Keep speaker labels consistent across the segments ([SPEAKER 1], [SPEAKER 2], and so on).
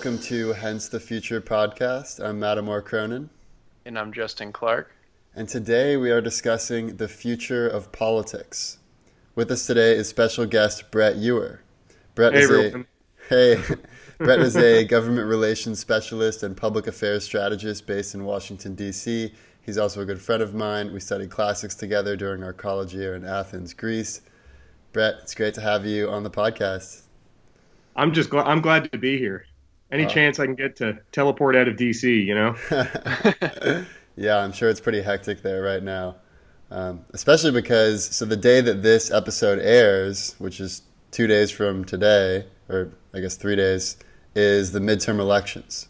[SPEAKER 1] welcome to Hence the Future podcast. I'm Mattimore Cronin.
[SPEAKER 2] And I'm Justin Clark.
[SPEAKER 1] And today we are discussing the future of politics. With us today is special guest Brett Ewer. Brett
[SPEAKER 3] hey,
[SPEAKER 1] is
[SPEAKER 3] everyone.
[SPEAKER 1] a hey, Brett is a government relations specialist and public affairs strategist based in Washington D.C. He's also a good friend of mine. We studied classics together during our college year in Athens, Greece. Brett, it's great to have you on the podcast.
[SPEAKER 3] I'm just glad I'm glad to be here. Any chance I can get to teleport out of DC, you know?
[SPEAKER 1] yeah, I'm sure it's pretty hectic there right now. Um, especially because, so the day that this episode airs, which is two days from today, or I guess three days, is the midterm elections.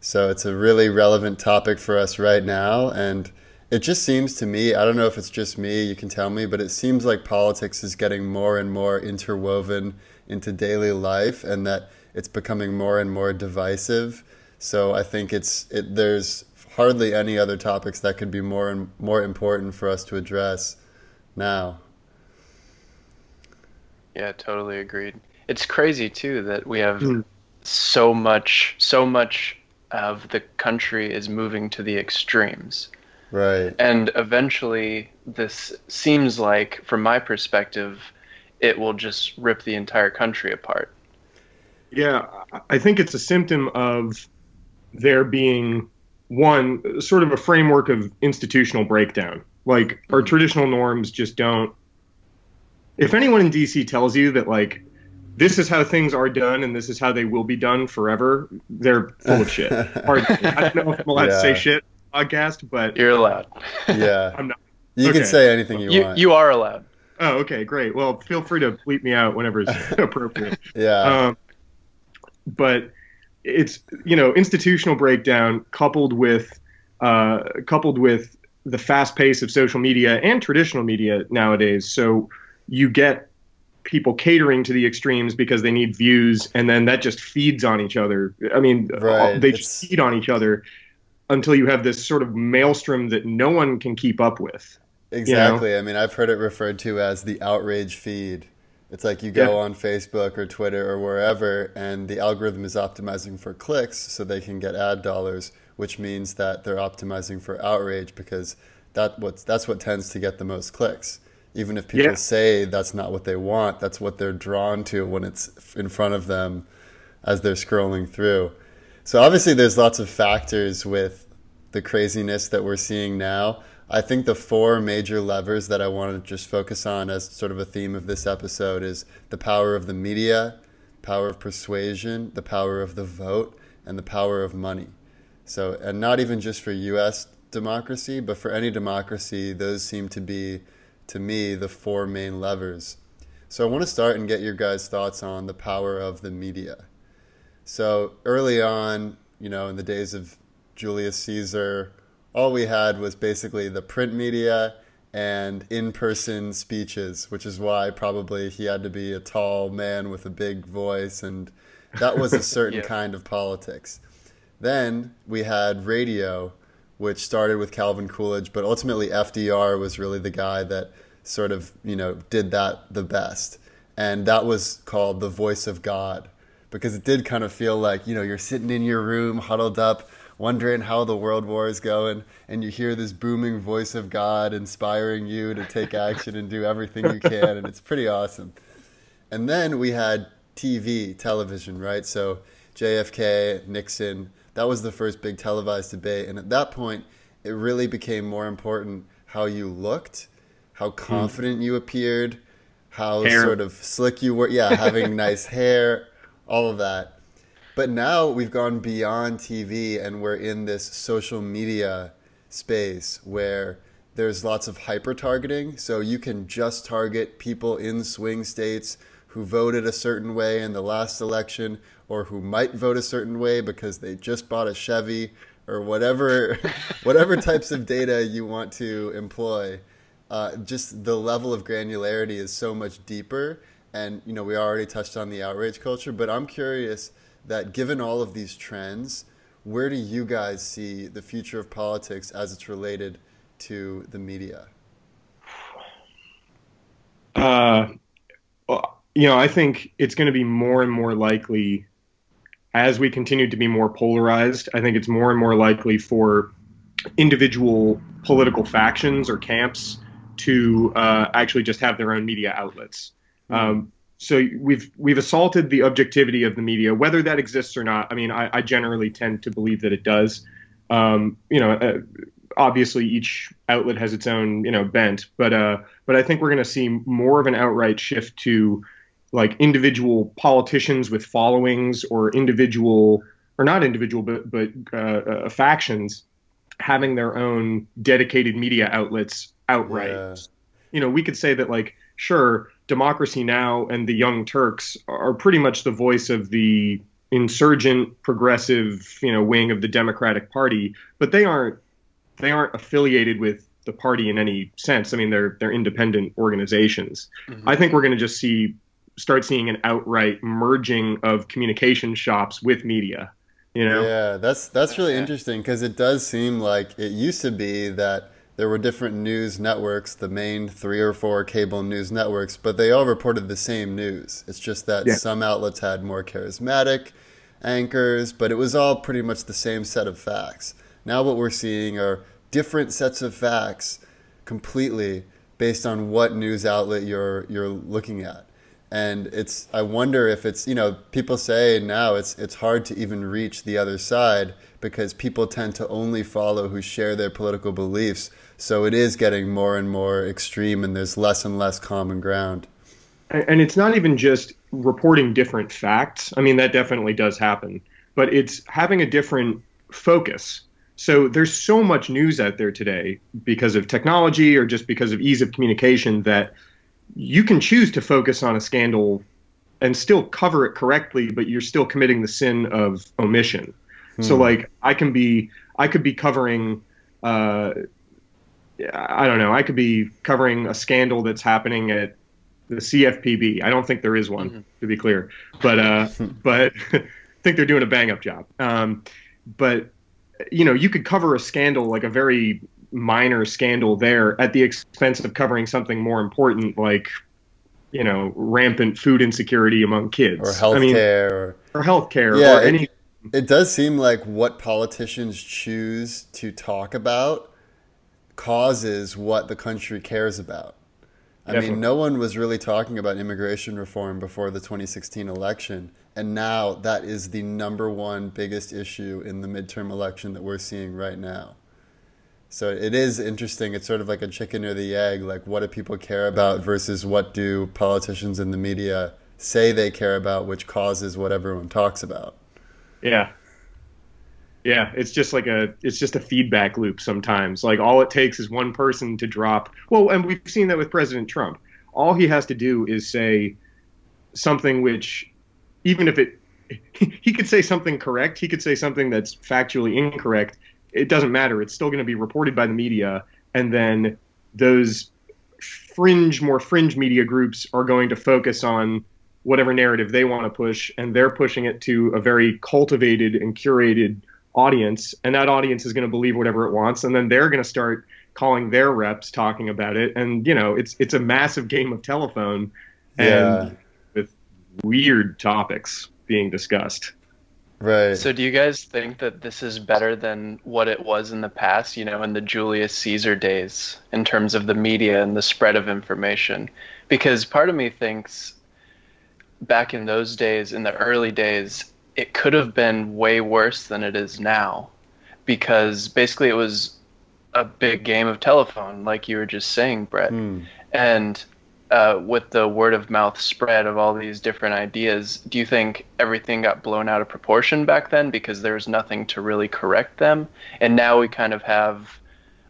[SPEAKER 1] So it's a really relevant topic for us right now. And it just seems to me, I don't know if it's just me, you can tell me, but it seems like politics is getting more and more interwoven into daily life and that it's becoming more and more divisive. So I think it's it, there's hardly any other topics that could be more and more important for us to address now.
[SPEAKER 2] Yeah, totally agreed. It's crazy too that we have mm. so much so much of the country is moving to the extremes.
[SPEAKER 1] Right.
[SPEAKER 2] And eventually this seems like from my perspective it will just rip the entire country apart.
[SPEAKER 3] Yeah, I think it's a symptom of there being one sort of a framework of institutional breakdown. Like our mm-hmm. traditional norms just don't. If anyone in DC tells you that like this is how things are done and this is how they will be done forever, they're full of shit. Hard, I don't know if I'm allowed yeah. to say shit podcast, but
[SPEAKER 2] you're allowed.
[SPEAKER 1] Yeah, I'm not. You okay. can say anything you,
[SPEAKER 2] you
[SPEAKER 1] want.
[SPEAKER 2] You are allowed.
[SPEAKER 3] Oh, okay, great. Well, feel free to bleep me out whenever it's appropriate.
[SPEAKER 1] yeah.
[SPEAKER 3] Um, but it's you know institutional breakdown coupled with uh, coupled with the fast pace of social media and traditional media nowadays. So you get people catering to the extremes because they need views, and then that just feeds on each other. I mean,
[SPEAKER 1] right.
[SPEAKER 3] they just feed on each other until you have this sort of maelstrom that no one can keep up with.
[SPEAKER 1] Exactly.
[SPEAKER 3] You know?
[SPEAKER 1] I mean, I've heard it referred to as the outrage feed. It's like you go yeah. on Facebook or Twitter or wherever, and the algorithm is optimizing for clicks so they can get ad dollars, which means that they're optimizing for outrage because that what's, that's what tends to get the most clicks. Even if people yeah. say that's not what they want, that's what they're drawn to when it's in front of them as they're scrolling through. So obviously, there's lots of factors with the craziness that we're seeing now. I think the four major levers that I want to just focus on as sort of a theme of this episode is the power of the media, power of persuasion, the power of the vote, and the power of money. So, and not even just for US democracy, but for any democracy, those seem to be, to me, the four main levers. So, I want to start and get your guys' thoughts on the power of the media. So, early on, you know, in the days of Julius Caesar, all we had was basically the print media and in-person speeches, which is why probably he had to be a tall man with a big voice, and that was a certain yeah. kind of politics. Then we had radio, which started with Calvin Coolidge, but ultimately FDR was really the guy that sort of you know did that the best, and that was called the voice of God, because it did kind of feel like you know you're sitting in your room huddled up wondering how the world war is going, and you hear this booming voice of God inspiring you to take action and do everything you can, and it's pretty awesome. And then we had TV, television, right? So JFK, Nixon, that was the first big televised debate. And at that point, it really became more important how you looked, how hmm. confident mm. you appeared, how
[SPEAKER 3] hair.
[SPEAKER 1] sort of slick you were. Yeah, having nice hair, all of that. But now we've gone beyond TV and we're in this social media space where there's lots of hyper targeting. So you can just target people in swing states who voted a certain way in the last election or who might vote a certain way because they just bought a Chevy or whatever whatever types of data you want to employ. Uh, just the level of granularity is so much deeper. And you know, we already touched on the outrage culture, but I'm curious that given all of these trends, where do you guys see the future of politics as it's related to the media?
[SPEAKER 3] Uh, well, you know, I think it's going to be more and more likely as we continue to be more polarized, I think it's more and more likely for individual political factions or camps to uh, actually just have their own media outlets. Mm-hmm. Um, so we've we've assaulted the objectivity of the media, whether that exists or not. I mean, I, I generally tend to believe that it does. Um, you know, uh, obviously each outlet has its own you know bent, but uh, but I think we're going to see more of an outright shift to like individual politicians with followings or individual or not individual but but uh, uh, factions having their own dedicated media outlets outright. Yeah. You know, we could say that like sure, Democracy Now and the Young Turks are pretty much the voice of the insurgent progressive, you know, wing of the Democratic Party, but they aren't they aren't affiliated with the party in any sense. I mean, they're they're independent organizations. Mm-hmm. I think we're going to just see start seeing an outright merging of communication shops with media. You know?
[SPEAKER 1] Yeah, that's that's really interesting because it does seem like it used to be that there were different news networks, the main three or four cable news networks, but they all reported the same news. It's just that yeah. some outlets had more charismatic anchors, but it was all pretty much the same set of facts. Now what we're seeing are different sets of facts completely based on what news outlet you're you're looking at and it's I wonder if it's you know people say now it's it's hard to even reach the other side because people tend to only follow who share their political beliefs so it is getting more and more extreme and there's less and less common ground
[SPEAKER 3] and it's not even just reporting different facts I mean that definitely does happen but it's having a different focus so there's so much news out there today because of technology or just because of ease of communication that you can choose to focus on a scandal and still cover it correctly, but you're still committing the sin of omission. Hmm. So like I can be I could be covering uh, I don't know, I could be covering a scandal that's happening at the CFPB. I don't think there is one, mm-hmm. to be clear. But uh, but I think they're doing a bang up job. Um, but you know, you could cover a scandal like a very minor scandal there at the expense of covering something more important like you know rampant food insecurity among kids
[SPEAKER 1] or healthcare I mean, or,
[SPEAKER 3] or healthcare yeah, or any
[SPEAKER 1] it, it does seem like what politicians choose to talk about causes what the country cares about I Definitely. mean, no one was really talking about immigration reform before the 2016 election. And now that is the number one biggest issue in the midterm election that we're seeing right now. So it is interesting. It's sort of like a chicken or the egg. Like, what do people care about versus what do politicians in the media say they care about, which causes what everyone talks about.
[SPEAKER 3] Yeah. Yeah, it's just like a it's just a feedback loop sometimes. Like all it takes is one person to drop. Well, and we've seen that with President Trump. All he has to do is say something which even if it he could say something correct, he could say something that's factually incorrect it doesn't matter. It's still going to be reported by the media, and then those fringe, more fringe media groups are going to focus on whatever narrative they want to push, and they're pushing it to a very cultivated and curated audience, and that audience is going to believe whatever it wants, and then they're going to start calling their reps talking about it, and you know, it's it's a massive game of telephone, and yeah. with weird topics being discussed.
[SPEAKER 1] Right.
[SPEAKER 2] So, do you guys think that this is better than what it was in the past, you know, in the Julius Caesar days, in terms of the media and the spread of information? Because part of me thinks back in those days, in the early days, it could have been way worse than it is now. Because basically, it was a big game of telephone, like you were just saying, Brett. Mm. And uh, with the word of mouth spread of all these different ideas, do you think everything got blown out of proportion back then because there was nothing to really correct them? And now we kind of have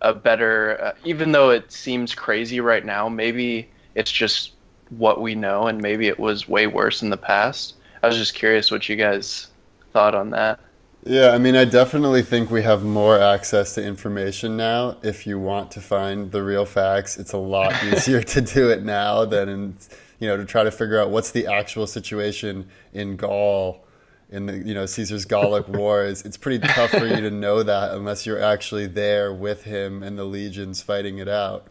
[SPEAKER 2] a better, uh, even though it seems crazy right now, maybe it's just what we know and maybe it was way worse in the past. I was just curious what you guys thought on that.
[SPEAKER 1] Yeah, I mean, I definitely think we have more access to information now. If you want to find the real facts, it's a lot easier to do it now than in, you know, to try to figure out what's the actual situation in Gaul, in the, you know, Caesar's Gallic Wars. It's pretty tough for you to know that unless you're actually there with him and the legions fighting it out.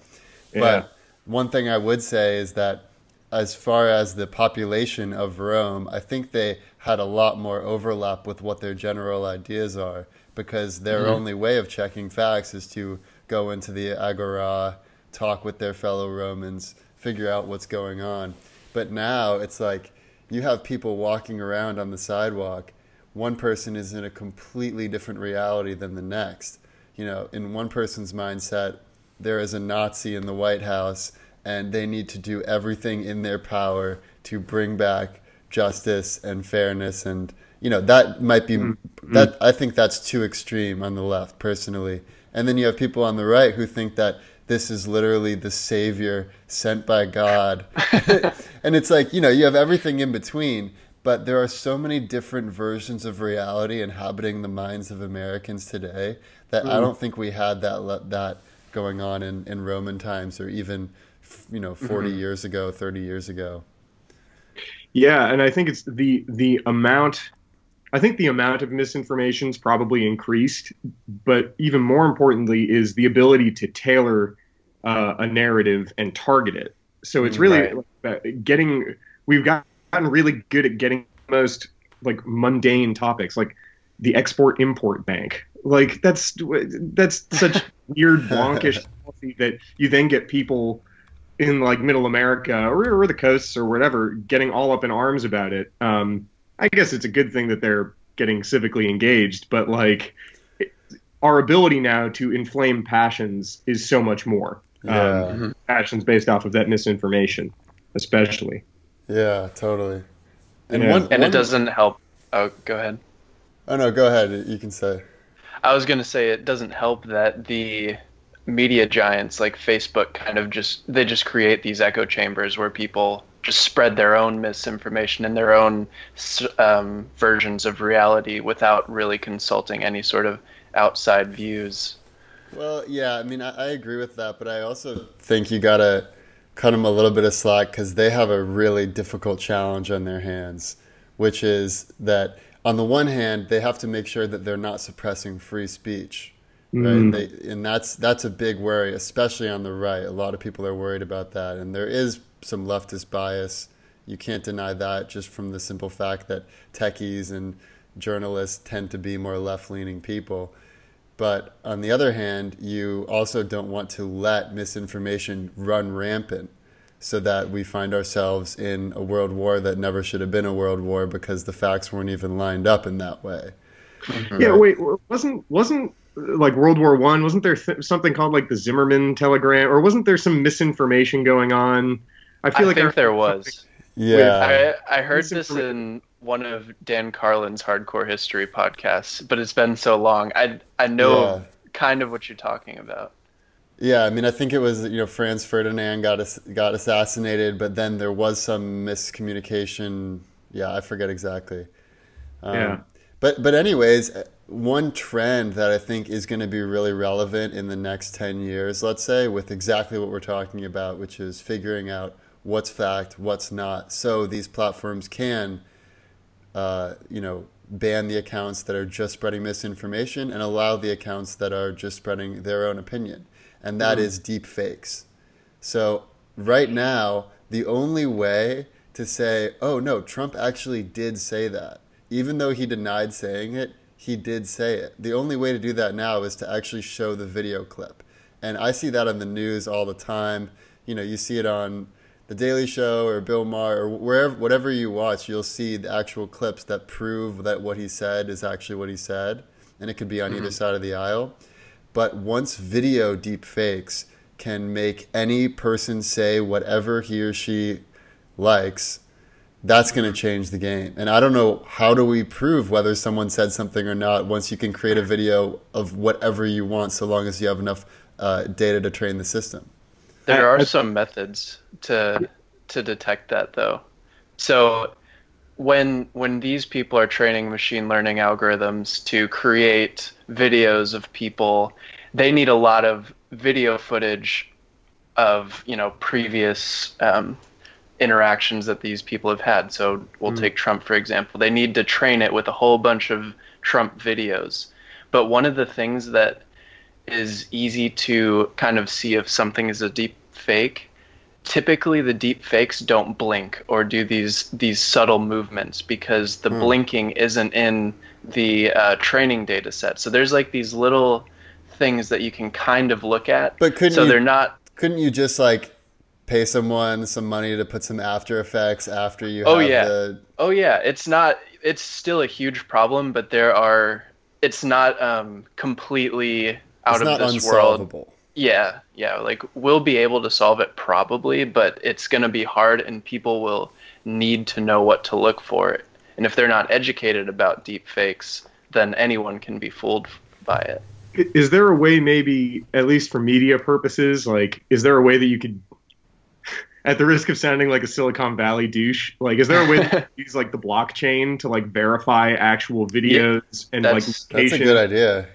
[SPEAKER 1] Yeah. But one thing I would say is that as far as the population of Rome, I think they had a lot more overlap with what their general ideas are because their mm-hmm. only way of checking facts is to go into the agora, talk with their fellow Romans, figure out what's going on. But now it's like you have people walking around on the sidewalk. One person is in a completely different reality than the next. You know, in one person's mindset, there is a Nazi in the White House and they need to do everything in their power to bring back justice and fairness and you know that might be mm-hmm. that I think that's too extreme on the left personally. And then you have people on the right who think that this is literally the savior sent by God. and it's like, you know, you have everything in between, but there are so many different versions of reality inhabiting the minds of Americans today that mm. I don't think we had that that going on in, in Roman times or even you know 40 mm-hmm. years ago, 30 years ago.
[SPEAKER 3] Yeah, and I think it's the the amount I think the amount of misinformation is probably increased, but even more importantly is the ability to tailor uh, a narrative and target it. So it's really right. getting. We've gotten really good at getting most like mundane topics, like the export import bank. Like that's that's such weird wonkish policy that you then get people in like middle America or, or the coasts or whatever getting all up in arms about it. Um, I guess it's a good thing that they're getting civically engaged, but like it, our ability now to inflame passions is so much more. Yeah. Um, mm-hmm. Passions based off of that misinformation, especially.
[SPEAKER 1] Yeah, totally.
[SPEAKER 2] And yeah. one, and one, it doesn't help. Oh, go ahead.
[SPEAKER 1] Oh no, go ahead. You can say.
[SPEAKER 2] I was going to say it doesn't help that the media giants like Facebook kind of just they just create these echo chambers where people just spread their own misinformation and their own um, versions of reality without really consulting any sort of outside views.
[SPEAKER 1] Well, yeah, I mean, I, I agree with that, but I also think you gotta cut them a little bit of slack because they have a really difficult challenge on their hands, which is that on the one hand, they have to make sure that they're not suppressing free speech right? Mm. They, and that's that's a big worry, especially on the right. A lot of people are worried about that, and there is some leftist bias. You can't deny that just from the simple fact that techies and journalists tend to be more left-leaning people. But on the other hand, you also don't want to let misinformation run rampant so that we find ourselves in a world war that never should have been a world war because the facts weren't even lined up in that way.
[SPEAKER 3] Mm-hmm. Yeah, wait, wasn't wasn't like World War One, wasn't there th- something called like the Zimmerman telegram, or wasn't there some misinformation going on?
[SPEAKER 2] I feel I like
[SPEAKER 3] think
[SPEAKER 2] there was. Yeah, I, I heard this in one of Dan Carlin's Hardcore History podcasts, but it's been so long. I I know yeah. kind of what you're talking about.
[SPEAKER 1] Yeah, I mean, I think it was you know Franz Ferdinand got got assassinated, but then there was some miscommunication. Yeah, I forget exactly. Um, yeah. But but anyways, one trend that I think is going to be really relevant in the next 10 years, let's say, with exactly what we're talking about, which is figuring out what's fact, what's not. So these platforms can, uh, you know, ban the accounts that are just spreading misinformation and allow the accounts that are just spreading their own opinion. And that mm. is deep fakes. So right now, the only way to say, oh no, Trump actually did say that, even though he denied saying it, he did say it. The only way to do that now is to actually show the video clip. And I see that on the news all the time. You know, you see it on the Daily Show or Bill Maher or wherever, whatever you watch, you'll see the actual clips that prove that what he said is actually what he said, and it could be on mm-hmm. either side of the aisle. But once video deep fakes can make any person say whatever he or she likes, that's going to change the game. And I don't know how do we prove whether someone said something or not once you can create a video of whatever you want, so long as you have enough uh, data to train the system.
[SPEAKER 2] There are some methods to to detect that, though. So when when these people are training machine learning algorithms to create videos of people, they need a lot of video footage of you know previous um, interactions that these people have had. So we'll mm. take Trump for example. They need to train it with a whole bunch of Trump videos. But one of the things that is easy to kind of see if something is a deep fake typically the deep fakes don't blink or do these these subtle movements because the
[SPEAKER 1] Hmm.
[SPEAKER 2] blinking isn't in the uh, training data set. So there's like these little things that you can kind of look at.
[SPEAKER 1] But couldn't
[SPEAKER 2] so
[SPEAKER 1] you-
[SPEAKER 2] they're not.
[SPEAKER 1] Couldn't you just like pay someone some money to put some After Effects after you
[SPEAKER 2] Oh,
[SPEAKER 1] have
[SPEAKER 2] yeah.
[SPEAKER 1] the
[SPEAKER 2] Oh yeah, it's not. It's still a huge problem, but there are. It's not um, completely out
[SPEAKER 1] it's
[SPEAKER 2] of
[SPEAKER 1] not
[SPEAKER 2] this world.
[SPEAKER 1] unsolvable.
[SPEAKER 2] Yeah, yeah. Like we'll be able to solve it probably, but it's going to be hard, and people will need to know what to look for. And if they're not educated about deep fakes, then anyone can be fooled by it.
[SPEAKER 3] Is there a way, maybe at least for media purposes, like, is there a way that you could, at the risk of sounding like a Silicon Valley douche, like, is there a way to use like the blockchain to like verify actual videos and like
[SPEAKER 2] that's-
[SPEAKER 1] That's a good idea.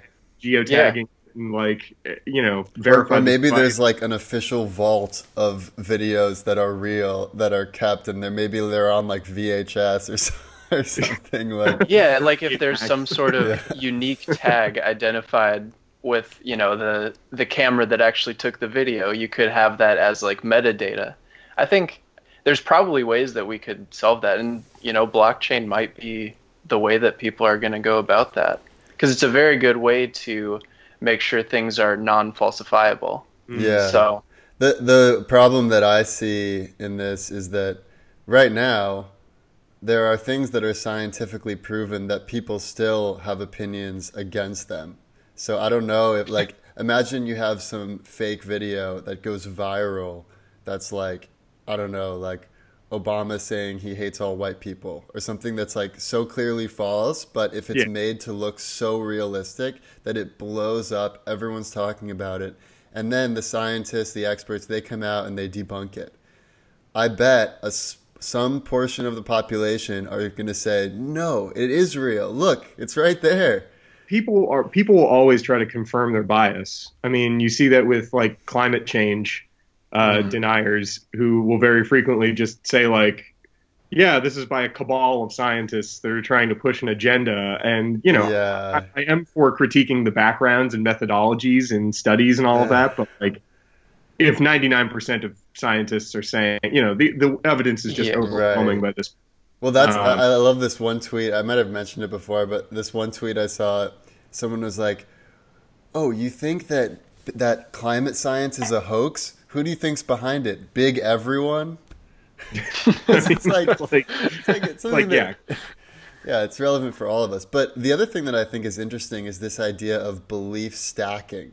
[SPEAKER 3] geotagging and like you know verify
[SPEAKER 1] or
[SPEAKER 3] the
[SPEAKER 1] maybe
[SPEAKER 3] device?
[SPEAKER 1] there's like an official vault of videos that are real that are kept, and there maybe they're on like VHS or, so- or something like.
[SPEAKER 2] Yeah, like if there's some sort of
[SPEAKER 1] Yeah.
[SPEAKER 2] unique tag identified with, you know, the the camera that actually took the video, you could have that as like metadata. I think there's probably ways that we could solve that and, you know, blockchain might be the way that people are going to go about that because it's a very good way to make sure things are non-falsifiable. Mm.
[SPEAKER 1] Yeah.
[SPEAKER 2] So,
[SPEAKER 1] The the problem that I see in this is that right now there are things that are scientifically proven that people still have opinions against them. So I don't know if like imagine you have some fake video that goes viral that's like I don't know like Obama saying he hates all white people or something that's like so clearly false but if it's
[SPEAKER 3] Yeah.
[SPEAKER 1] made to look so realistic that it blows up everyone's talking about it and then the scientists the experts they come out and they debunk it i bet a some portion of the population are going to say no it is real look it's right there
[SPEAKER 3] people are people will always try to confirm their bias. I mean, you see that with like climate change uh,
[SPEAKER 2] Mhm.
[SPEAKER 3] deniers who will very frequently just say like, "Yeah, this is by a cabal of scientists that are trying to push an agenda." And you know,
[SPEAKER 1] yeah
[SPEAKER 3] I, I am for critiquing the backgrounds and methodologies and studies and all of that, but like, if 99% of scientists are saying, you know, the the evidence is just
[SPEAKER 2] Yeah.
[SPEAKER 3] overwhelming
[SPEAKER 1] Right.
[SPEAKER 3] by this
[SPEAKER 1] Well, that's
[SPEAKER 3] Um,
[SPEAKER 1] I, I love this one tweet. I might have mentioned it before, but this one tweet I saw, someone was like, "Oh, you think that that climate science is a hoax? Who do you think's behind it? Big everyone?" it's like,
[SPEAKER 3] like,
[SPEAKER 1] it's like, it's
[SPEAKER 3] like yeah,
[SPEAKER 1] yeah, it's relevant for all of us. But the other thing that I think is interesting is this idea of belief stacking,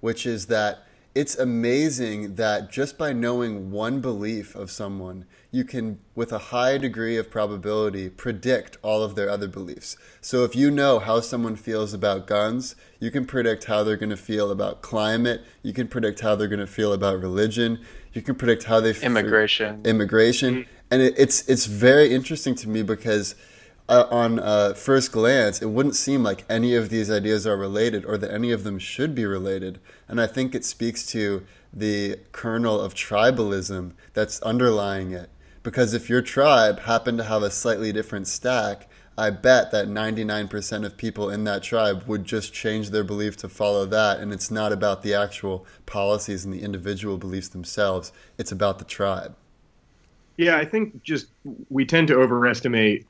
[SPEAKER 1] which is that it's amazing that just by knowing one belief of someone, you can, with a high degree of probability, predict all of their other beliefs. So if you know how someone feels about guns, you can predict how they're going to feel about climate. You can predict how they're going to feel about religion. You can predict how they f-
[SPEAKER 2] immigration.
[SPEAKER 1] immigration, mm-hmm. and it, it's it's very interesting to me because uh, on uh, first glance, it wouldn't seem like any of these ideas are related or that any of them should be related. And I think it speaks to the kernel of tribalism that's underlying it. Because if your tribe happened to have a slightly different stack, I bet that 99% of people in that tribe would just change their belief to follow that. And it's not about the actual policies and the individual beliefs themselves, it's about the tribe.
[SPEAKER 3] Yeah, I think just we tend to overestimate,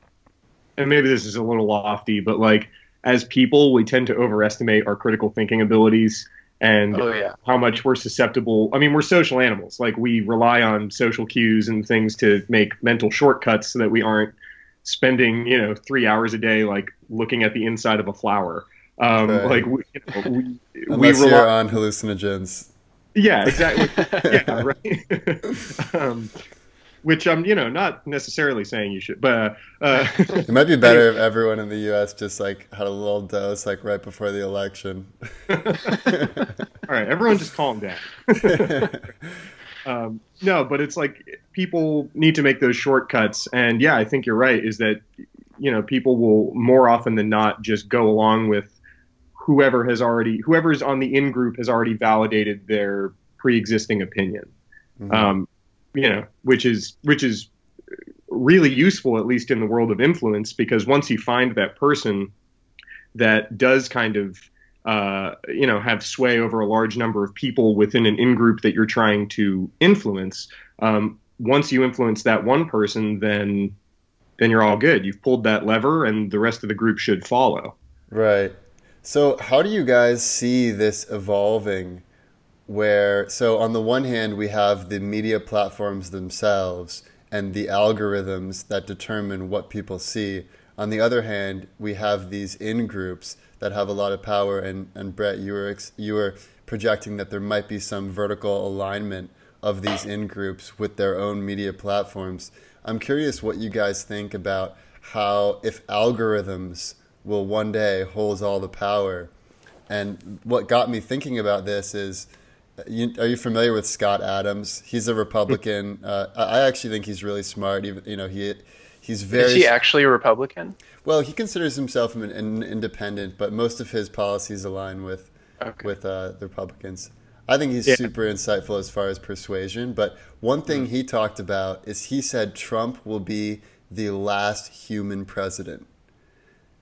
[SPEAKER 3] and maybe this is a little lofty, but like as people, we tend to overestimate our critical thinking abilities and
[SPEAKER 2] Oh yeah.
[SPEAKER 3] how much we're susceptible. I mean, we're social animals. Like we rely on social cues and things to make mental shortcuts so that we aren't spending, you know, three hours a day like looking at the inside of a flower. Um,
[SPEAKER 1] Right.
[SPEAKER 3] Like we, you know, we, we rely
[SPEAKER 1] you're on hallucinogens.
[SPEAKER 3] yeah, exactly. yeah, right. um, which I'm, you know, not necessarily saying you should, but uh,
[SPEAKER 1] It might be better if everyone in the U.S. just like had a little dose like right before the election.
[SPEAKER 3] all right, everyone just calm down. um, no, but it's like people need to make those shortcuts, and yeah, I think you're right. Is that you know people will more often than not just go along with whoever has already whoever's on the in group has already validated their pre-existing opinion.
[SPEAKER 1] Mhm.
[SPEAKER 3] um, you know, which is which is really useful, at least in the world of influence, because once you find that person that does kind of uh, you know, have sway over a large number of people within an in group that you're trying to influence. Um, once you influence that one person, then then you're all good. You've pulled that lever, and the rest of the group should follow.
[SPEAKER 1] Right. So, how do you guys see this evolving? Where, so on the one hand, we have the media platforms themselves and the algorithms that determine what people see. On the other hand, we have these in groups that have a lot of power. And, and Brett, you were, you were projecting that there might be some vertical alignment of these in groups with their own media platforms. I'm curious what you guys think about how, if algorithms will one day hold all the power. And what got me thinking about this is you, are you familiar with Scott Adams? He's a Republican. Uh, I actually think he's really smart. Even you know he he's very.
[SPEAKER 2] Is he actually a Republican?
[SPEAKER 1] Well, he considers himself an, an independent, but most of his policies align with okay. with uh, the Republicans. I think he's yeah. super insightful as far as persuasion. But one thing mm. he talked about is he said Trump will be the last human president.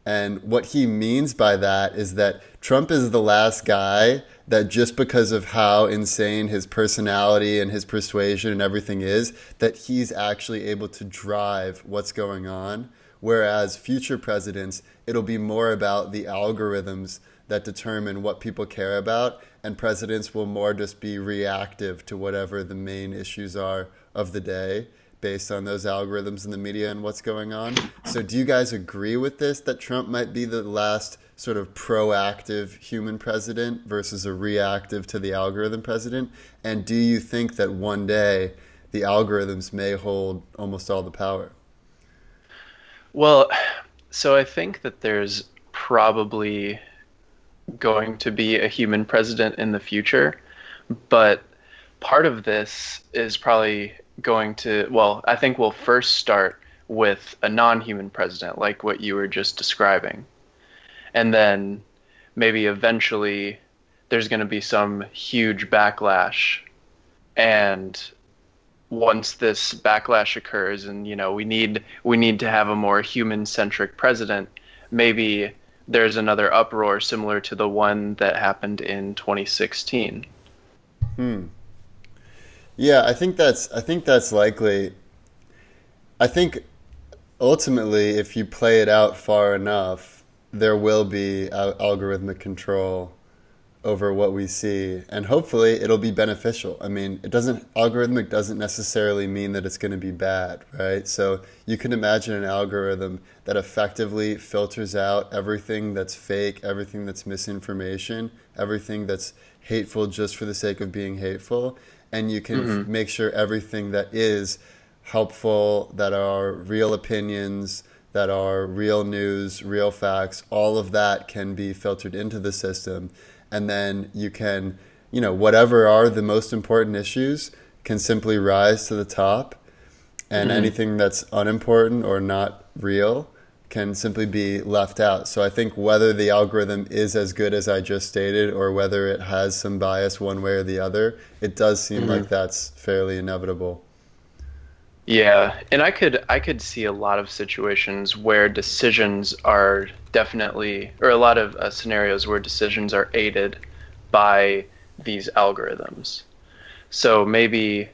[SPEAKER 1] And what he means by that is that Trump is the last guy that just because of how insane his personality and his persuasion and everything is, that he's actually able to drive what's going on. Whereas future presidents, it'll be more about the algorithms that determine what people care about, and presidents will more just be reactive to whatever the main issues are of the day based on those algorithms in the media and what's going on. So, do you guys agree with this that Trump might be the last sort of proactive human president versus a reactive to the algorithm president? And do you think that one day the algorithms may hold almost all the power?
[SPEAKER 2] Well, so I think that there's probably going to be a human president in the future, but part of this is probably going to, well, I think we'll first start with a non human president, like what you were just describing. And then maybe eventually there's going to be some huge backlash. And once this backlash occurs and you know we need we need to have a more human centric president maybe there's another uproar similar to the one that happened in 2016
[SPEAKER 1] hmm yeah, I think that's I think that's likely. I think ultimately, if you play it out far enough, there will be al- algorithmic control over what we see, and hopefully, it'll be beneficial. I mean, it doesn't algorithmic doesn't necessarily mean that it's going to be bad, right? So you can imagine an algorithm that effectively filters out everything that's fake, everything that's misinformation, everything that's hateful just for the sake of being hateful and you can mm-hmm. f- make sure everything that is helpful, that are real opinions, that are real news, real facts, all of that can be filtered into the system. And then you can, you know, whatever are the most important issues can simply rise to the top. And mm-hmm. anything that's unimportant or not real can simply be left out. So I think whether the algorithm is as good as I just stated or whether it has some bias one way or the other, it does seem mm-hmm. like that's fairly inevitable.
[SPEAKER 2] Yeah, and I could I could see a lot of situations where decisions are definitely or a lot of uh, scenarios where decisions are aided by these algorithms. So maybe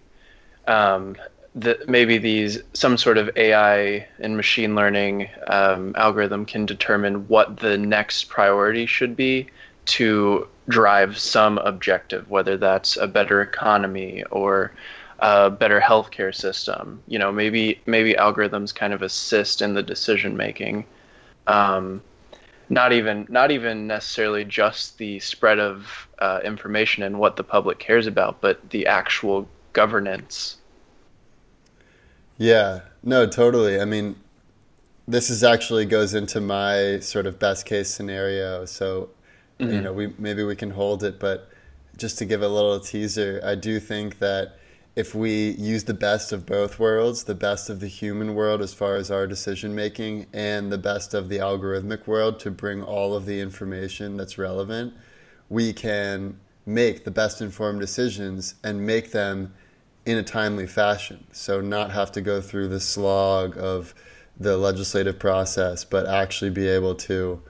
[SPEAKER 2] um, that maybe these some sort of AI and machine learning um, algorithm can determine what the next priority should be to drive some objective, whether that's a better economy or a better healthcare system. You know, maybe maybe algorithms kind of assist in the decision making. Um, not even not even necessarily just the spread of uh, information and what the public cares about, but the actual governance
[SPEAKER 1] yeah, no, totally. I mean, this is actually goes into my sort of best case scenario. So, mm-hmm. you know, we maybe we can hold it, but just to give a little teaser, I do think that if we use the best of both worlds, the best of the human world as far as our decision making and the best of the algorithmic world to bring all of the information that's relevant, we can make the best informed decisions and make them in a timely fashion. So not have to go through the slog of the legislative process, but actually be able to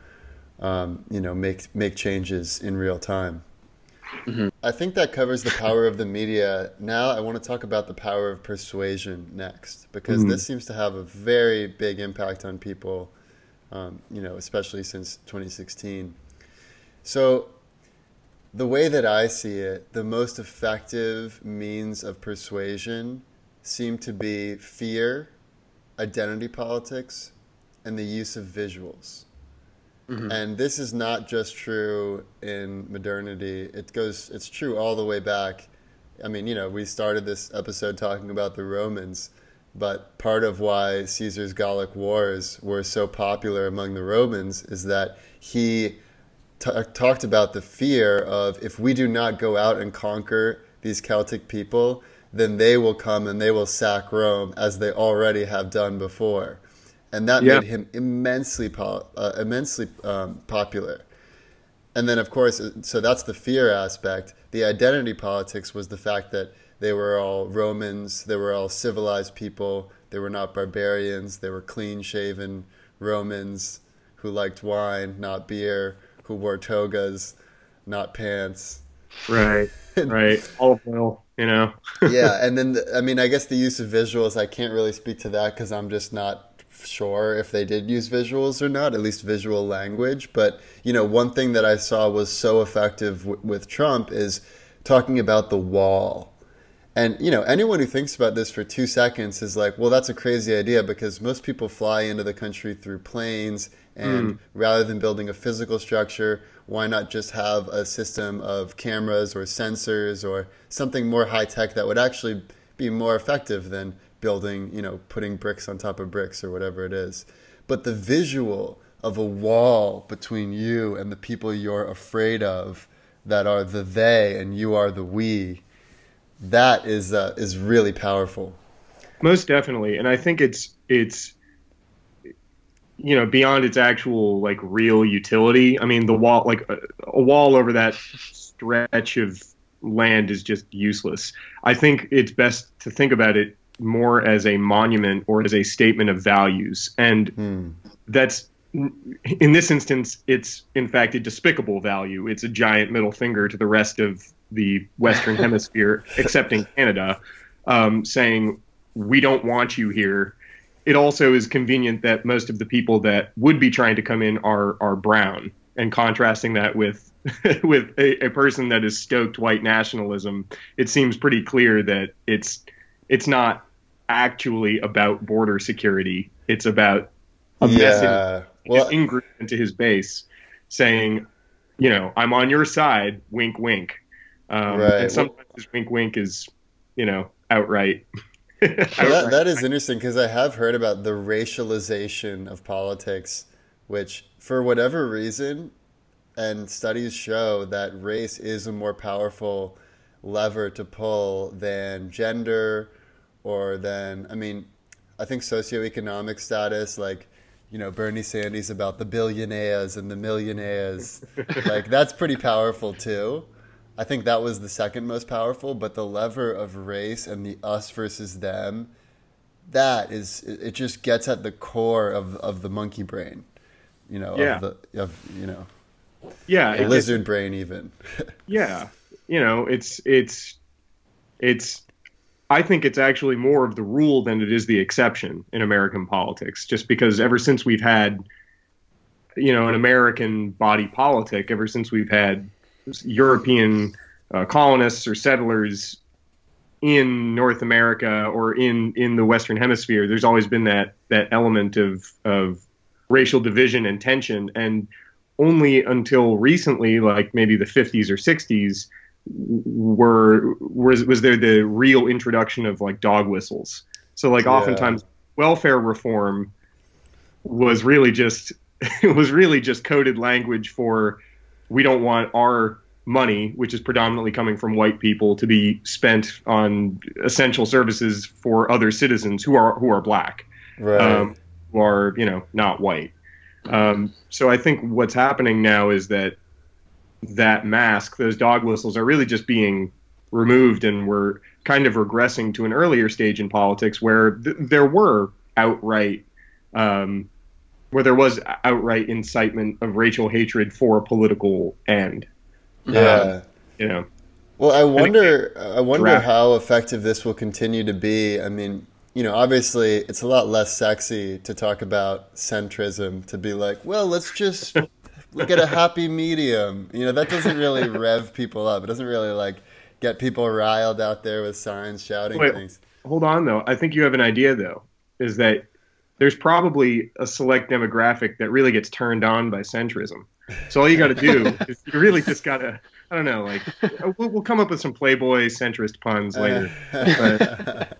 [SPEAKER 1] um, you know, make make changes in real time. Mm-hmm. I think that covers the power of the media. Now I want to talk about the power of persuasion next, because mm-hmm. this seems to have a very big impact on people, um, you know, especially since 2016. So, the way that I see it, the most effective means of persuasion seem to be fear, identity politics, and the use of visuals. Mm-hmm. And this is not just true in modernity. It goes it's true all the way back. I mean, you know, we started this episode talking about the Romans, but part of why Caesar's Gallic Wars were so popular among the Romans is that he t- talked about the fear of if we do not go out and conquer these Celtic people, then they will come and they will sack Rome as they already have done before and that yeah. made him immensely po- uh, immensely um, popular. And then, of course, uh, so that's the fear aspect. The identity politics was the fact that they were all Romans, they were all civilized people, they were not barbarians, they were clean shaven Romans who liked wine, not beer, who wore togas, not pants.
[SPEAKER 3] Right, right. Olive oil, you know.
[SPEAKER 1] yeah, and then the, I mean, I guess the use of visuals, I can't really speak to that because I'm just not sure if they did use visuals or not, at least visual language. But, you know, one thing that I saw was so effective w- with Trump is talking about the wall. And, you know, anyone who thinks about this for two seconds is like, well, that's a crazy idea because most people fly into the country through planes. And mm. rather than building a physical structure, why not just have a system of cameras or sensors or something more high tech that would actually be more effective than building, you know, putting bricks on top of bricks or whatever it is. But the visual of a wall between you and the people you're afraid of that are the they and you are the we, that is uh, is really powerful.
[SPEAKER 3] Most definitely, and I think it's it's you know beyond its actual like real utility. I mean, the wall like a, a wall over that stretch of land is just useless. I think it's best to think about it more as a monument or as a statement of values. And mm. that's, in this instance, it's in fact a despicable value. It's a giant middle finger to the rest of the Western Hemisphere, excepting Canada, um, saying, we don't want you here. It also is convenient that most of the people that would be trying to come in are are brown, and contrasting that with with a, a, person that is stoked white nationalism, it seems pretty clear that it's it's not actually about border security. It's about a yeah. message well, in into his base saying, you know, I'm on your side, wink, wink. Um, right. And sometimes well, wink, wink is, you know, outright.
[SPEAKER 1] outright. That, that is interesting because I have heard about the racialization of politics, which, for whatever reason, and studies show that race is a more powerful lever to pull than gender or then I mean, I think socioeconomic status, like you know Bernie Sanders about the billionaires and the millionaires, like that's pretty powerful too. I think that was the second most powerful, but the lever of race and the us versus them, that is it just gets at the core of, of the monkey brain, you know, yeah. of the of you know,
[SPEAKER 3] yeah,
[SPEAKER 1] the lizard brain even.
[SPEAKER 3] yeah, you know, it's it's it's I think it's actually more of the rule than it is the exception in American politics, just because ever since we've had, you know, an American body politic, ever since we've had European uh, colonists or settlers in North America or in in the Western Hemisphere, there's always been that that element of of racial division and tension, and only until recently, like maybe the 50s or 60s were was was there the real introduction of like dog whistles. So like yeah. oftentimes welfare reform was really just it was really just coded language for we don't want our money, which is predominantly coming from white people, to be spent on essential services for other citizens who are who are black, right. um, who are you know not white. Um, so I think what's happening now is that that mask, those dog whistles, are really just being removed, and we're kind of regressing to an earlier stage in politics where th- there were outright, um, where there was outright incitement of racial hatred for a political end.
[SPEAKER 1] Yeah.
[SPEAKER 3] Um, you know.
[SPEAKER 1] Well, I wonder. I wonder
[SPEAKER 3] draft.
[SPEAKER 1] how effective this will continue to be. I mean, you know, obviously, it's a lot less sexy to talk about centrism. To be like, well, let's just look at a happy medium. You know, that doesn't really rev people up. It doesn't really like get people riled out there with signs shouting
[SPEAKER 3] Wait.
[SPEAKER 1] things.
[SPEAKER 3] Hold on though. I think you have an idea though. Is that there's probably a select demographic that really gets turned on by centrism. So all you got to do is you really just got to I don't know, like uh, we'll, we'll come up with some Playboy centrist puns uh, later.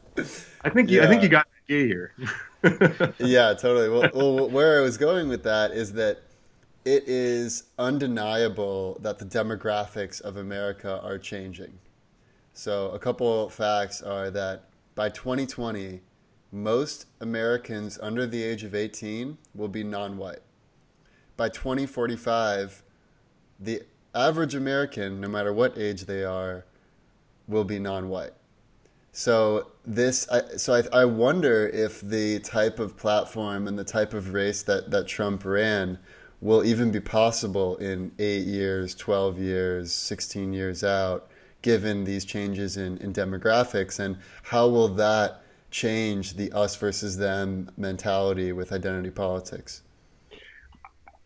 [SPEAKER 3] I think you, I think you got the idea here.
[SPEAKER 1] yeah, totally. Well, well, where I was going with that is that it is undeniable that the demographics of America are changing. So, a couple facts are that by 2020, most Americans under the age of 18 will be non white. By 2045, the average American, no matter what age they are, will be non white. So this, I, so I, I wonder if the type of platform and the type of race that, that Trump ran will even be possible in eight years, twelve years, sixteen years out, given these changes in, in demographics, and how will that change the us versus them mentality with identity politics?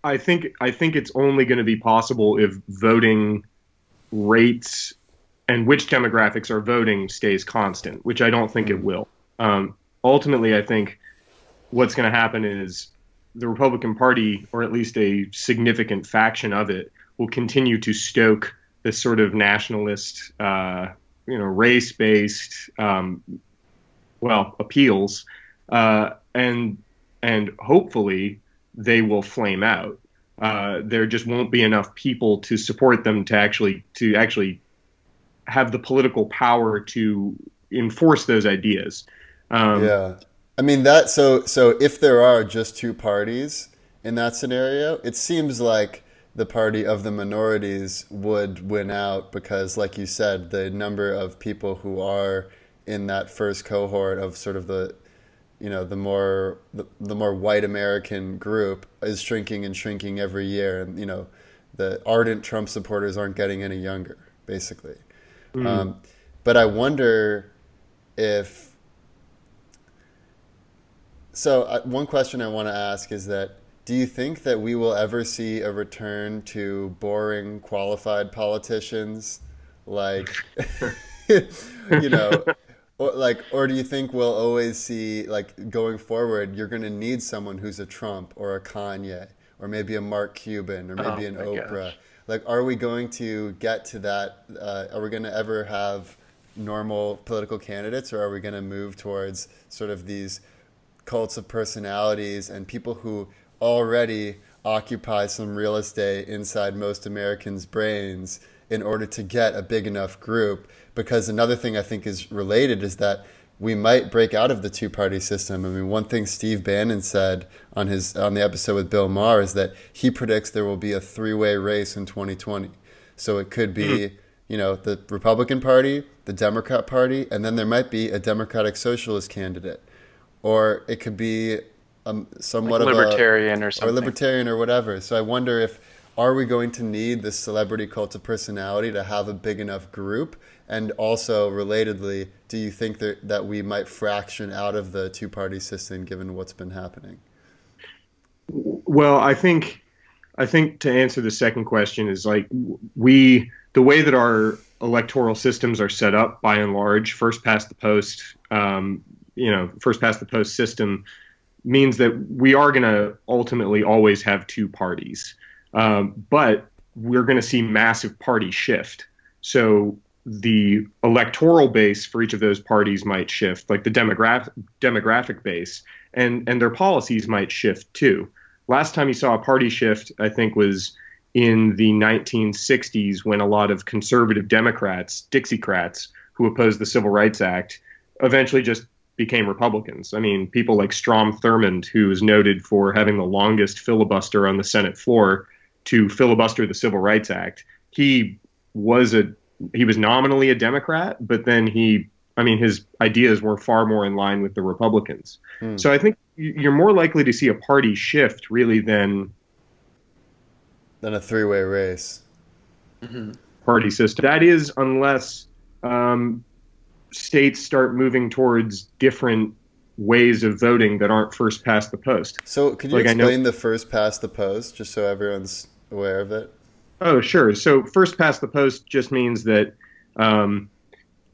[SPEAKER 3] I think I think it's only going to be possible if voting rates and which demographics are voting stays constant, which I don't think it will. Um, ultimately, I think what's going to happen is the Republican Party, or at least a significant faction of it, will continue to stoke this sort of nationalist, uh, you know, race-based, um, well, appeals, uh, and and hopefully they will flame out. Uh, there just won't be enough people to support them to actually to actually have the political power to enforce those ideas. Um,
[SPEAKER 1] Yeah. I mean that so so if there are just two parties in that scenario, it seems like the party of the minorities would win out because like you said, the number of people who are in that first cohort of sort of the you know, the more the, the more white American group is shrinking and shrinking every year and you know, the ardent Trump supporters aren't getting any younger, basically. Um, but I wonder if so, uh, one question I want to ask is that do you think that we will ever see a return to boring, qualified politicians like, you know, or like, or do you think we'll always see, like, going forward, you're going to need someone who's a Trump or a Kanye or maybe a Mark Cuban or maybe
[SPEAKER 2] Oh
[SPEAKER 1] an Oprah?
[SPEAKER 2] gosh.
[SPEAKER 1] Like, are we going to get to that? Uh, are we going to ever have normal political candidates or are we going to move towards sort of these cults of personalities and people who already occupy some real estate inside most Americans' brains in order to get a big enough group. Because another thing I think is related is that we might break out of the two party system. I mean, one thing Steve Bannon said on his on the episode with Bill Maher is that he predicts there will be a three way race in 2020. So it could be, hmm. you know, the Republican Party, the Democrat Party, and then there might be a Democratic Socialist candidate or it could be um, somewhat
[SPEAKER 2] Like
[SPEAKER 1] of
[SPEAKER 2] libertarian or
[SPEAKER 1] a, or
[SPEAKER 2] something.
[SPEAKER 1] libertarian or whatever. So I wonder if are we going to need this celebrity cult of personality to have a big enough group? And also, relatedly, do you think that, that we might fraction out of the two party system given what's been happening?
[SPEAKER 3] Well, I think I think to answer the second question is like we the way that our electoral systems are set up by and large, first past the post, um, you know, first past the post system means that we are going to ultimately always have two parties, um, but we're going to see massive party shift. So the electoral base for each of those parties might shift, like the demographic demographic base, and and their policies might shift too. Last time you saw a party shift, I think, was in the 1960s when a lot of conservative Democrats, Dixiecrats, who opposed the Civil Rights Act, eventually just became Republicans. I mean, people like Strom Thurmond, who is noted for having the longest filibuster on the Senate floor to filibuster the Civil Rights Act, he was a he was nominally a Democrat, but then he I mean, his ideas were far more in line with the Republicans.
[SPEAKER 1] Hmm.
[SPEAKER 3] So I think you're more likely to see a party shift really than
[SPEAKER 1] than a three-way race.
[SPEAKER 3] party system. That is, unless um, states start moving towards different ways of voting that aren't first past the post.
[SPEAKER 1] So, could you
[SPEAKER 3] Like, I know-
[SPEAKER 1] explain the first past the post, just so everyone's aware of it?
[SPEAKER 3] Oh, sure. So first past the post just means that um,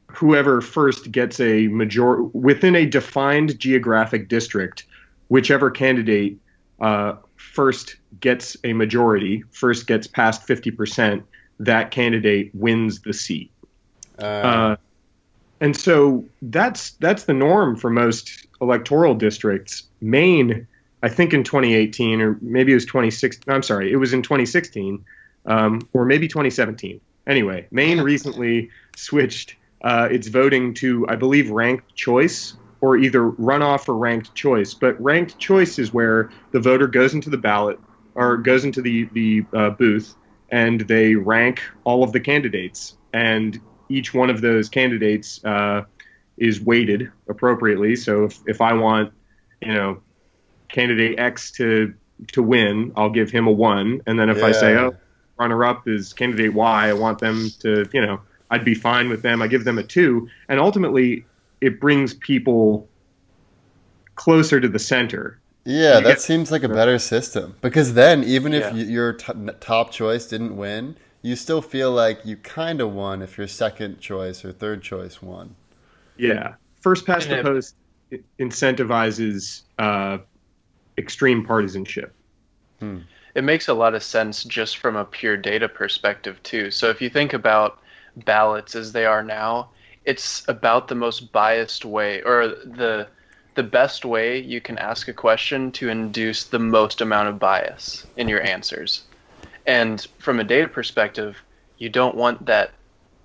[SPEAKER 3] whoever first gets a major within a defined geographic district, whichever candidate uh, first gets a majority, first gets past fifty percent, that candidate wins the seat.
[SPEAKER 1] Uh,
[SPEAKER 3] Uh, and so that's that's the norm for most electoral districts. Maine, I think in 2018 or maybe it was 2016. I'm sorry, it was in 2016 um, or maybe 2017. Anyway, Maine recently switched uh, its voting to I believe ranked choice or either runoff or ranked choice. But ranked choice is where the voter goes into the ballot or goes into the the uh, booth and they rank all of the candidates and each one of those candidates uh, is weighted appropriately. So if, if I want, you know, candidate X to to win, I'll give him a one, and then if I say, oh, runner up is candidate Y, I want them to, you know, I'd be fine with them. I give them a two, and ultimately it brings people closer to the center.
[SPEAKER 1] yeah, that seems like a better system because then, even if
[SPEAKER 2] Yeah.
[SPEAKER 1] your t- top choice didn't win, you still feel like you kind of won if your second choice or third choice won.
[SPEAKER 3] Yeah, first past the post incentivizes uh, extreme partisanship.
[SPEAKER 2] It makes a lot of sense just from a pure data perspective too. So if you think about ballots as they are now, it's about the most biased way or the the best way you can ask a question to induce the most amount of bias in your answers. And from a data perspective, you don't want that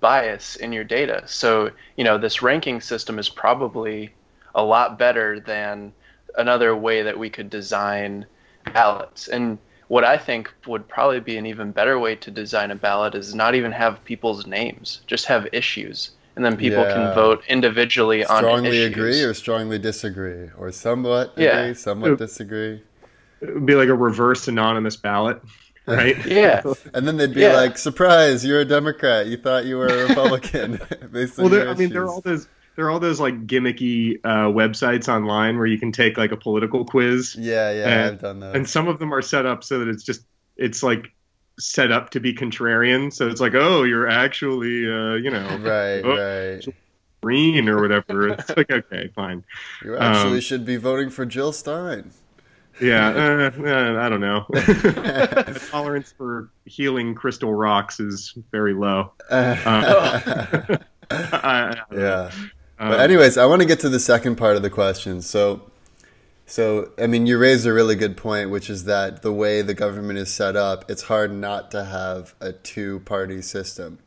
[SPEAKER 2] bias in your data. So, you know, this ranking system is probably a lot better than another way that we could design ballots. And what I think would probably be an even better way to design a ballot is not even have people's names, just have issues. And then people
[SPEAKER 1] Yeah.
[SPEAKER 2] can vote individually on
[SPEAKER 1] Strongly agree or strongly disagree, or somewhat
[SPEAKER 2] Yeah.
[SPEAKER 1] agree, somewhat
[SPEAKER 3] Uh,
[SPEAKER 1] disagree.
[SPEAKER 3] It would be like a reverse anonymous ballot, right?
[SPEAKER 2] Yeah.
[SPEAKER 1] And then they'd be
[SPEAKER 2] Yeah.
[SPEAKER 1] like, "Surprise! You're a Democrat. You thought you were a Republican." based
[SPEAKER 3] well, there, I mean, there are all those there are all those like gimmicky uh, websites online where you can take like a political quiz,
[SPEAKER 1] Yeah, yeah,
[SPEAKER 3] and-
[SPEAKER 1] I've done those.
[SPEAKER 3] and some of them are set up so that it's just it's like set up to be contrarian. So it's like, oh, you're actually, uh, you know,
[SPEAKER 1] right,
[SPEAKER 3] Oh.
[SPEAKER 1] right.
[SPEAKER 3] green or whatever. It's like, okay, fine.
[SPEAKER 1] You actually
[SPEAKER 3] Um,
[SPEAKER 1] should be voting for Jill Stein.
[SPEAKER 3] Yeah, uh, uh, I don't know. the tolerance for healing crystal rocks is very low. Uh, I- I
[SPEAKER 1] yeah.
[SPEAKER 3] Um,
[SPEAKER 1] But anyways, I want to get to the second part of the question. So, so I mean, you raised a really good point, which is that the way the government is set up, it's hard not to have a two-party system.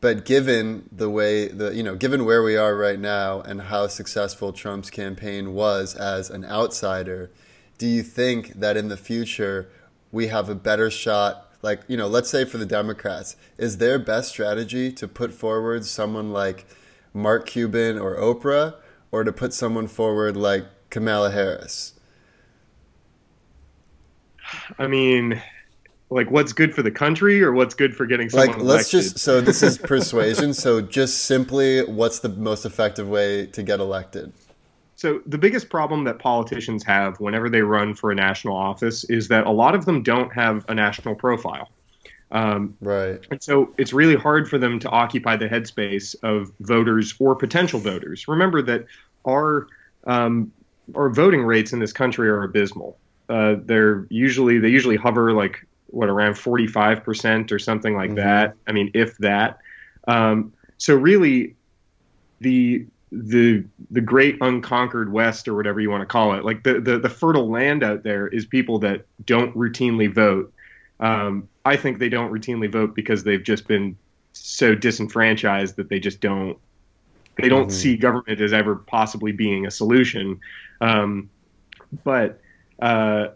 [SPEAKER 1] But given the way the you know, given where we are right now and how successful Trump's campaign was as an outsider, do you think that in the future we have a better shot? Like you know, let's say for the Democrats, is their best strategy to put forward someone like Mark Cuban or Oprah, or to put someone forward like Kamala Harris?
[SPEAKER 3] I mean, like, what's good for the country or what's good for getting someone
[SPEAKER 1] Like, let's
[SPEAKER 3] elected?
[SPEAKER 1] just so this is persuasion. so just simply, what's the most effective way to get elected?
[SPEAKER 3] So the biggest problem that politicians have whenever they run for a national office is that a lot of them don't have a national profile. Um,
[SPEAKER 1] Right.
[SPEAKER 3] And so it's really hard for them to occupy the headspace of voters or potential voters. Remember that our um, our voting rates in this country are abysmal. Uh, they're usually they usually hover like what around forty five percent or something like
[SPEAKER 1] Mhm.
[SPEAKER 3] that. I mean, if that. Um, so really, the the the great unconquered west or whatever you want to call it like the, the the fertile land out there is people that don't routinely vote um, i think they don't routinely vote because they've just been so disenfranchised that they just don't they don't
[SPEAKER 1] Mhm.
[SPEAKER 3] see government as ever possibly being a solution um, but uh,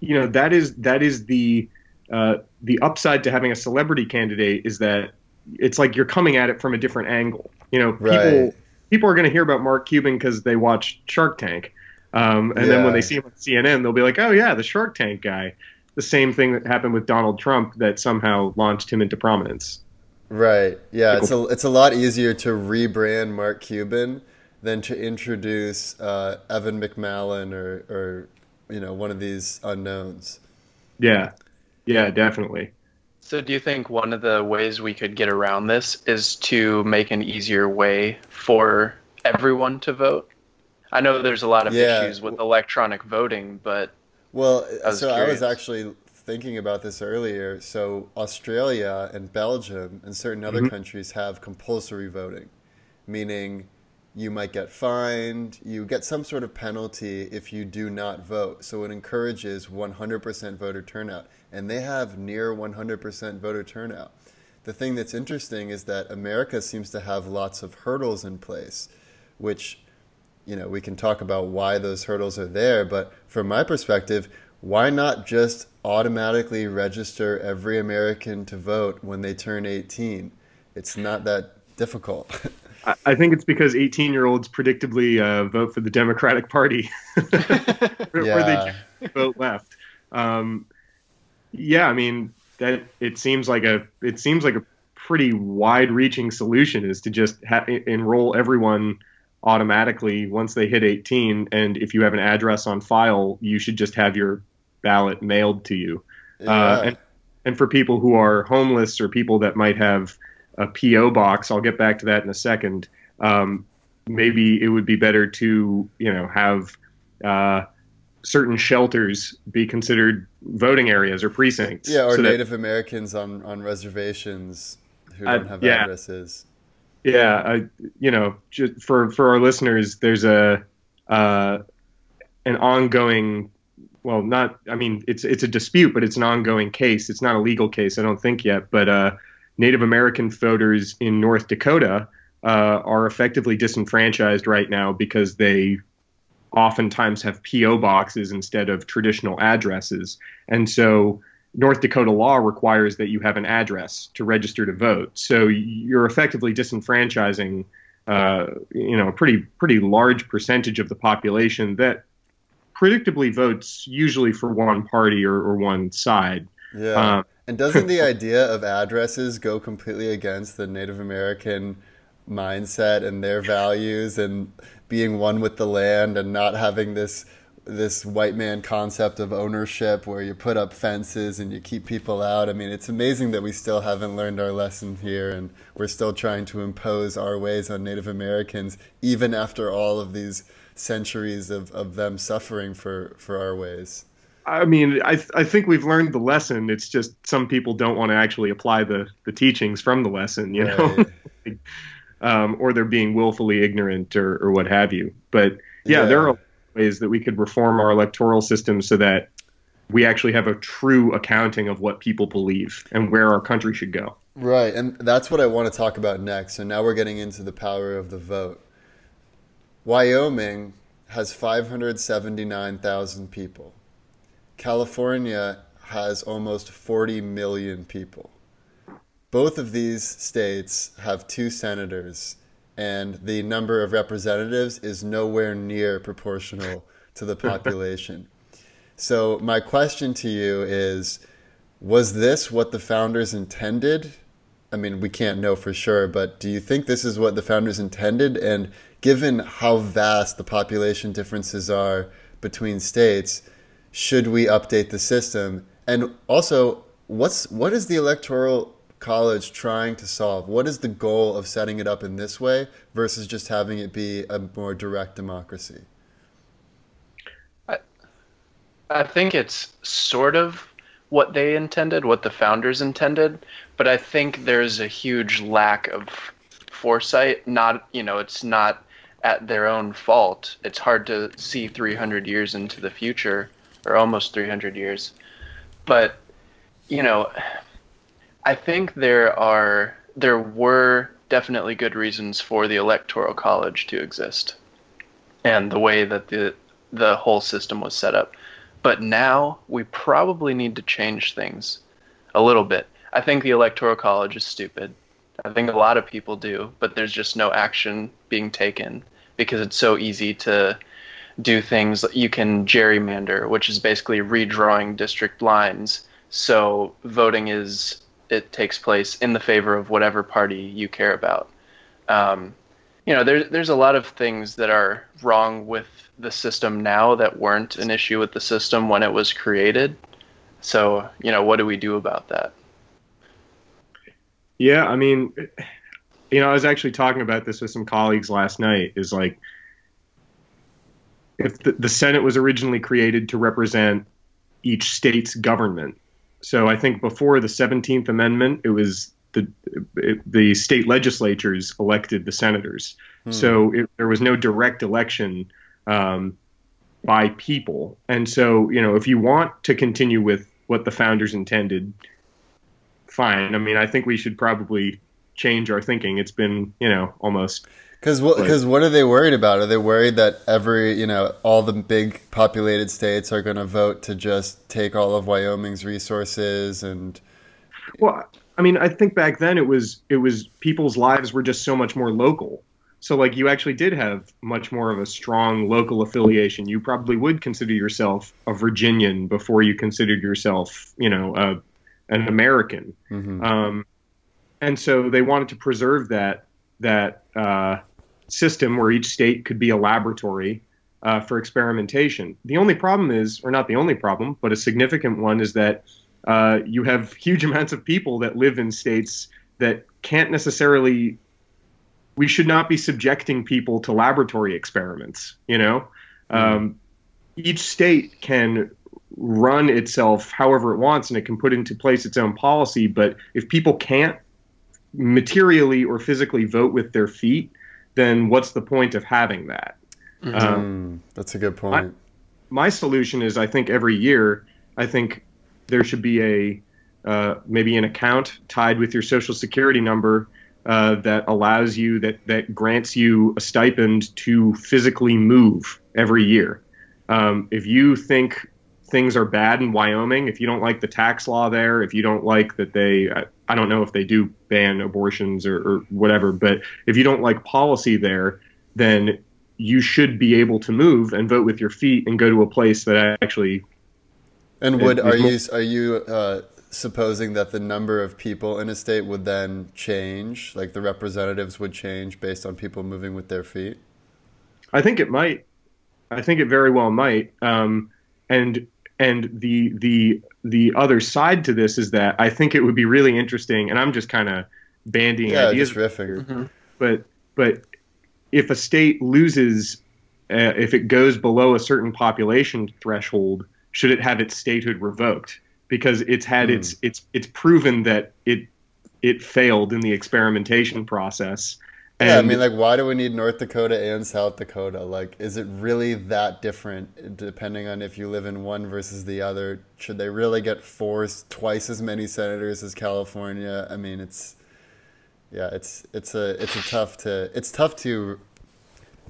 [SPEAKER 3] you know that is that is the uh, the upside to having a celebrity candidate is that it's like you're coming at it from a different angle. You know, people
[SPEAKER 1] Right.
[SPEAKER 3] People are going to hear about Mark Cuban because they watch Shark Tank, um, and then when they see him on CNN, they'll be like, "Oh yeah, the Shark Tank guy." The same thing that happened with Donald Trump that somehow launched him into prominence.
[SPEAKER 1] Right. Yeah, it's a it's a lot easier to rebrand Mark Cuban than to introduce uh, Evan McMullin or or you know one of these unknowns.
[SPEAKER 3] Yeah, yeah, definitely.
[SPEAKER 2] So, do you think one of the ways we could get around this is to make an easier way for everyone to vote? I know there's a lot of
[SPEAKER 1] Yeah.
[SPEAKER 2] issues with electronic voting, but
[SPEAKER 1] Well,
[SPEAKER 2] I was
[SPEAKER 1] so I was actually thinking about this earlier. So Australia and Belgium and certain other
[SPEAKER 3] Mhm.
[SPEAKER 1] countries have compulsory voting, meaning you might get fined, you get some sort of penalty if you do not vote. So it encourages 100% voter turnout, and they have near 100% voter turnout. The thing that's interesting is that America seems to have lots of hurdles in place, which you know, we can talk about why those hurdles are there, but from my perspective, why not just automatically register every American to vote when they turn 18? It's not that difficult.
[SPEAKER 3] I, think it's because 18 year olds predictably uh, vote for the Democratic Party, where
[SPEAKER 1] Yeah.
[SPEAKER 3] they vote left. Um, yeah, I mean that it seems like a it seems like a pretty wide reaching solution is to just ha- enroll everyone automatically once they hit 18 and if you have an address on file you should just have your ballot mailed to you
[SPEAKER 1] Yeah.
[SPEAKER 3] uh, and and for people who are homeless or people that might have a PO box, I'll get back to that in a second. Um, maybe it would be better to you know have uh, certain shelters be considered voting areas or precincts.
[SPEAKER 1] yeah, or
[SPEAKER 3] so that-
[SPEAKER 1] Native Americans on, on reservations who
[SPEAKER 3] Uh,
[SPEAKER 1] don't have
[SPEAKER 3] yeah.
[SPEAKER 1] addresses.
[SPEAKER 3] yeah, I, you know, just for for our listeners, there's a uh, an ongoing. Well, not. I mean, it's it's a dispute, but it's an ongoing case. It's not a legal case, I don't think yet. But uh, Native American voters in North Dakota uh, are effectively disenfranchised right now because they oftentimes have PO boxes instead of traditional addresses, and so North Dakota law requires that you have an address to register to vote. So you're effectively disenfranchising, uh, you know, a pretty pretty large percentage of the population that predictably votes usually for one party or, or one side.
[SPEAKER 1] Yeah.
[SPEAKER 3] Um,
[SPEAKER 1] and doesn't the idea of addresses go completely against the Native American mindset and their values and being one with the land and not having this this white man concept of ownership where you put up fences and you keep people out. I mean, it's amazing that we still haven't learned our lesson here and we're still trying to impose our ways on Native Americans even after all of these centuries of, of them suffering for, for our ways.
[SPEAKER 3] I mean, I, th- I think we've learned the lesson. It's just some people don't want to actually apply the, the teachings from the lesson, you know,
[SPEAKER 1] Right.
[SPEAKER 3] um, or they're being willfully ignorant or, or what have you. But yeah,
[SPEAKER 1] Yeah.
[SPEAKER 3] there are ways that we could reform our electoral system so that we actually have a true accounting of what people believe and where our country should go.
[SPEAKER 1] Right, and that's what I want to talk about next. So now we're getting into the power of the vote. Wyoming has 579,000 people. California has almost 40 million people. Both of these states have two senators, and the number of representatives is nowhere near proportional to the population. So, my question to you is Was this what the founders intended? I mean, we can't know for sure, but do you think this is what the founders intended? And given how vast the population differences are between states, should we update the system? And also, what's what is the electoral college trying to solve? What is the goal of setting it up in this way versus just having it be a more direct democracy?
[SPEAKER 2] I think it's sort of what they intended, what the founders intended, but I think there's a huge lack of foresight. Not, you know, it's not at their own fault. It's hard to see 300 years into the future, or almost 300 years. But, you know, I think there are, there were definitely good reasons for the Electoral College to exist and the way that the, the whole system was set up. But now we probably need to change things a little bit. I think the Electoral College is stupid. I think a lot of people do, but there's just no action being taken because it's so easy to do things. You can gerrymander, which is basically redrawing district lines. So voting is it takes place in the favor of whatever party you care about. Um, you know, there's there's a lot of things that are wrong with the system now that weren't an issue with the system when it was created. So, you know, what do we do about that?
[SPEAKER 3] Yeah, I mean, you know, I was actually talking about this with some colleagues last night. Is like, if the, the Senate was originally created to represent each state's government, so I think before the Seventeenth Amendment, it was the it, the state legislatures elected the senators. Hmm. So it, there was no direct election um, by people, and so you know, if you want to continue with what the founders intended, fine. I mean, I think we should probably change our thinking. It's been, you know, almost
[SPEAKER 1] because what because what are they worried about? Are they worried that every you know all the big populated states are going to vote to just take all of Wyoming's resources and?
[SPEAKER 3] Well, I mean, I think back then it was it was people's lives were just so much more local. So like you actually did have much more of a strong local affiliation. You probably would consider yourself a Virginian before you considered yourself, you know, a an American. Mm-hmm. Um, and so they wanted to preserve that that uh, system where each state could be a laboratory uh, for experimentation. The only problem is, or not the only problem, but a significant one, is that uh, you have huge amounts of people that live in states that can't necessarily. We should not be subjecting people to laboratory experiments. You know, mm-hmm. um, each state can run itself however it wants and it can put into place its own policy. But if people can't materially or physically vote with their feet, then what's the point of having that?
[SPEAKER 1] Mm-hmm. Um, That's a good point.
[SPEAKER 3] My, my, solution is I think every year, I think there should be a uh, maybe an account tied with your social security number uh, that allows you that that grants you a stipend to physically move every year. Um, if you think things are bad in Wyoming, if you don't like the tax law there, if you don't like that they, I don't know if they do ban abortions or, or whatever, but if you don't like policy there, then you should be able to move and vote with your feet and go to a place that actually.
[SPEAKER 1] And would are you are you uh, supposing that the number of people in a state would then change, like the representatives would change based on people moving with their feet?
[SPEAKER 3] I think it might. I think it very well might. Um, and and the the the other side to this is that I think it would be really interesting, and I'm just kind of bandying
[SPEAKER 1] yeah,
[SPEAKER 3] ideas.
[SPEAKER 1] Just riffing. Mm-hmm.
[SPEAKER 3] But but if a state loses, uh, if it goes below a certain population threshold, should it have its statehood revoked? Because it's had mm. its it's it's proven that it it failed in the experimentation process,
[SPEAKER 1] and yeah, I mean, like, why do we need North Dakota and South Dakota? Like, is it really that different depending on if you live in one versus the other? Should they really get forced twice as many senators as California? I mean, it's yeah, it's it's a it's a tough to it's tough to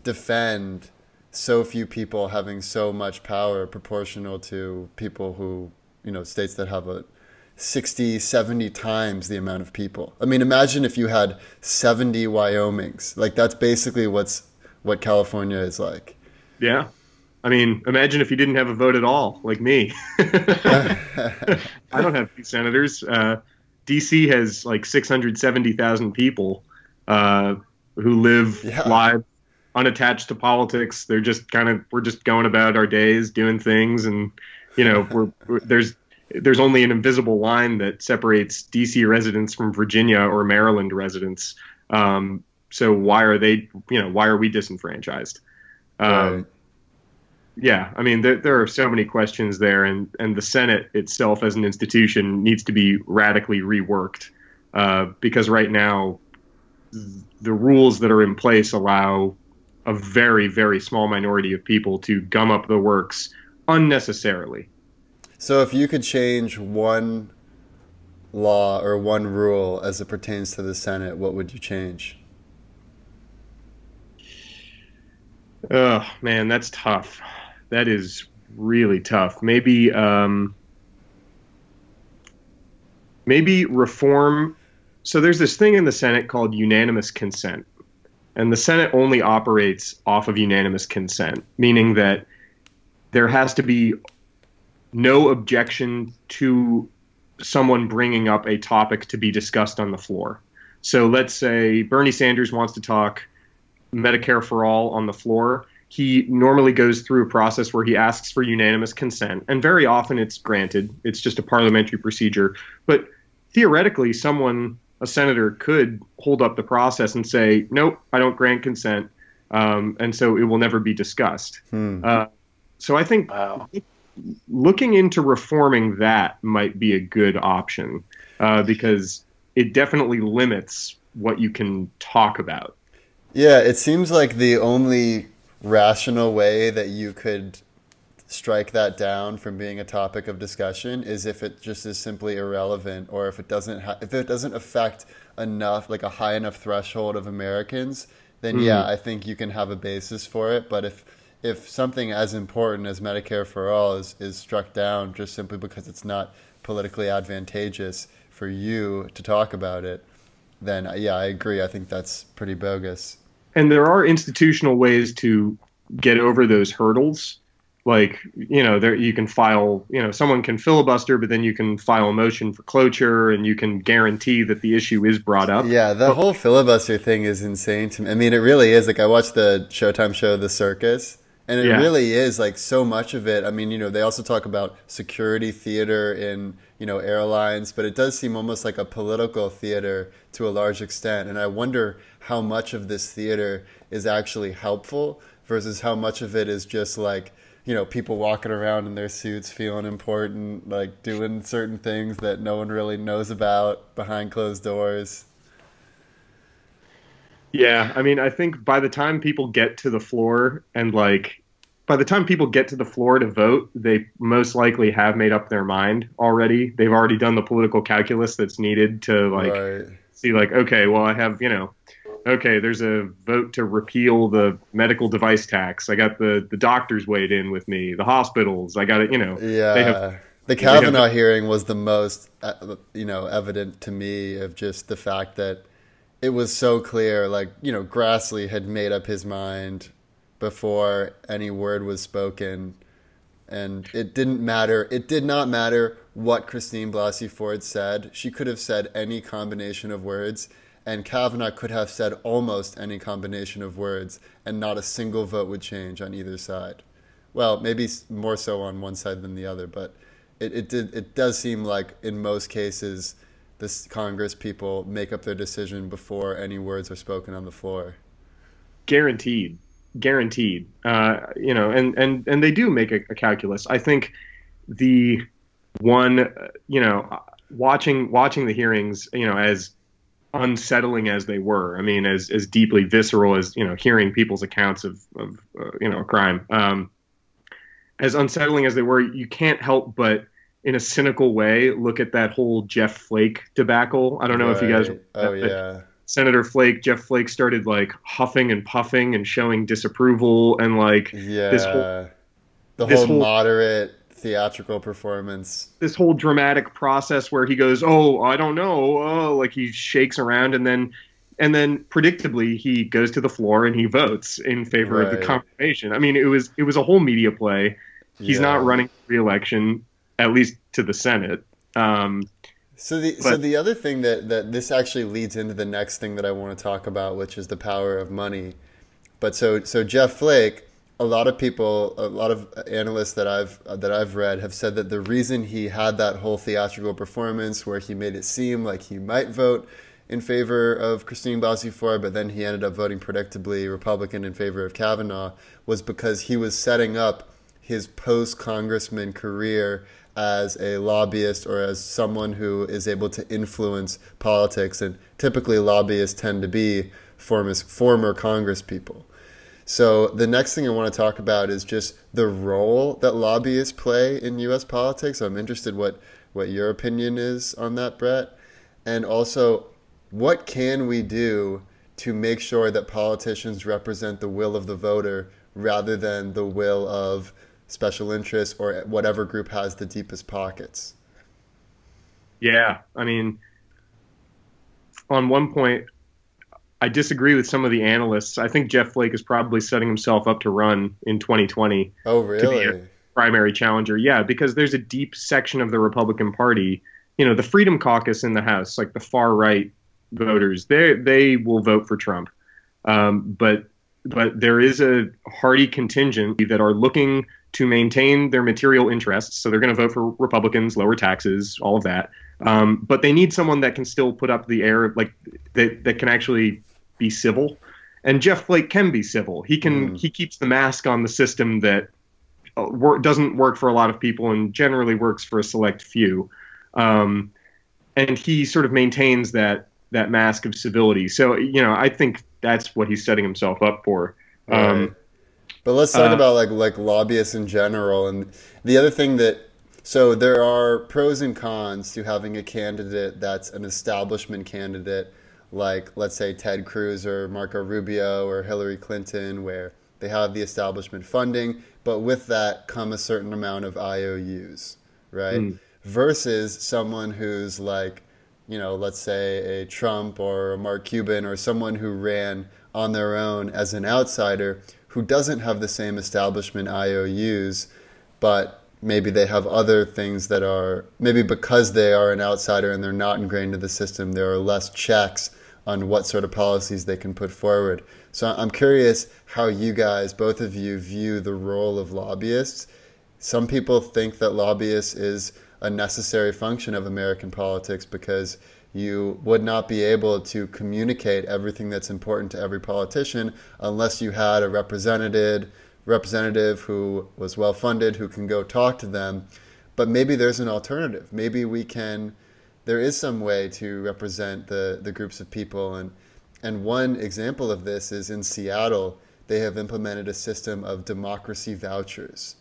[SPEAKER 1] defend so few people having so much power proportional to people who you know states that have a 60, 70 times the amount of people. I mean, imagine if you had 70 Wyomings. Like that's basically what's what California is like.
[SPEAKER 3] Yeah. I mean, imagine if you didn't have a vote at all, like me. I don't have two senators. Uh, DC has like 670,000 people uh, who live yeah. live, unattached to politics. They're just kind of, we're just going about our days, doing things. And, you know, we're, we're there's there's only an invisible line that separates DC residents from Virginia or Maryland residents. Um, so why are they, you know, why are we disenfranchised? Um, right. Yeah, I mean, there, there are so many questions there, and, and the Senate itself as an institution needs to be radically reworked uh, because right now the rules that are in place allow a very, very small minority of people to gum up the works unnecessarily.
[SPEAKER 1] So if you could change one law or one rule as it pertains to the Senate, what would you change?
[SPEAKER 3] Oh man, that's tough. That is really tough. Maybe um, maybe reform so there's this thing in the Senate called unanimous consent. And the Senate only operates off of unanimous consent, meaning that there has to be no objection to someone bringing up a topic to be discussed on the floor. So let's say Bernie Sanders wants to talk Medicare for all on the floor. He normally goes through a process where he asks for unanimous consent, and very often it's granted. It's just a parliamentary procedure. But theoretically, someone a senator could hold up the process and say, "Nope, I don't grant consent," um, and so it will never be discussed. Hmm. Uh, so I think wow. Looking into reforming that might be a good option uh, because it definitely limits what you can talk about.
[SPEAKER 1] Yeah, it seems like the only rational way that you could strike that down from being a topic of discussion is if it just is simply irrelevant or if it doesn't ha- if it doesn't affect enough like a high enough threshold of Americans then mm. yeah I think you can have a basis for it but if if something as important as Medicare for all is is struck down just simply because it's not politically advantageous for you to talk about it then uh, yeah I agree. I think that's pretty bogus.
[SPEAKER 3] And there are institutional ways to get over those hurdles. Like you know there you can file you know someone can filibuster but then you can file a motion for cloture and you can guarantee that the issue is brought up.
[SPEAKER 1] Yeah the whole filibuster thing is insane to me. I mean it really is. Like i watched the showtime show the circus and it yeah. really is like so much of it. I mean you know they also talk about security theater in you know airlines but it does seem almost like a political theater to a large extent. And i wonder how much of this theater is actually helpful versus how much of it is just like you know people walking around in their suits feeling important like doing certain things that no one really knows about behind closed doors
[SPEAKER 3] yeah i mean i think by the time people get to the floor and like by the time people get to the floor to vote they most likely have made up their mind already they've already done the political calculus that's needed to like right. see like okay well i have you know okay, there's a vote to repeal the medical device tax. I got the the doctors weighed in with me, the hospitals. I got it. You know,
[SPEAKER 1] yeah. Have, the Kavanaugh hearing was the most, uh, you know, evident to me of just the fact that it was so clear. Like, you know, Grassley had made up his mind before any word was spoken, and it didn't matter. It did not matter what Christine Blasey Ford said. She could have said any combination of words and Kavanaugh could have said almost any combination of words, and not a single vote would change on either side. Well, maybe more so on one side than the other, but it, it did it does seem like in most cases, this Congress people make up their decision before any words are spoken on the floor.
[SPEAKER 3] Guaranteed, guaranteed. Uh, you know, and and and they do make a, a calculus. I think the one, uh, you know, watching watching the hearings, you know, as unsettling as they were. I mean, as as deeply visceral as you know, hearing people's accounts of of uh, you know a crime. Um, as unsettling as they were, you can't help but, in a cynical way, look at that whole Jeff Flake debacle. I don't know right. if you guys.
[SPEAKER 1] Oh yeah.
[SPEAKER 3] Senator Flake, Jeff Flake started like huffing and puffing and showing disapproval and like
[SPEAKER 1] yeah. this whole the whole, whole moderate theatrical performance.
[SPEAKER 3] This whole dramatic process where he goes, "Oh, I don't know," oh, like he shakes around, and then, and then predictably he goes to the floor and he votes in favor right. of the confirmation. I mean, it was it was a whole media play. He's yeah. not running re-election, at least to the Senate. Um,
[SPEAKER 1] so the but, so the other thing that that this actually leads into the next thing that I want to talk about, which is the power of money. But so so Jeff Flake a lot of people, a lot of analysts that I've that I've read have said that the reason he had that whole theatrical performance where he made it seem like he might vote in favor of Christine Blasey Ford, but then he ended up voting predictably Republican in favor of Kavanaugh, was because he was setting up his post congressman career as a lobbyist or as someone who is able to influence politics. And typically, lobbyists tend to be former, former Congress people. So the next thing I want to talk about is just the role that lobbyists play in U.S. politics. I'm interested what what your opinion is on that, Brett, and also what can we do to make sure that politicians represent the will of the voter rather than the will of special interests or whatever group has the deepest pockets.
[SPEAKER 3] Yeah, I mean, on one point, I disagree with some of the analysts. I think Jeff Flake is probably setting himself up to run in 2020.
[SPEAKER 1] Oh, really?
[SPEAKER 3] primary challenger. Yeah, because there's a deep section of the Republican Party, you know, the Freedom Caucus in the House, like the far right voters, they they will vote for Trump. Um, but but there is a hearty contingent that are looking to maintain their material interests. So they're going to vote for Republicans, lower taxes, all of that. Um, but they need someone that can still put up the air, like that, that can actually be civil. And Jeff Flake can be civil. He can mm. he keeps the mask on the system that uh, work, doesn't work for a lot of people and generally works for a select few. Um, and he sort of maintains that that mask of civility. So you know, I think that's what he's setting himself up for. Um, right.
[SPEAKER 1] But let's talk uh, about like like lobbyists in general. And the other thing that so there are pros and cons to having a candidate that's an establishment candidate, like let's say Ted Cruz or Marco Rubio or Hillary Clinton, where they have the establishment funding, but with that come a certain amount of IOUs, right? Mm. Versus someone who's like, you know, let's say a Trump or a Mark Cuban or someone who ran on their own as an outsider who doesn't have the same establishment IOUs, but maybe they have other things that are maybe because they are an outsider and they're not ingrained in the system, there are less checks on what sort of policies they can put forward. So I'm curious how you guys, both of you, view the role of lobbyists. Some people think that lobbyists is a necessary function of American politics because you would not be able to communicate everything that's important to every politician unless you had a representative representative who was well funded who can go talk to them. But maybe there's an alternative. Maybe we can there is some way to represent the the groups of people. And and one example of this is in Seattle they have implemented a system of democracy vouchers.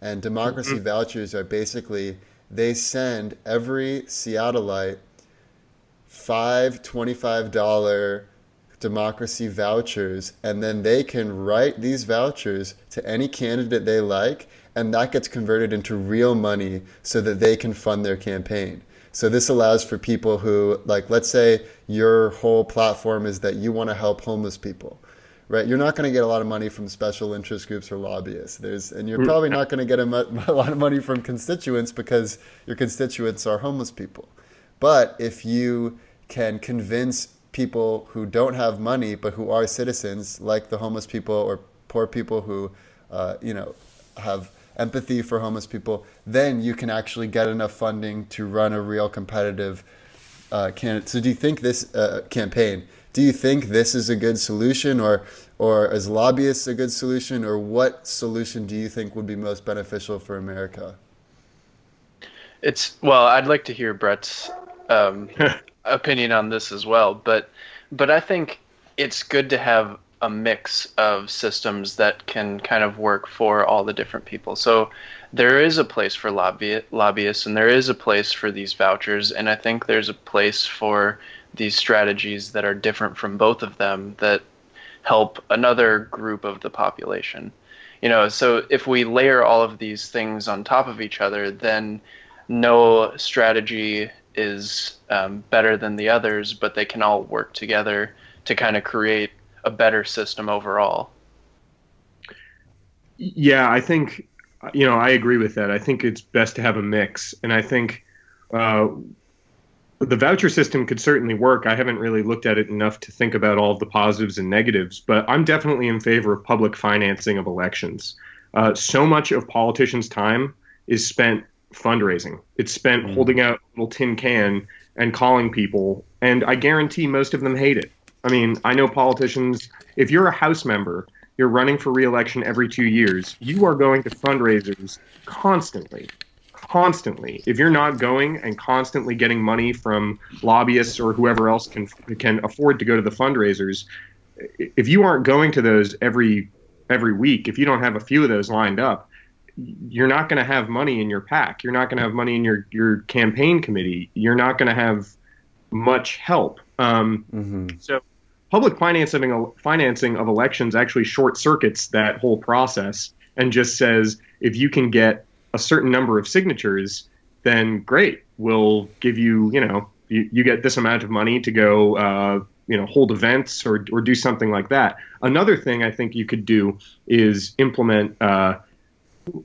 [SPEAKER 1] And democracy mm-hmm. vouchers are basically they send every Seattleite five $25 democracy vouchers, and then they can write these vouchers to any candidate they like, and that gets converted into real money so that they can fund their campaign. So this allows for people who, like, let's say your whole platform is that you want to help homeless people, right? You're not going to get a lot of money from special interest groups or lobbyists. There's, and you're probably not going to get a, a lot of money from constituents because your constituents are homeless people. But if you can convince people who don't have money but who are citizens, like the homeless people or poor people who, uh, you know, have empathy for homeless people, then you can actually get enough funding to run a real competitive uh, candidate. So, do you think this uh, campaign? Do you think this is a good solution, or or is lobbyists a good solution, or what solution do you think would be most beneficial for America?
[SPEAKER 2] It's well, I'd like to hear Brett's um, opinion on this as well, but but I think it's good to have a mix of systems that can kind of work for all the different people. So there is a place for lobby lobbyists and there is a place for these vouchers and I think there's a place for these strategies that are different from both of them that help another group of the population. You know, so if we layer all of these things on top of each other, then no strategy is um, better than the others, but they can all work together to kind of create a better system overall.
[SPEAKER 3] Yeah, I think you know I agree with that. I think it's best to have a mix, and I think uh, the voucher system could certainly work. I haven't really looked at it enough to think about all of the positives and negatives, but I'm definitely in favor of public financing of elections. Uh, so much of politicians' time is spent fundraising. It's spent mm. holding out a little tin can and calling people, and I guarantee most of them hate it. I mean, I know politicians, if you're a House member, you're running for reelection every two years, you are going to fundraisers constantly. Constantly. If you're not going and constantly getting money from lobbyists or whoever else can can afford to go to the fundraisers, if you aren't going to those every every week, if you don't have a few of those lined up, you're not going to have money in your PAC. You're not going to have money in your your campaign committee. You're not going to have much help. Um, mm-hmm. So, public financing financing of elections actually short circuits that whole process and just says if you can get a certain number of signatures, then great, we'll give you you know you, you get this amount of money to go, uh, you know, hold events or, or do something like that. Another thing I think you could do is implement uh,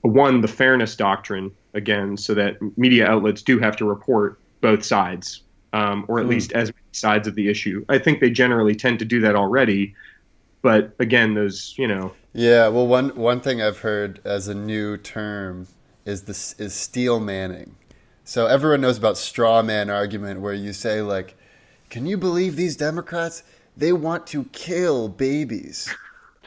[SPEAKER 3] one, the fairness doctrine again, so that media outlets do have to report both sides, um, or at mm. least as many sides of the issue. I think they generally tend to do that already, but again, those you know.
[SPEAKER 1] Yeah, well, one one thing I've heard as a new term is this is steel manning. So everyone knows about straw man argument, where you say like, "Can you believe these Democrats? They want to kill babies."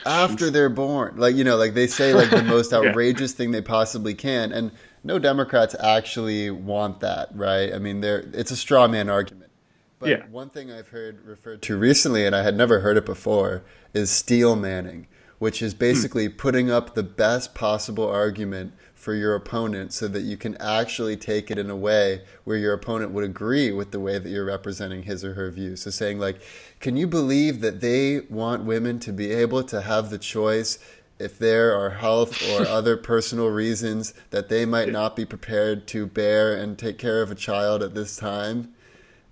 [SPEAKER 1] After they're born. Like you know, like they say like the most outrageous yeah. thing they possibly can, and no Democrats actually want that, right? I mean, they're it's a straw man argument. But yeah. one thing I've heard referred to recently, and I had never heard it before, is steel manning, which is basically hmm. putting up the best possible argument for your opponent so that you can actually take it in a way where your opponent would agree with the way that you're representing his or her view. So saying like, can you believe that they want women to be able to have the choice if there are health or other personal reasons that they might not be prepared to bear and take care of a child at this time?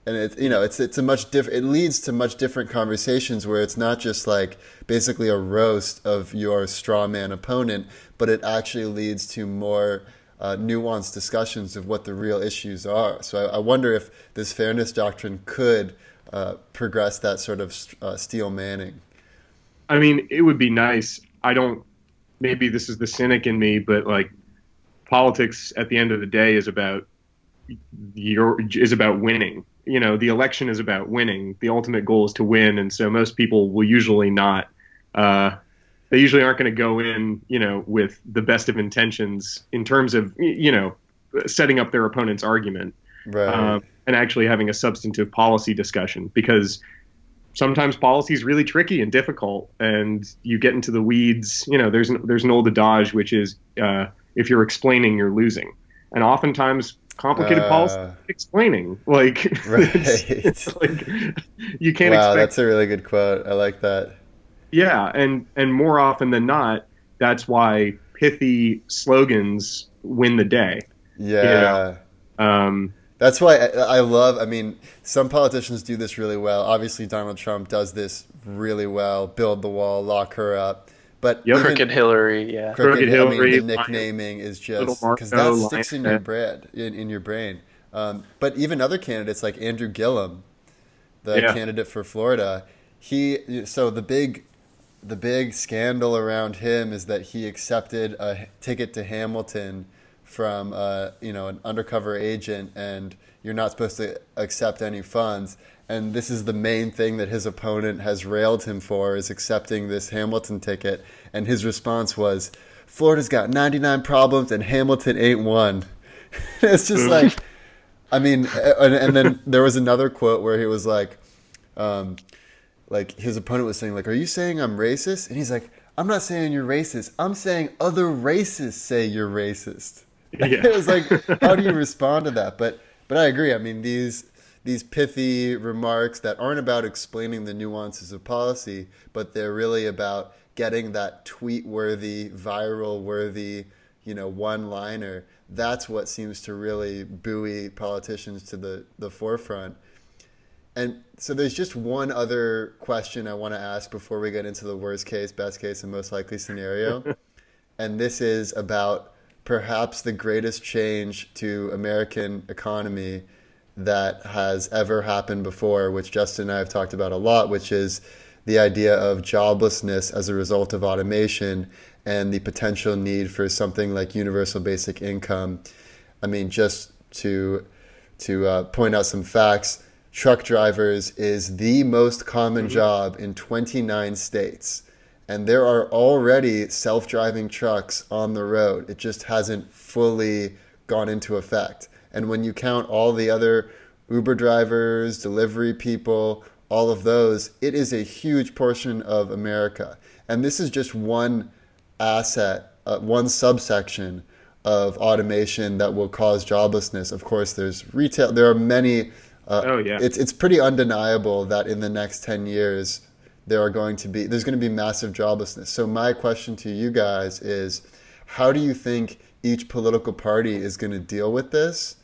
[SPEAKER 1] And it's you know it's it's a much different it leads to much different conversations where it's not just like basically a roast of your straw man opponent but it actually leads to more uh, nuanced discussions of what the real issues are. So I, I wonder if this fairness doctrine could uh, progress that sort of uh, steel manning.
[SPEAKER 3] I mean it would be nice. I don't maybe this is the cynic in me but like politics at the end of the day is about your is about winning you know the election is about winning. The ultimate goal is to win, and so most people will usually not. Uh, they usually aren't going to go in, you know, with the best of intentions in terms of, you know, setting up their opponent's argument right. um, and actually having a substantive policy discussion because sometimes policy is really tricky and difficult, and you get into the weeds. You know, there's an, there's an old adage which is uh, if you're explaining, you're losing, and oftentimes complicated uh, policy explaining. Like, right. it's, it's like you can't.
[SPEAKER 1] Wow,
[SPEAKER 3] expect,
[SPEAKER 1] that's a really good quote. I like that.
[SPEAKER 3] Yeah, and and more often than not, that's why pithy slogans win the day.
[SPEAKER 1] Yeah. You know? um, that's why I, I love. I mean, some politicians do this really well. Obviously, Donald Trump does this really well. Build the wall, lock her up. But
[SPEAKER 2] yep. Crooked Hillary, yeah.
[SPEAKER 3] Crooked, Crooked Hillary.
[SPEAKER 1] I mean, the nicknaming is just because that sticks in your bread, in, in your brain. Um, but even other candidates like Andrew Gillum, the yeah. candidate for Florida, he so the big the big scandal around him is that he accepted a ticket to Hamilton from uh, you know an undercover agent, and you're not supposed to accept any funds and this is the main thing that his opponent has railed him for is accepting this Hamilton ticket and his response was Florida's got 99 problems and Hamilton ain't one. it's just like I mean and, and, then there was another quote where he was like um, like his opponent was saying like are you saying I'm racist and he's like I'm not saying you're racist I'm saying other racists say you're racist. Yeah. it was like how do you respond to that but but I agree I mean these these pithy remarks that aren't about explaining the nuances of policy, but they're really about getting that tweet worthy, viral worthy, you know, one liner. That's what seems to really buoy politicians to the, the forefront. And so there's just one other question I want to ask before we get into the worst case, best case, and most likely scenario. and this is about perhaps the greatest change to American economy that has ever happened before, which Justin and I have talked about a lot, which is the idea of joblessness as a result of automation and the potential need for something like universal basic income. I mean, just to to uh, point out some facts, truck drivers is the most common mm-hmm. job in 29 states. And there are already self driving trucks on the road. It just hasn't fully gone into effect. And when you count all the other Uber drivers, delivery people, all of those, it is a huge portion of America. And this is just one asset, uh, one subsection of automation that will cause joblessness. Of course, there's retail. There are many.
[SPEAKER 3] Uh, oh yeah.
[SPEAKER 1] It's it's pretty undeniable that in the next ten years there are going to be there's going to be massive joblessness. So my question to you guys is, how do you think each political party is going to deal with this?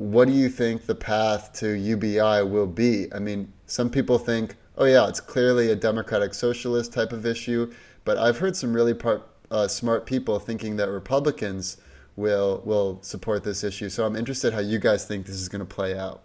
[SPEAKER 1] What do you think the path to UBI will be? I mean, some people think, oh yeah, it's clearly a democratic socialist type of issue, but I've heard some really part, uh, smart people thinking that Republicans will will support this issue. So I'm interested how you guys think this is going to play out.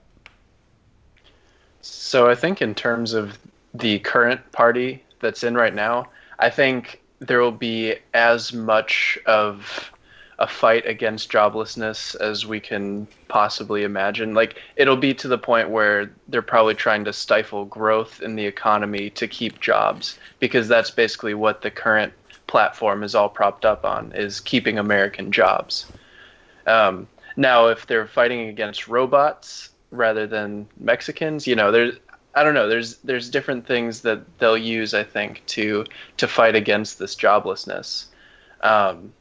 [SPEAKER 2] So I think in terms of the current party that's in right now, I think there will be as much of a fight against joblessness as we can possibly imagine. Like it'll be to the point where they're probably trying to stifle growth in the economy to keep jobs because that's basically what the current platform is all propped up on is keeping American jobs. Um, now, if they're fighting against robots rather than Mexicans, you know, there's I don't know. There's there's different things that they'll use, I think, to to fight against this joblessness. Um,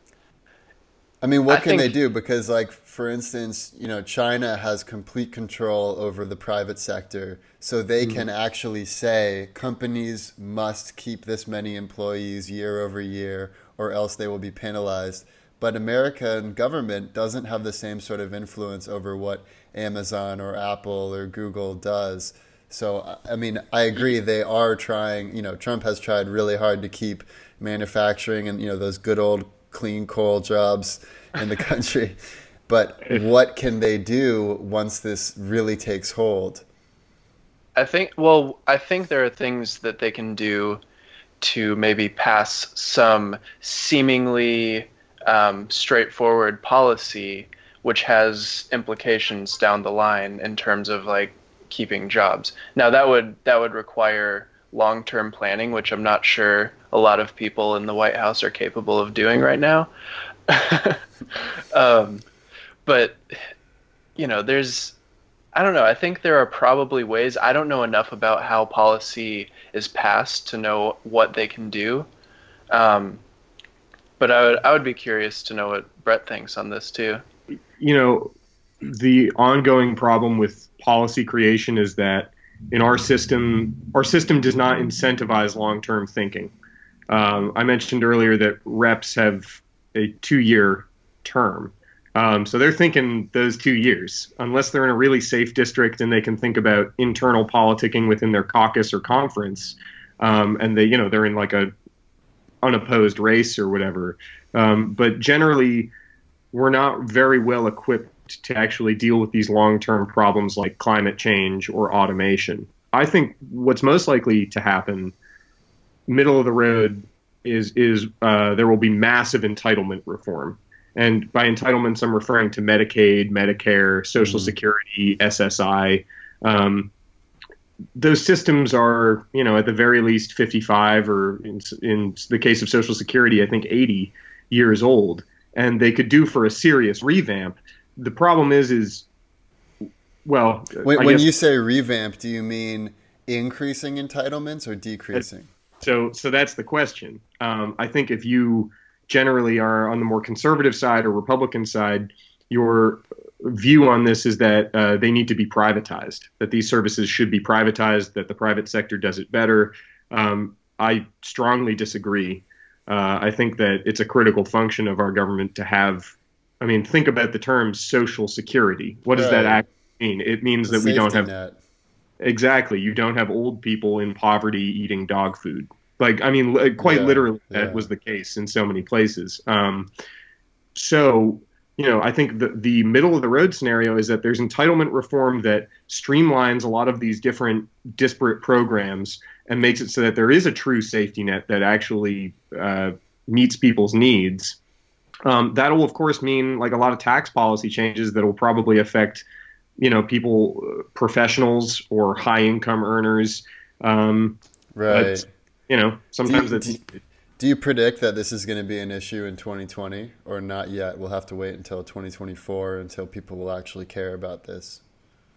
[SPEAKER 1] I mean, what I can think, they do? Because, like, for instance, you know, China has complete control over the private sector, so they mm-hmm. can actually say companies must keep this many employees year over year, or else they will be penalized. But American government doesn't have the same sort of influence over what Amazon or Apple or Google does. So, I mean, I agree. They are trying. You know, Trump has tried really hard to keep manufacturing and you know those good old clean coal jobs in the country. but what can they do once this really takes hold?
[SPEAKER 2] I think. Well, I think there are things that they can do to maybe pass some seemingly um, straightforward policy, which has implications down the line in terms of like keeping jobs. Now that would that would require long-term planning, which I'm not sure a lot of people in the White House are capable of doing right now. um, but you know, there's I don't know. I think there are probably ways. I don't know enough about how policy is passed to know what they can do. Um, but I would I would be curious to know what Brett thinks on this too.
[SPEAKER 3] You know, the ongoing problem with policy creation is that in our system, our system does not incentivize long-term thinking. Um, I mentioned earlier that reps have a two-year term. Um, so they're thinking those two years, unless they're in a really safe district and they can think about internal politicking within their caucus or conference, um, and they, you know, they're in like a unopposed race or whatever. Um, but generally, we're not very well equipped to actually deal with these long term problems like climate change or automation. I think what's most likely to happen, middle of the road, is is uh, there will be massive entitlement reform. And by entitlements, I'm referring to Medicaid, Medicare, Social mm-hmm. Security, SSI. Um, those systems are, you know, at the very least 55 or in, in the case of Social Security, I think 80 years old, and they could do for a serious revamp the problem is, is well,
[SPEAKER 1] when, when you say revamp, do you mean increasing entitlements or decreasing?
[SPEAKER 3] So, so that's the question. Um, I think if you generally are on the more conservative side or Republican side, your view on this is that uh, they need to be privatized, that these services should be privatized, that the private sector does it better. Um, I strongly disagree. Uh, I think that it's a critical function of our government to have I mean, think about the term social security. What does right. that actually mean? It means the that we don't have net. exactly. You don't have old people in poverty eating dog food. Like, I mean, quite yeah, literally, that yeah. was the case in so many places. Um, so, you know, I think the the middle of the road scenario is that there's entitlement reform that streamlines a lot of these different disparate programs and makes it so that there is a true safety net that actually uh, meets people's needs um, that will, of course, mean like a lot of tax policy changes that will probably affect, you know, people, uh, professionals or high income earners. Um,
[SPEAKER 1] right. But,
[SPEAKER 3] you know, sometimes do you,
[SPEAKER 1] it's. Do you predict that this is going to be an issue in 2020 or not yet? We'll have to wait until 2024 until people will actually care about this.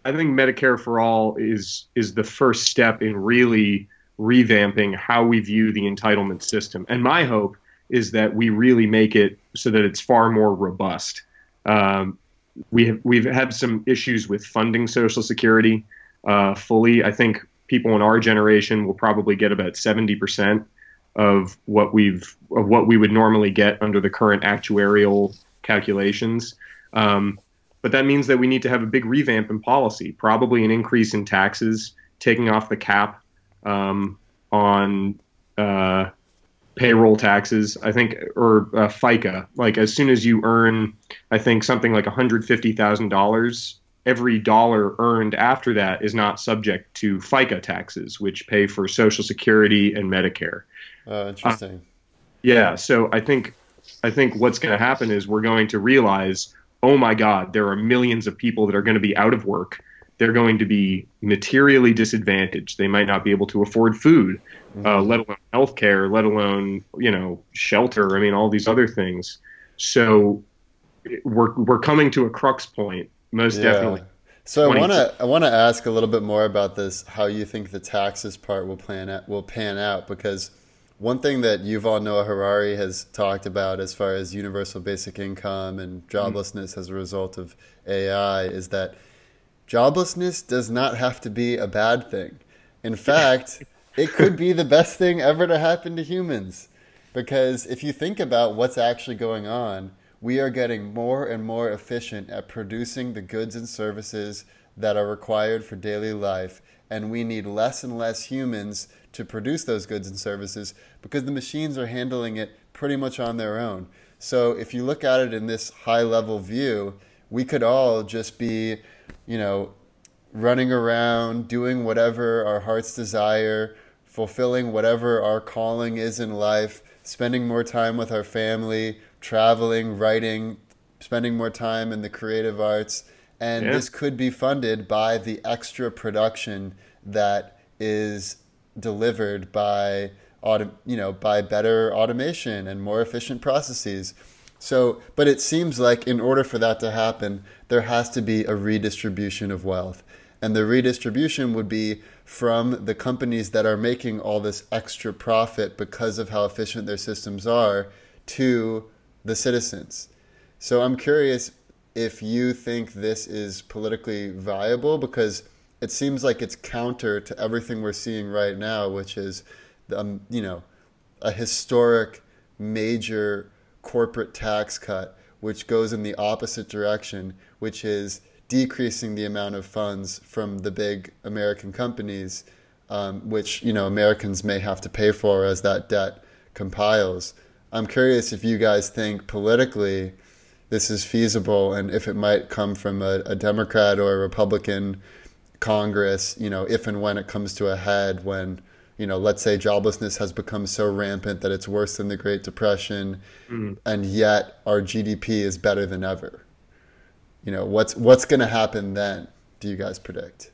[SPEAKER 3] I think Medicare for all is is the first step in really revamping how we view the entitlement system. And my hope is that we really make it so that it's far more robust. Um, we have we've had some issues with funding Social Security uh, fully. I think people in our generation will probably get about seventy percent of what we've of what we would normally get under the current actuarial calculations. Um, but that means that we need to have a big revamp in policy, probably an increase in taxes, taking off the cap um, on uh, payroll taxes. I think, or uh, FICA. Like as soon as you earn, I think something like one hundred fifty thousand dollars, every dollar earned after that is not subject to FICA taxes, which pay for Social Security and Medicare.
[SPEAKER 1] Oh, interesting. Uh,
[SPEAKER 3] yeah, so I think I think what's going to happen is we're going to realize, oh my God, there are millions of people that are going to be out of work. They're going to be materially disadvantaged. They might not be able to afford food, mm-hmm. uh, let alone health care, let alone you know shelter. I mean, all these other things. So we're we're coming to a crux point, most yeah. definitely.
[SPEAKER 1] So I want to I want to ask a little bit more about this. How you think the taxes part will plan out, will pan out because one thing that Yuval Noah Harari has talked about as far as universal basic income and joblessness mm-hmm. as a result of AI is that joblessness does not have to be a bad thing. In fact, it could be the best thing ever to happen to humans. Because if you think about what's actually going on, we are getting more and more efficient at producing the goods and services that are required for daily life. And we need less and less humans to produce those goods and services because the machines are handling it pretty much on their own. So if you look at it in this high level view, we could all just be, you know, running around doing whatever our hearts desire, fulfilling whatever our calling is in life, spending more time with our family, traveling, writing, spending more time in the creative arts. And yeah. this could be funded by the extra production that is delivered by auto, you know, by better automation and more efficient processes. So, but it seems like in order for that to happen, there has to be a redistribution of wealth. And the redistribution would be from the companies that are making all this extra profit because of how efficient their systems are to the citizens. So I'm curious if you think this is politically viable because it seems like it's counter to everything we're seeing right now, which is, um, you know, a historic major corporate tax cut, which goes in the opposite direction, which is decreasing the amount of funds from the big American companies, um, which you know Americans may have to pay for as that debt compiles. I'm curious if you guys think politically this is feasible and if it might come from a, a Democrat or a Republican Congress, you know, if and when it comes to a head, when, you know, let's say joblessness has become so rampant that it's worse than the Great Depression, mm. and yet our GDP is better than ever. You know, what's what's going to happen then? Do you guys predict?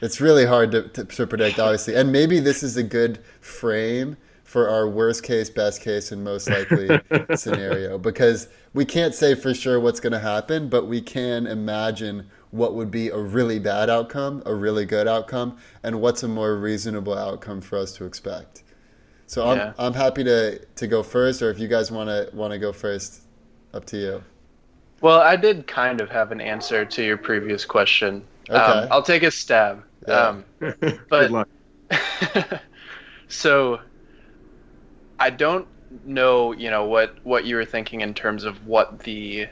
[SPEAKER 1] It's really hard to, to, to predict, obviously, and maybe this is a good frame for our worst case, best case, and most likely scenario because we can't say for sure what's going to happen, but we can imagine what would be a really bad outcome, a really good outcome, and what's a more reasonable outcome for us to expect. So I'm I'm happy to to go first, or if you guys want to want to go first, up to you.
[SPEAKER 2] Well, I did kind of have an answer to your previous question. Okay. Um, I'll take a stab. Yeah. Um, but so I don't know, you know, what what you were thinking in terms of what the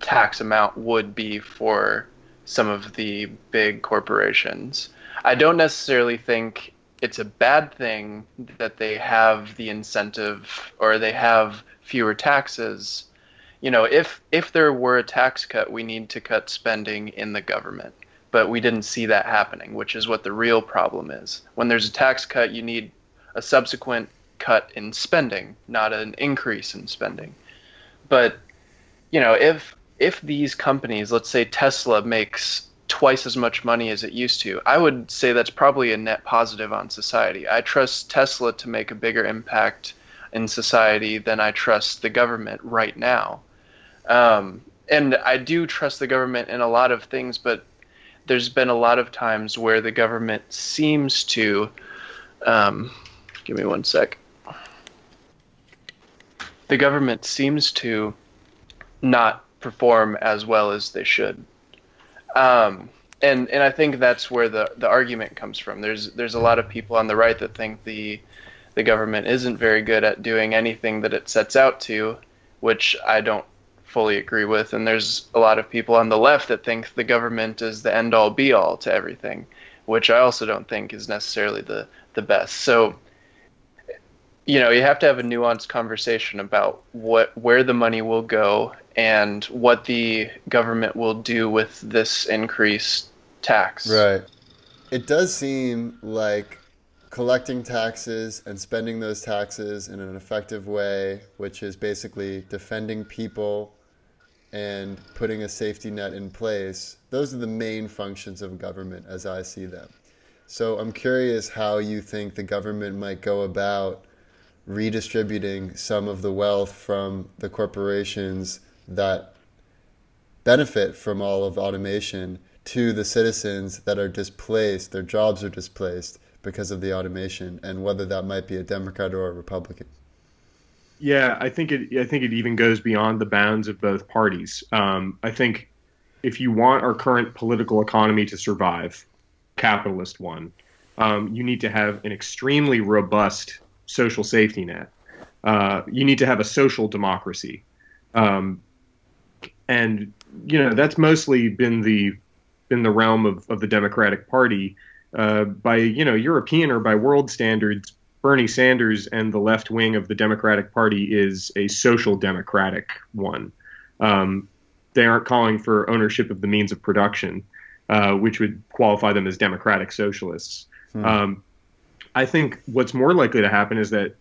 [SPEAKER 2] tax amount would be for some of the big corporations. I don't necessarily think it's a bad thing that they have the incentive or they have fewer taxes. You know, if if there were a tax cut, we need to cut spending in the government. But we didn't see that happening, which is what the real problem is. When there's a tax cut, you need a subsequent cut in spending, not an increase in spending. But you know, if if these companies, let's say Tesla makes twice as much money as it used to, I would say that's probably a net positive on society. I trust Tesla to make a bigger impact in society than I trust the government right now. Um, and I do trust the government in a lot of things, but there's been a lot of times where the government seems to. Um, give me one sec. The government seems to not perform as well as they should. Um, and and I think that's where the the argument comes from. There's there's a lot of people on the right that think the the government isn't very good at doing anything that it sets out to, which I don't fully agree with. And there's a lot of people on the left that think the government is the end all be all to everything, which I also don't think is necessarily the, the best. So, you know, you have to have a nuanced conversation about what where the money will go and what the government will do with this increased tax.
[SPEAKER 1] Right. It does seem like collecting taxes and spending those taxes in an effective way, which is basically defending people and putting a safety net in place, those are the main functions of government as I see them. So I'm curious how you think the government might go about redistributing some of the wealth from the corporations that benefit from all of automation to the citizens that are displaced, their jobs are displaced because of the automation, and whether that might be a Democrat or a Republican.
[SPEAKER 3] Yeah, I think it. I think it even goes beyond the bounds of both parties. Um, I think if you want our current political economy to survive, capitalist one, um, you need to have an extremely robust social safety net. Uh, you need to have a social democracy, um, and you know that's mostly been the been the realm of, of the Democratic Party. Uh, by you know European or by world standards, Bernie Sanders and the left wing of the Democratic Party is a social democratic one. Um, they aren't calling for ownership of the means of production, uh, which would qualify them as democratic socialists. Hmm. Um, I think what's more likely to happen is that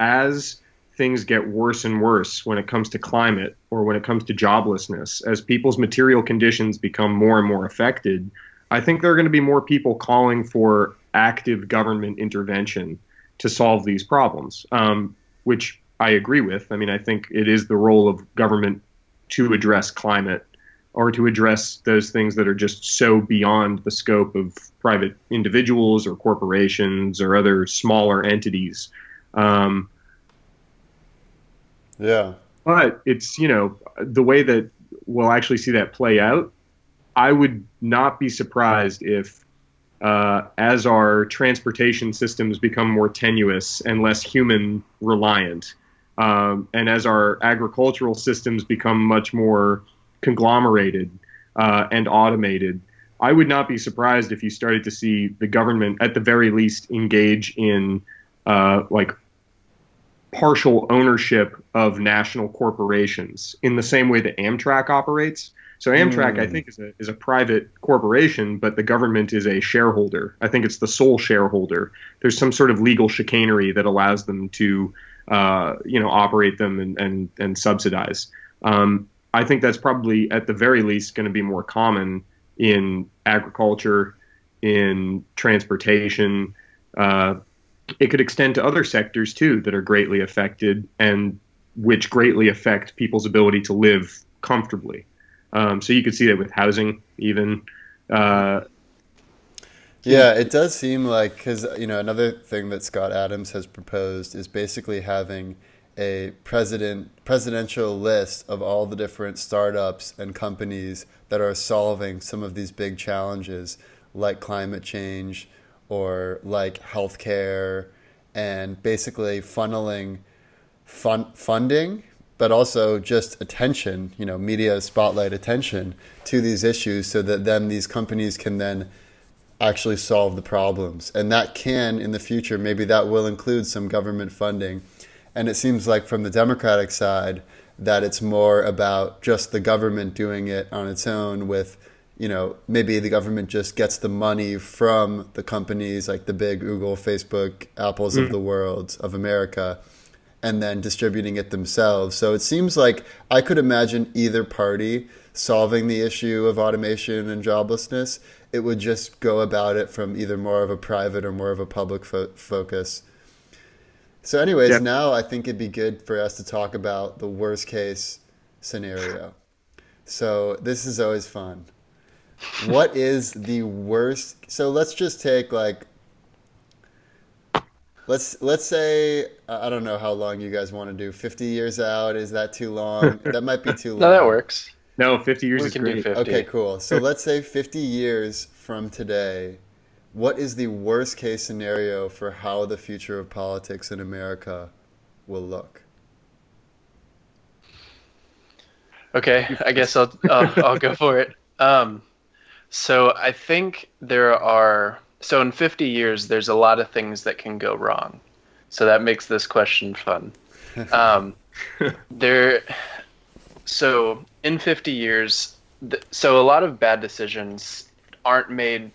[SPEAKER 3] as things get worse and worse when it comes to climate or when it comes to joblessness, as people's material conditions become more and more affected, I think there are going to be more people calling for active government intervention to solve these problems, um, which I agree with. I mean, I think it is the role of government to address climate or to address those things that are just so beyond the scope of private individuals or corporations or other smaller entities. Um,
[SPEAKER 1] yeah.
[SPEAKER 3] But it's, you know, the way that we'll actually see that play out, I would not be surprised if, uh, as our transportation systems become more tenuous and less human reliant, um, and as our agricultural systems become much more conglomerated uh, and automated, I would not be surprised if you started to see the government, at the very least, engage in uh, like partial ownership of national corporations in the same way that Amtrak operates. So Amtrak, mm. I think, is a is a private corporation, but the government is a shareholder. I think it's the sole shareholder. There's some sort of legal chicanery that allows them to, uh, you know, operate them and and, and subsidize. Um, I think that's probably at the very least going to be more common in agriculture, in transportation. Uh, it could extend to other sectors too that are greatly affected and which greatly affect people's ability to live comfortably. Um, so you could see that with housing, even. Uh,
[SPEAKER 1] yeah, it does seem like because you know another thing that Scott Adams has proposed is basically having a president presidential list of all the different startups and companies that are solving some of these big challenges like climate change, or like healthcare and basically funneling fun- funding but also just attention, you know, media spotlight attention to these issues so that then these companies can then actually solve the problems. And that can, in the future, maybe that will include some government funding. And it seems like from the Democratic side that it's more about just the government doing it on its own with you know, maybe the government just gets the money from the companies like the big Google, Facebook, Apples mm. of the world of America, and then distributing it themselves. So it seems like I could imagine either party solving the issue of automation and joblessness. It would just go about it from either more of a private or more of a public fo- focus. So, anyways, yeah. now I think it'd be good for us to talk about the worst case scenario. So, this is always fun what is the worst? So let's just take like let's let's say I don't know how long you guys want to do. Fifty years out is that too long? That might be too long.
[SPEAKER 2] no, that works.
[SPEAKER 3] No, fifty years we is great.
[SPEAKER 1] Okay, cool. So let's say fifty years from today. What is the worst case scenario for how the future of politics in America will look?
[SPEAKER 2] Okay, I guess I'll uh, I'll go for it. Um, so I think there are so in 50 years there's a lot of things that can go wrong. So that makes this question fun. Um, there, so in 50 years, th- so a lot of bad decisions aren't made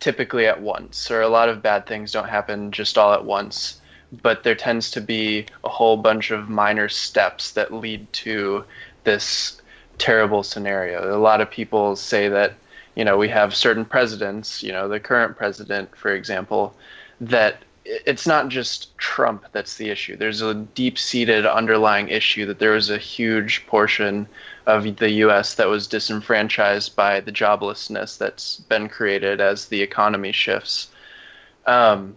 [SPEAKER 2] typically at once, or a lot of bad things don't happen just all at once. But there tends to be a whole bunch of minor steps that lead to this terrible scenario. A lot of people say that, you know, we have certain presidents, you know, the current president, for example, that it's not just Trump that's the issue. There's a deep seated underlying issue that there was a huge portion of the US that was disenfranchised by the joblessness that's been created as the economy shifts. Um,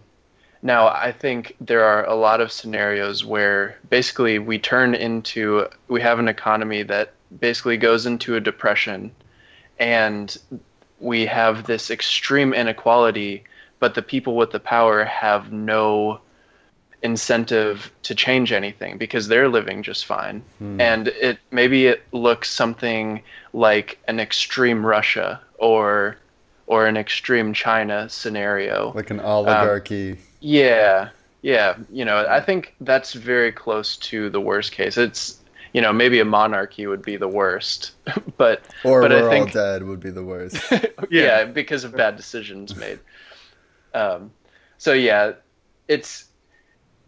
[SPEAKER 2] now, I think there are a lot of scenarios where basically we turn into, we have an economy that basically goes into a depression and we have this extreme inequality but the people with the power have no incentive to change anything because they're living just fine. Hmm. And it maybe it looks something like an extreme Russia or or an extreme China scenario.
[SPEAKER 1] Like an oligarchy. Um,
[SPEAKER 2] yeah. Yeah, you know, I think that's very close to the worst case. It's you know, maybe a monarchy would be the worst, but
[SPEAKER 1] or
[SPEAKER 2] but
[SPEAKER 1] we're
[SPEAKER 2] I think,
[SPEAKER 1] all dead would be the worst.
[SPEAKER 2] yeah. yeah, because of bad decisions made. Um, so yeah, it's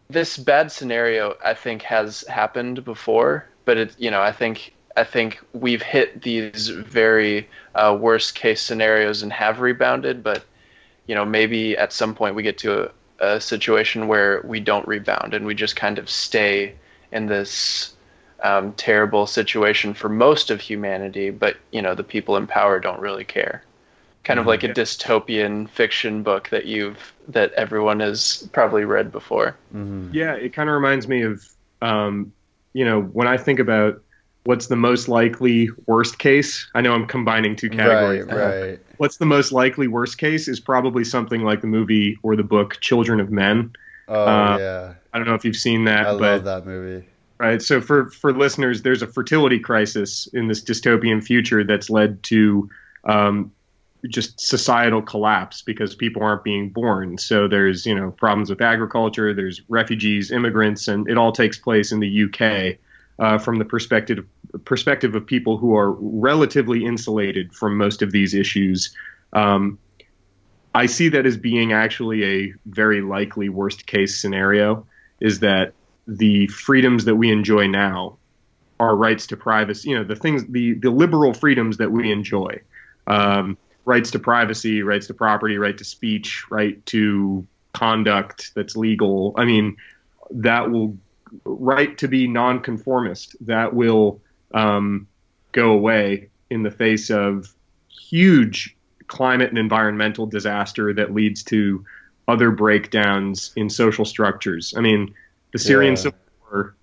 [SPEAKER 2] this bad scenario. I think has happened before, but it you know I think I think we've hit these very uh, worst case scenarios and have rebounded, but you know maybe at some point we get to a, a situation where we don't rebound and we just kind of stay in this um, terrible situation for most of humanity, but you know the people in power don't really care kind of like a dystopian fiction book that you've that everyone has probably read before.
[SPEAKER 3] Mm-hmm. Yeah, it kind of reminds me of um, you know when I think about what's the most likely worst case. I know I'm combining two categories.
[SPEAKER 1] Right, right.
[SPEAKER 3] What's the most likely worst case is probably something like the movie or the book Children of Men.
[SPEAKER 1] Oh uh, yeah.
[SPEAKER 3] I don't know if you've seen that.
[SPEAKER 1] I
[SPEAKER 3] but,
[SPEAKER 1] love that movie.
[SPEAKER 3] Right. So for for listeners, there's a fertility crisis in this dystopian future that's led to um, just societal collapse because people aren't being born. So there's you know problems with agriculture, there's refugees, immigrants, and it all takes place in the UK uh, from the perspective perspective of people who are relatively insulated from most of these issues. Um, I see that as being actually a very likely worst case scenario. Is that the freedoms that we enjoy now, our rights to privacy, you know, the things, the the liberal freedoms that we enjoy. Um, rights to privacy, rights to property, right to speech, right to conduct that's legal. I mean, that will right to be nonconformist. That will um, go away in the face of huge climate and environmental disaster that leads to other breakdowns in social structures. I mean, the Syrian yeah. Civil War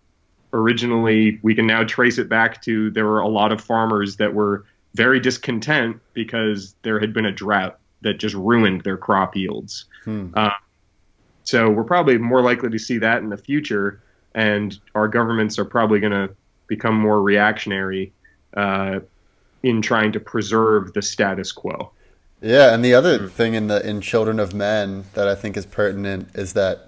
[SPEAKER 3] originally, we can now trace it back to there were a lot of farmers that were very discontent because there had been a drought that just ruined their crop yields. Hmm. Uh, so we're probably more likely to see that in the future, and our governments are probably going to become more reactionary uh, in trying to preserve the status quo.
[SPEAKER 1] Yeah, and the other hmm. thing in the in Children of Men that I think is pertinent is that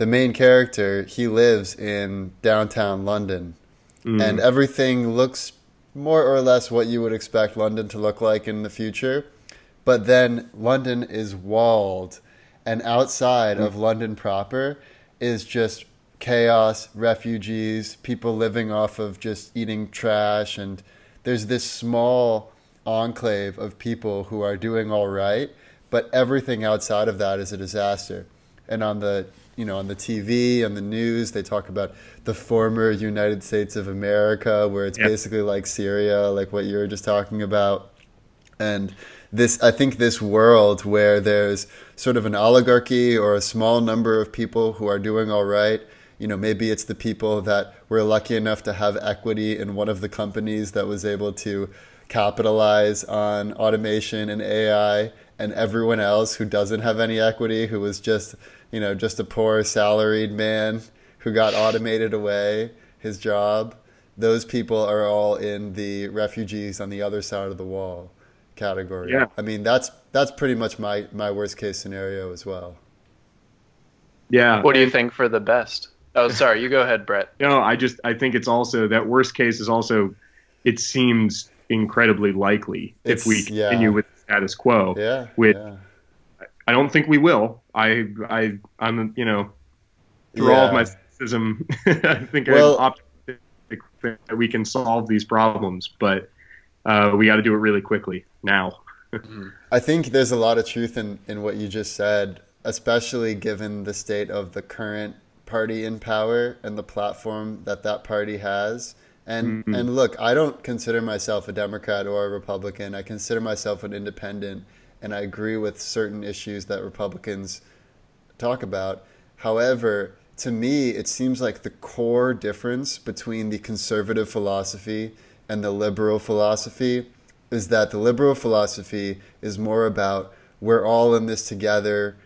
[SPEAKER 1] the main character he lives in downtown London, mm. and everything looks more or less what you would expect London to look like in the future. But then London is walled, and outside mm. of London proper is just chaos, refugees, people living off of just eating trash, and there's this small enclave of people who are doing all right, but everything outside of that is a disaster. And on the you know on the TV on the news they talk about the former United States of America where it's yep. basically like Syria like what you were just talking about and this I think this world where there's sort of an oligarchy or a small number of people who are doing all right you know maybe it's the people that were lucky enough to have equity in one of the companies that was able to capitalize on automation and AI and everyone else who doesn't have any equity who was just you know, just a poor salaried man who got automated away his job those people are all in the refugees on the other side of the wall category.
[SPEAKER 3] Yeah.
[SPEAKER 1] I mean, that's that's pretty much my my worst case scenario as well.
[SPEAKER 3] Yeah.
[SPEAKER 2] What do you think for the best? Oh, sorry. You go ahead, Brett.
[SPEAKER 3] No, I just I think it's also that worst case is also it seems incredibly likely
[SPEAKER 1] It's-
[SPEAKER 3] if we
[SPEAKER 1] yeah.
[SPEAKER 3] continue with the status quo.
[SPEAKER 1] Yeah.
[SPEAKER 3] With-
[SPEAKER 1] yeah.
[SPEAKER 3] I don't think we will. I I I'm you know through all of my cynicism, I think
[SPEAKER 1] Well-
[SPEAKER 3] I'm optimistic that we can solve these problems, but uh, we got to do it really quickly now.
[SPEAKER 1] I think there's a lot of truth in, in what you just said, especially given the state of the current party in power and the platform that that party has. And
[SPEAKER 3] Mhm.
[SPEAKER 1] and look, I don't consider myself a Democrat or a Republican. I consider myself an independent, and I agree with certain issues that Republicans talk about. However, to me, it seems like the core difference between the conservative philosophy and the liberal philosophy is that the liberal philosophy is more about we're all in this together.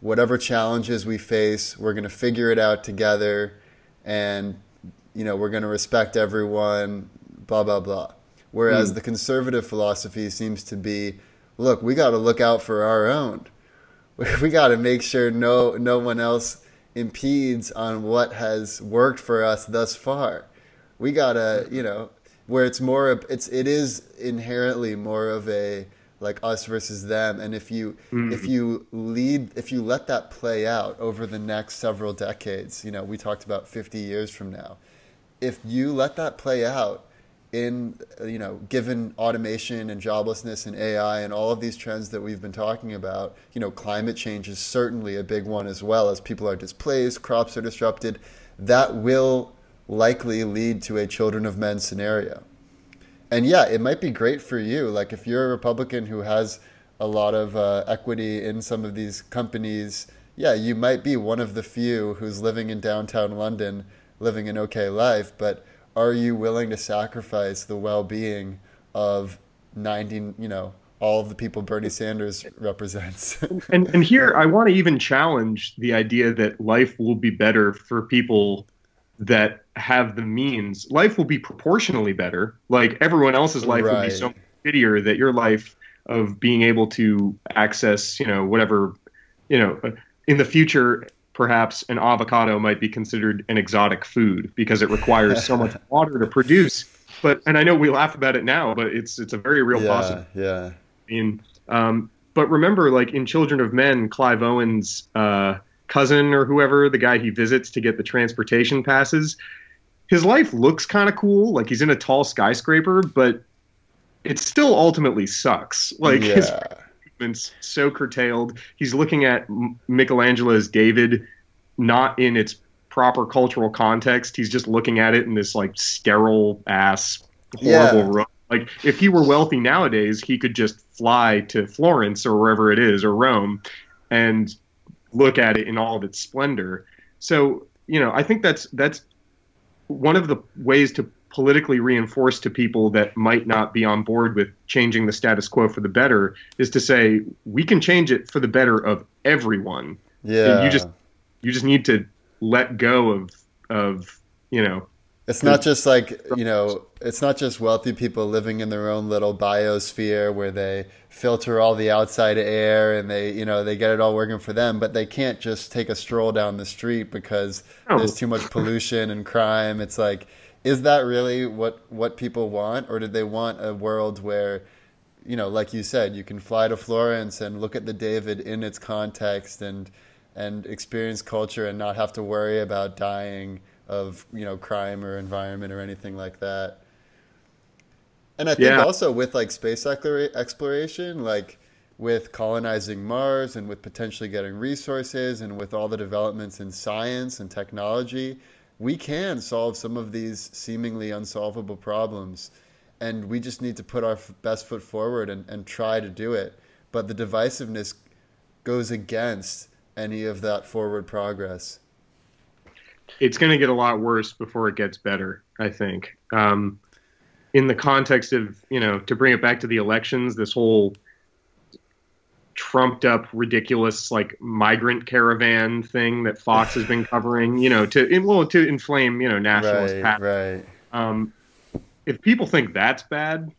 [SPEAKER 1] Whatever challenges we face, we're going to figure it out together, and you know we're going to respect everyone. Blah blah blah. Whereas
[SPEAKER 3] Hmm.
[SPEAKER 1] the conservative philosophy seems to be, look, we got to look out for our own. We got to make sure no no one else impedes on what has worked for us thus far. We gotta, you know, where it's more of it's it is inherently more of a like us versus them and if you
[SPEAKER 3] Mm.
[SPEAKER 1] if you lead if you let that play out over the next several decades you know we talked about 50 years from now if you let that play out in you know given automation and joblessness and AI and all of these trends that we've been talking about you know climate change is certainly a big one as well as people are displaced crops are disrupted that will likely lead to a children of men scenario and yeah, it might be great for you. Like if you're a Republican who has a lot of uh, equity in some of these companies, yeah, you might be one of the few who's living in downtown London, living an okay life. But are you willing to sacrifice the well-being of 90, you know, all of the people Bernie Sanders represents?
[SPEAKER 3] and and here I want to even challenge the idea that life will be better for people that have the means. Life will be proportionally better. Like everyone else's life will be so much shittier that your life of being able to access, you know, whatever, you know, uh, in the future perhaps an avocado might be considered an exotic food because it requires so much water to produce. But and I know we laugh about it now, but it's it's a very real
[SPEAKER 1] yeah,
[SPEAKER 3] possibility.
[SPEAKER 1] yeah.
[SPEAKER 3] I mean, um, but remember, like in Children of Men, Clive Owen's uh, cousin or whoever, the guy he visits to get the transportation passes, his life looks kind of cool. Like he's in a tall skyscraper, but it still ultimately sucks. Like his
[SPEAKER 1] yeah.
[SPEAKER 3] Movement's so curtailed. He's looking at Michelangelo's David not in its proper cultural context. He's just looking at it in this like sterile ass horrible
[SPEAKER 1] Yeah.
[SPEAKER 3] room. Like if he were wealthy nowadays, he could just fly to Florence or wherever it is or Rome and look at it in all of its splendor. So, you know, I think that's that's one of the ways to politically reinforce to people that might not be on board with changing the status quo for the better is to say we can change it for the better of everyone.
[SPEAKER 1] Yeah.
[SPEAKER 3] you just- You just need to let go of of, you know,
[SPEAKER 1] It's not just like, you know, it's not just wealthy people living in their own little biosphere where they filter all the outside air and they, you know, they get it all working for them, but they can't just take a stroll down the street because
[SPEAKER 3] No.
[SPEAKER 1] there's too much pollution and crime. It's like, is that really what what people want or did they want a world where you know, like you said, you can fly to Florence and look at the David in its context and and experience culture and not have to worry about dying of you know crime or environment or anything like that. And I think
[SPEAKER 3] Yeah.
[SPEAKER 1] also with like space exploration, like with colonizing Mars and with potentially getting resources and with all the developments in science and technology, we can solve some of these seemingly unsolvable problems. And we just need to put our best foot forward and, and try to do it. But the divisiveness goes against any of that forward progress.
[SPEAKER 3] it's going to get a lot worse before it gets better. I think. Um, in the context of you know, to bring it back to the elections, this whole trumped up, ridiculous like migrant caravan thing that Fox has been covering, you know, to well to inflame you know nationalist
[SPEAKER 1] Right, right.
[SPEAKER 3] Um, if people think that's bad,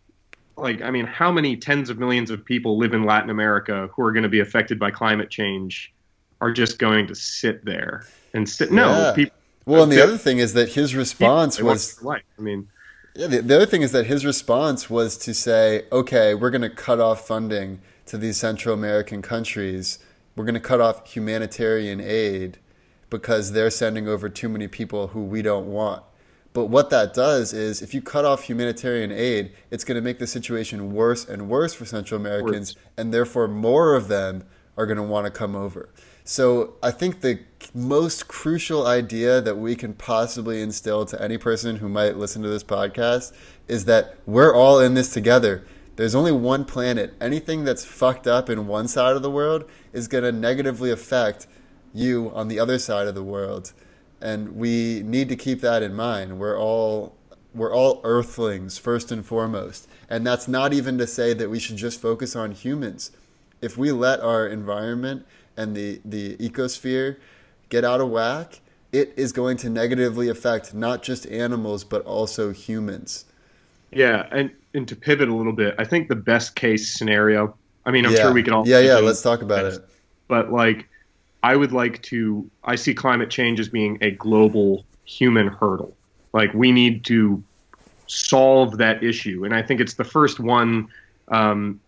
[SPEAKER 3] like I mean, how many tens of millions of people live in Latin America who are going to be affected by climate change are just going to sit there and sit? No,
[SPEAKER 1] Yeah.
[SPEAKER 3] people.
[SPEAKER 1] Well, and the other thing is that his response was
[SPEAKER 3] life. I mean,
[SPEAKER 1] Yeah, the, the other thing is that his response was to say, okay, we're going to cut off funding to these Central American countries. We're going to cut off humanitarian aid because they're sending over too many people who we don't want. But what that does is, if you cut off humanitarian aid, it's going to make the situation worse and worse for Central Americans, and therefore more of them are going to want to come over. So I think the most crucial idea that we can possibly instill to any person who might listen to this podcast is that we're all in this together. There's only one planet. Anything that's fucked up in one side of the world is going to negatively affect you on the other side of the world. And we need to keep that in mind. We're all we're all earthlings first and foremost. And that's not even to say that we should just focus on humans. If we let our environment and the, the ecosphere get out of whack, it is going to negatively affect not just animals but also humans.
[SPEAKER 3] yeah, and and to pivot a little bit, I think the best case scenario. I mean, I'm
[SPEAKER 1] yeah.
[SPEAKER 3] sure we can all.
[SPEAKER 1] Yeah, yeah, let's talk about it.
[SPEAKER 3] But like, I would like to. I see climate change as being a global human hurdle. Like, we need to solve that issue, and I think it's the first one, um,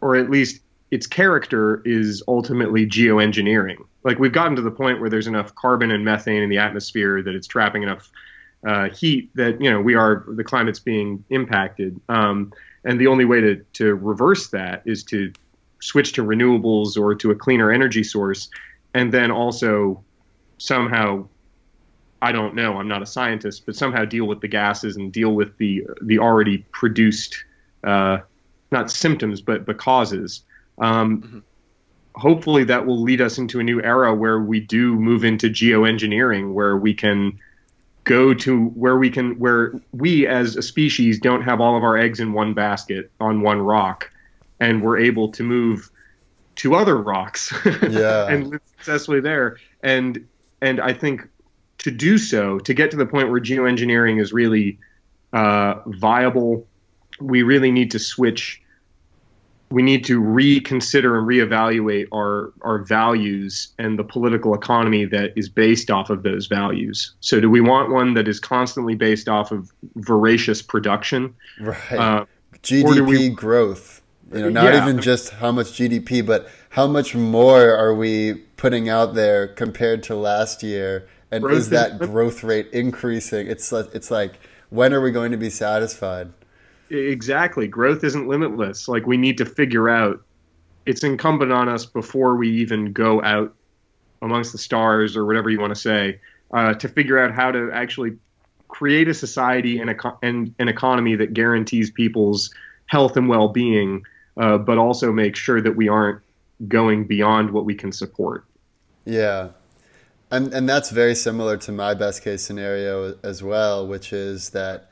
[SPEAKER 3] or at least its character is ultimately geoengineering. Like, we've gotten to the point where there's enough carbon and methane in the atmosphere that it's trapping enough uh, heat that you know we are the climate's being impacted. Um, and the only way to, to reverse that is to switch to renewables or to a cleaner energy source, and then also somehow, I don't know, I'm not a scientist, but somehow deal with the gases and deal with the the already produced, uh, not symptoms but but causes. Um, Hopefully, that will lead us into a new era where we do move into geoengineering, where we can go to where we can where we as a species don't have all of our eggs in one basket on one rock and we're able to move to other rocks
[SPEAKER 1] Yeah.
[SPEAKER 3] and live successfully there and and i think to do so to get to the point where geoengineering is really uh, viable we really need to switch we need to reconsider and reevaluate our our values and the political economy that is based off of those values. So, do we want one that is constantly based off of voracious production?
[SPEAKER 1] Right.
[SPEAKER 3] Uh,
[SPEAKER 1] GDP
[SPEAKER 3] we-
[SPEAKER 1] growth. You know, not
[SPEAKER 3] Yeah.
[SPEAKER 1] even just how much GDP, but how much more are we putting out there compared to last year? And
[SPEAKER 3] Growth
[SPEAKER 1] is that growth rate increasing? It's it's like when are we going to be satisfied?
[SPEAKER 3] Exactly, growth isn't limitless. Like we need to figure out. It's incumbent on us before we even go out amongst the stars or whatever you want to say uh, to figure out how to actually create a society and, eco- and an economy that guarantees people's health and well-being, uh, but also make sure that we aren't going beyond what we can support.
[SPEAKER 1] Yeah. And and that's very similar to my best case scenario as well, which is that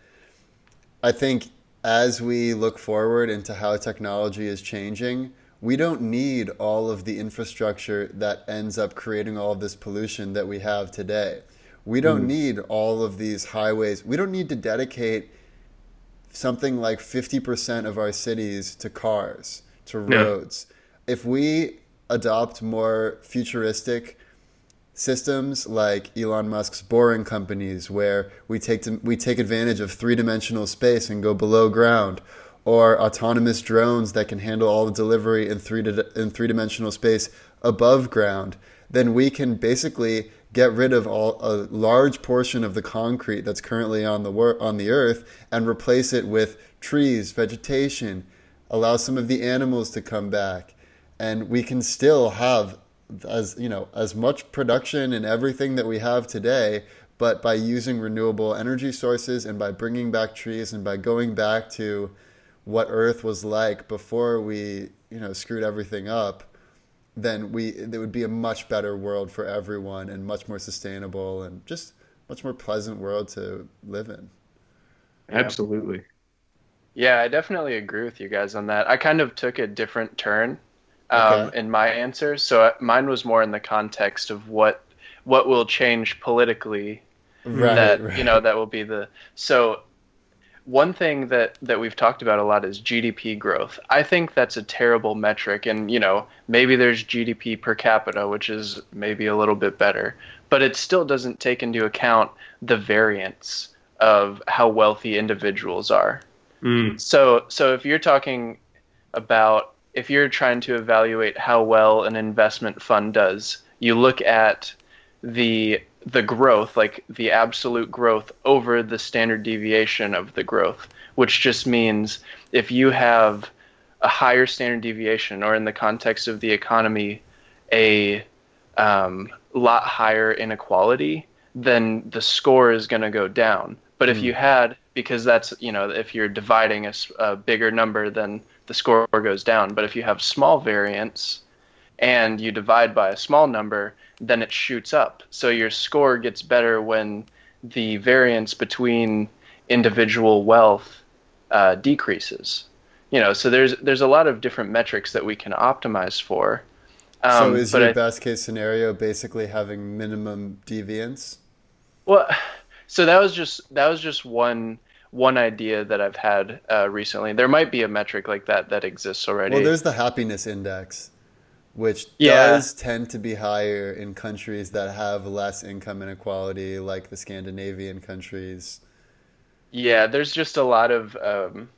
[SPEAKER 1] I think as we look forward into how technology is changing, we don't need all of the infrastructure that ends up creating all of this pollution that we have today. We don't mm. need all of these highways. We don't need to dedicate something like 50% of our cities to cars, to roads. If we adopt more futuristic systems like Elon Musk's boring companies where we take to, we take advantage of three-dimensional space and go below ground or autonomous drones that can handle all the delivery in three in three-dimensional space above ground then we can basically get rid of all a large portion of the concrete that's currently on the wor- on the earth and replace it with trees vegetation allow some of the animals to come back and we can still have as you know as much production and everything that we have today but by using renewable energy sources and by bringing back trees and by going back to what earth was like before we you know screwed everything up then we it would be a much better world for everyone and much more sustainable and just much more pleasant world to live in
[SPEAKER 3] Absolutely.
[SPEAKER 2] Yeah, I definitely agree with you guys on that. I kind of took a different turn um,
[SPEAKER 1] Okay.
[SPEAKER 2] in my answer. So uh, mine was more in the context of what what will change politically
[SPEAKER 1] right
[SPEAKER 2] that
[SPEAKER 1] right.
[SPEAKER 2] you know that will be the so one thing that that we've talked about a lot is GDP growth. I think that's a terrible metric, and you know maybe there's GDP per capita, which is maybe a little bit better, but it still doesn't take into account the variance of how wealthy individuals are.
[SPEAKER 3] Mm.
[SPEAKER 2] So so if you're talking about if you're trying to evaluate how well an investment fund does, you look at the the growth, like the absolute growth over the standard deviation of the growth, which just means if you have a higher standard deviation, or in the context of the economy, a um, lot higher inequality, then the score is going to go down. But if you had, because that's, you know, if you're dividing a, a bigger number, then the score goes down. But if you have small variance and you divide by a small number, then it shoots up. So your score gets better when the variance between individual wealth uh, decreases. You know, so there's there's a lot of different metrics that we can optimize for.
[SPEAKER 1] Um, so is your I, best case scenario basically having minimum deviance?
[SPEAKER 2] Well, so that was just that was just one one idea that I've had uh, recently. There might be a metric like that that exists already.
[SPEAKER 1] Well, there's the happiness index which yeah. does tend to be higher in countries that have less income inequality, like the Scandinavian countries.
[SPEAKER 2] Yeah, there's just a lot of. Um,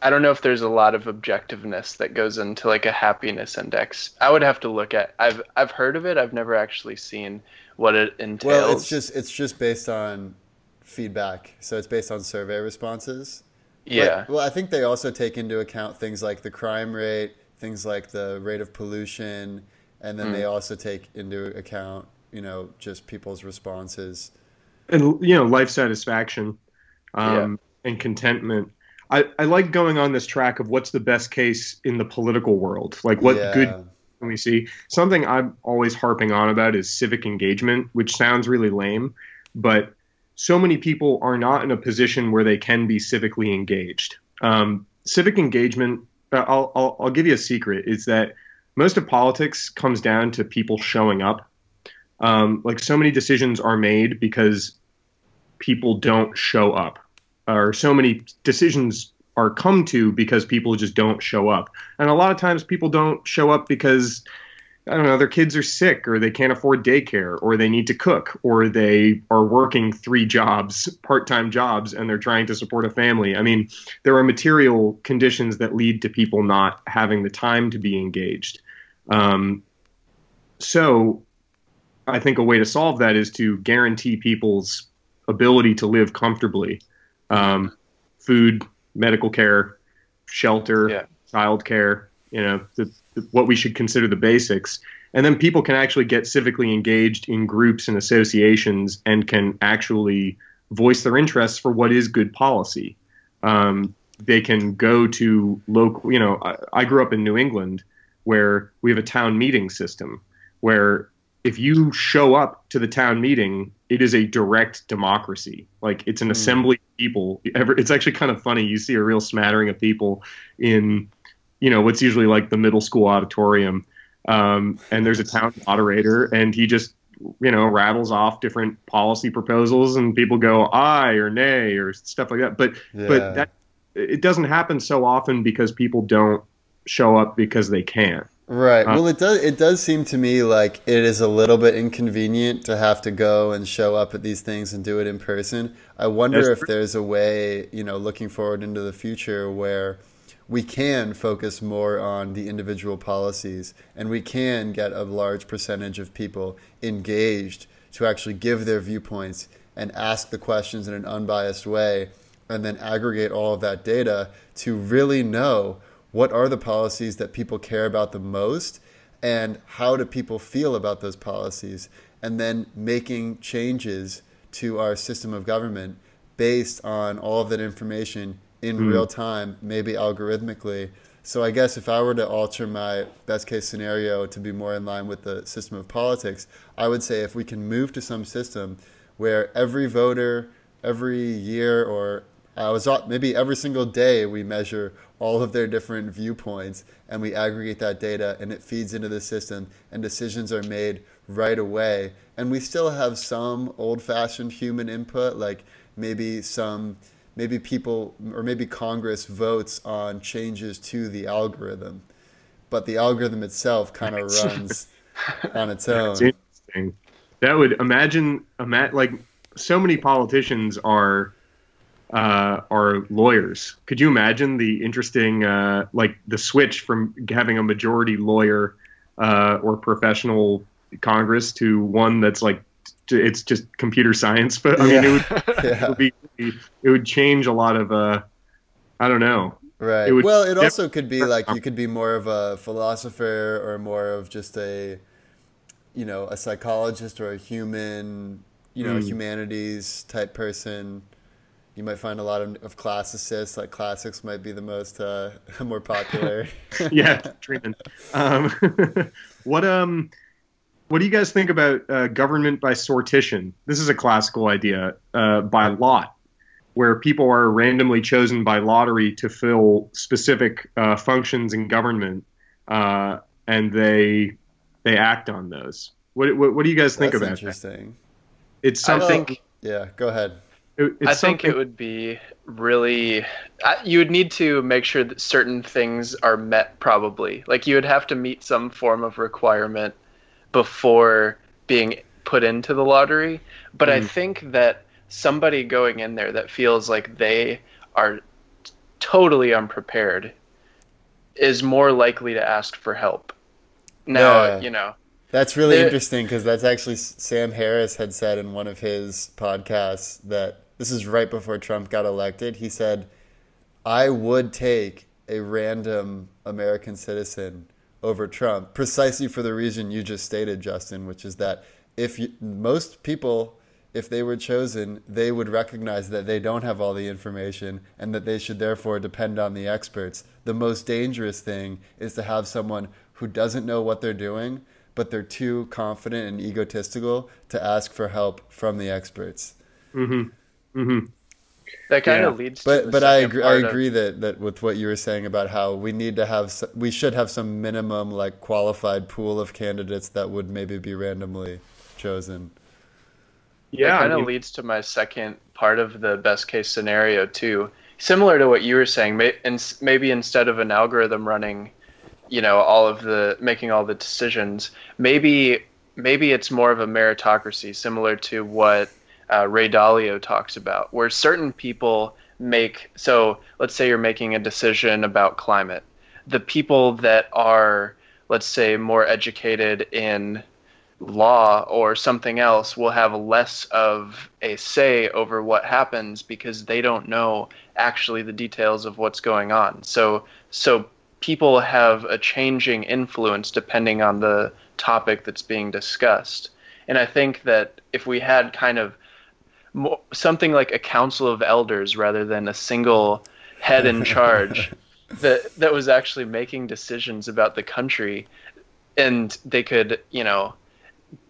[SPEAKER 2] I don't know if there's a lot of objectiveness that goes into like a happiness index. I would have to look at. I've I've heard of it. I've never actually seen what it entails.
[SPEAKER 1] Well, it's just it's just based on feedback. So it's based on survey responses.
[SPEAKER 2] Yeah.
[SPEAKER 1] But, well, I think they also take into account things like the crime rate, things like the rate of pollution, and then mm. they also take into account, you know, just people's responses
[SPEAKER 3] and you know life satisfaction um, yeah. and contentment. I, I like going on this track of what's the best case in the political world, like what yeah. good we see. Something I'm always harping on about is civic engagement, which sounds really lame, but so many people are not in a position where they can be civically engaged. Um, civic engagement I'll, I'll, I'll give you a secret is that most of politics comes down to people showing up. Um, like so many decisions are made because people don't show up, or so many decisions are come to because people just don't show up. And a lot of times people don't show up because I don't know, their kids are sick or they can't afford daycare or they need to cook or they are working three jobs, part time jobs, and they're trying to support a family. I mean, there are material conditions that lead to people not having the time to be engaged. Um, so I think a way to solve that is to guarantee people's ability to live comfortably um, food, medical care, shelter, yeah. child care, you know, the, what we should consider the basics. And then people can actually get civically engaged in groups and associations and can actually voice their interests for what is good policy. Um, they can go to local, you know, I, I grew up in New England where we have a town meeting system where if you show up to the town meeting, it is a direct democracy. Like it's an mm. assembly of people. It's actually kind of funny. You see a real smattering of people in you know what's usually like the middle school auditorium um, and there's a town moderator and he just you know rattles off different policy proposals and people go aye or nay or stuff like that but yeah. but that it doesn't happen so often because people don't show up because they can
[SPEAKER 1] right. Uh, well it does it does seem to me like it is a little bit inconvenient to have to go and show up at these things and do it in person. I wonder if there's a way you know looking forward into the future where we can focus more on the individual policies and we can get a large percentage of people engaged to actually give their viewpoints and ask the questions in an unbiased way and then aggregate all of that data to really know what are the policies that people care about the most and how do people feel about those policies and then making changes to our system of government based on all of that information in mm. real time, maybe algorithmically. So I guess if I were to alter my best case scenario to be more in line with the system of politics, I would say if we can move to some system where every voter, every year, or Uh, I was maybe every single day we measure all of their different viewpoints and we aggregate that data and it feeds into the system and decisions are made right away. And we still have some old fashioned human input, like maybe some maybe people or maybe Congress votes on changes to the algorithm, but the algorithm itself kind of runs on its own.
[SPEAKER 3] That's interesting. That would imagine, ima- like so many politicians are uh, are lawyers. Could you imagine the interesting, uh, like the switch from having a majority lawyer uh, or professional Congress to one that's like it's just computer science? But I mean, it would, it would be it would change a lot of uh, I don't know.
[SPEAKER 1] Right.
[SPEAKER 3] It
[SPEAKER 1] well, it also could be like you could be more of a philosopher or more of just a, you know, a psychologist or a human, you know,
[SPEAKER 3] Mm.
[SPEAKER 1] humanities type person. You might find a lot of, of classicists, like classics might be the most uh, more popular.
[SPEAKER 3] yeah, treatment. Um, what um, what do you guys think about uh, government by sortition? This is a classical idea uh, by lot, where people are randomly chosen by lottery to fill specific uh, functions in government, uh, and they they act on those. What, what, what do you guys think
[SPEAKER 1] That's
[SPEAKER 3] about that?
[SPEAKER 1] interesting.
[SPEAKER 3] It's something.
[SPEAKER 2] think
[SPEAKER 1] Yeah, go ahead.
[SPEAKER 3] It-
[SPEAKER 2] I think
[SPEAKER 3] something-
[SPEAKER 2] it would be really. You would need to make sure that certain things are met, probably. Like you would have to meet some form of requirement before being put into the lottery. But I
[SPEAKER 3] Mhm.
[SPEAKER 2] think that somebody going in there that feels like they are totally unprepared is more likely to ask for help. Now,
[SPEAKER 1] Yeah.
[SPEAKER 2] you know,
[SPEAKER 1] That's really
[SPEAKER 2] There-
[SPEAKER 1] interesting because that's actually Sam Harris had said in one of his podcasts that this is right before Trump got elected. He said, I would take a random American citizen over Trump precisely for the reason you just stated, Justin, which is that if you, most people, if they were chosen, they would recognize that they don't have all the information and that they should therefore depend on the experts. The most dangerous thing is to have someone who doesn't know what they're doing, but they're too confident and egotistical to ask for help from the experts.
[SPEAKER 3] Mhm. Mhm.
[SPEAKER 2] that kind
[SPEAKER 3] Yeah.
[SPEAKER 2] of leads. to
[SPEAKER 1] But
[SPEAKER 2] the
[SPEAKER 1] but I agree, I
[SPEAKER 2] part of-
[SPEAKER 1] agree that, that with what you were saying about how we need to have we should have some minimum like qualified pool of candidates that would maybe be randomly chosen.
[SPEAKER 3] Yeah,
[SPEAKER 2] that kind of
[SPEAKER 3] mean-
[SPEAKER 2] leads to my second part of the best case scenario too. Similar to what you were saying, may, ins- maybe instead of an algorithm running, you know, all of the making all the decisions, maybe maybe it's more of a meritocracy, similar to what uh, Ray Dalio talks about, where certain people make. So let's say you're making a decision about climate. The people that are, let's say, more educated in law or something else will have less of a say over what happens because they don't know actually the details of what's going on. So so people have a changing influence depending on the topic that's being discussed. And I think that if we had kind of more, something like a council of elders rather than a single head in charge that that was actually making decisions about the country and they could, you know,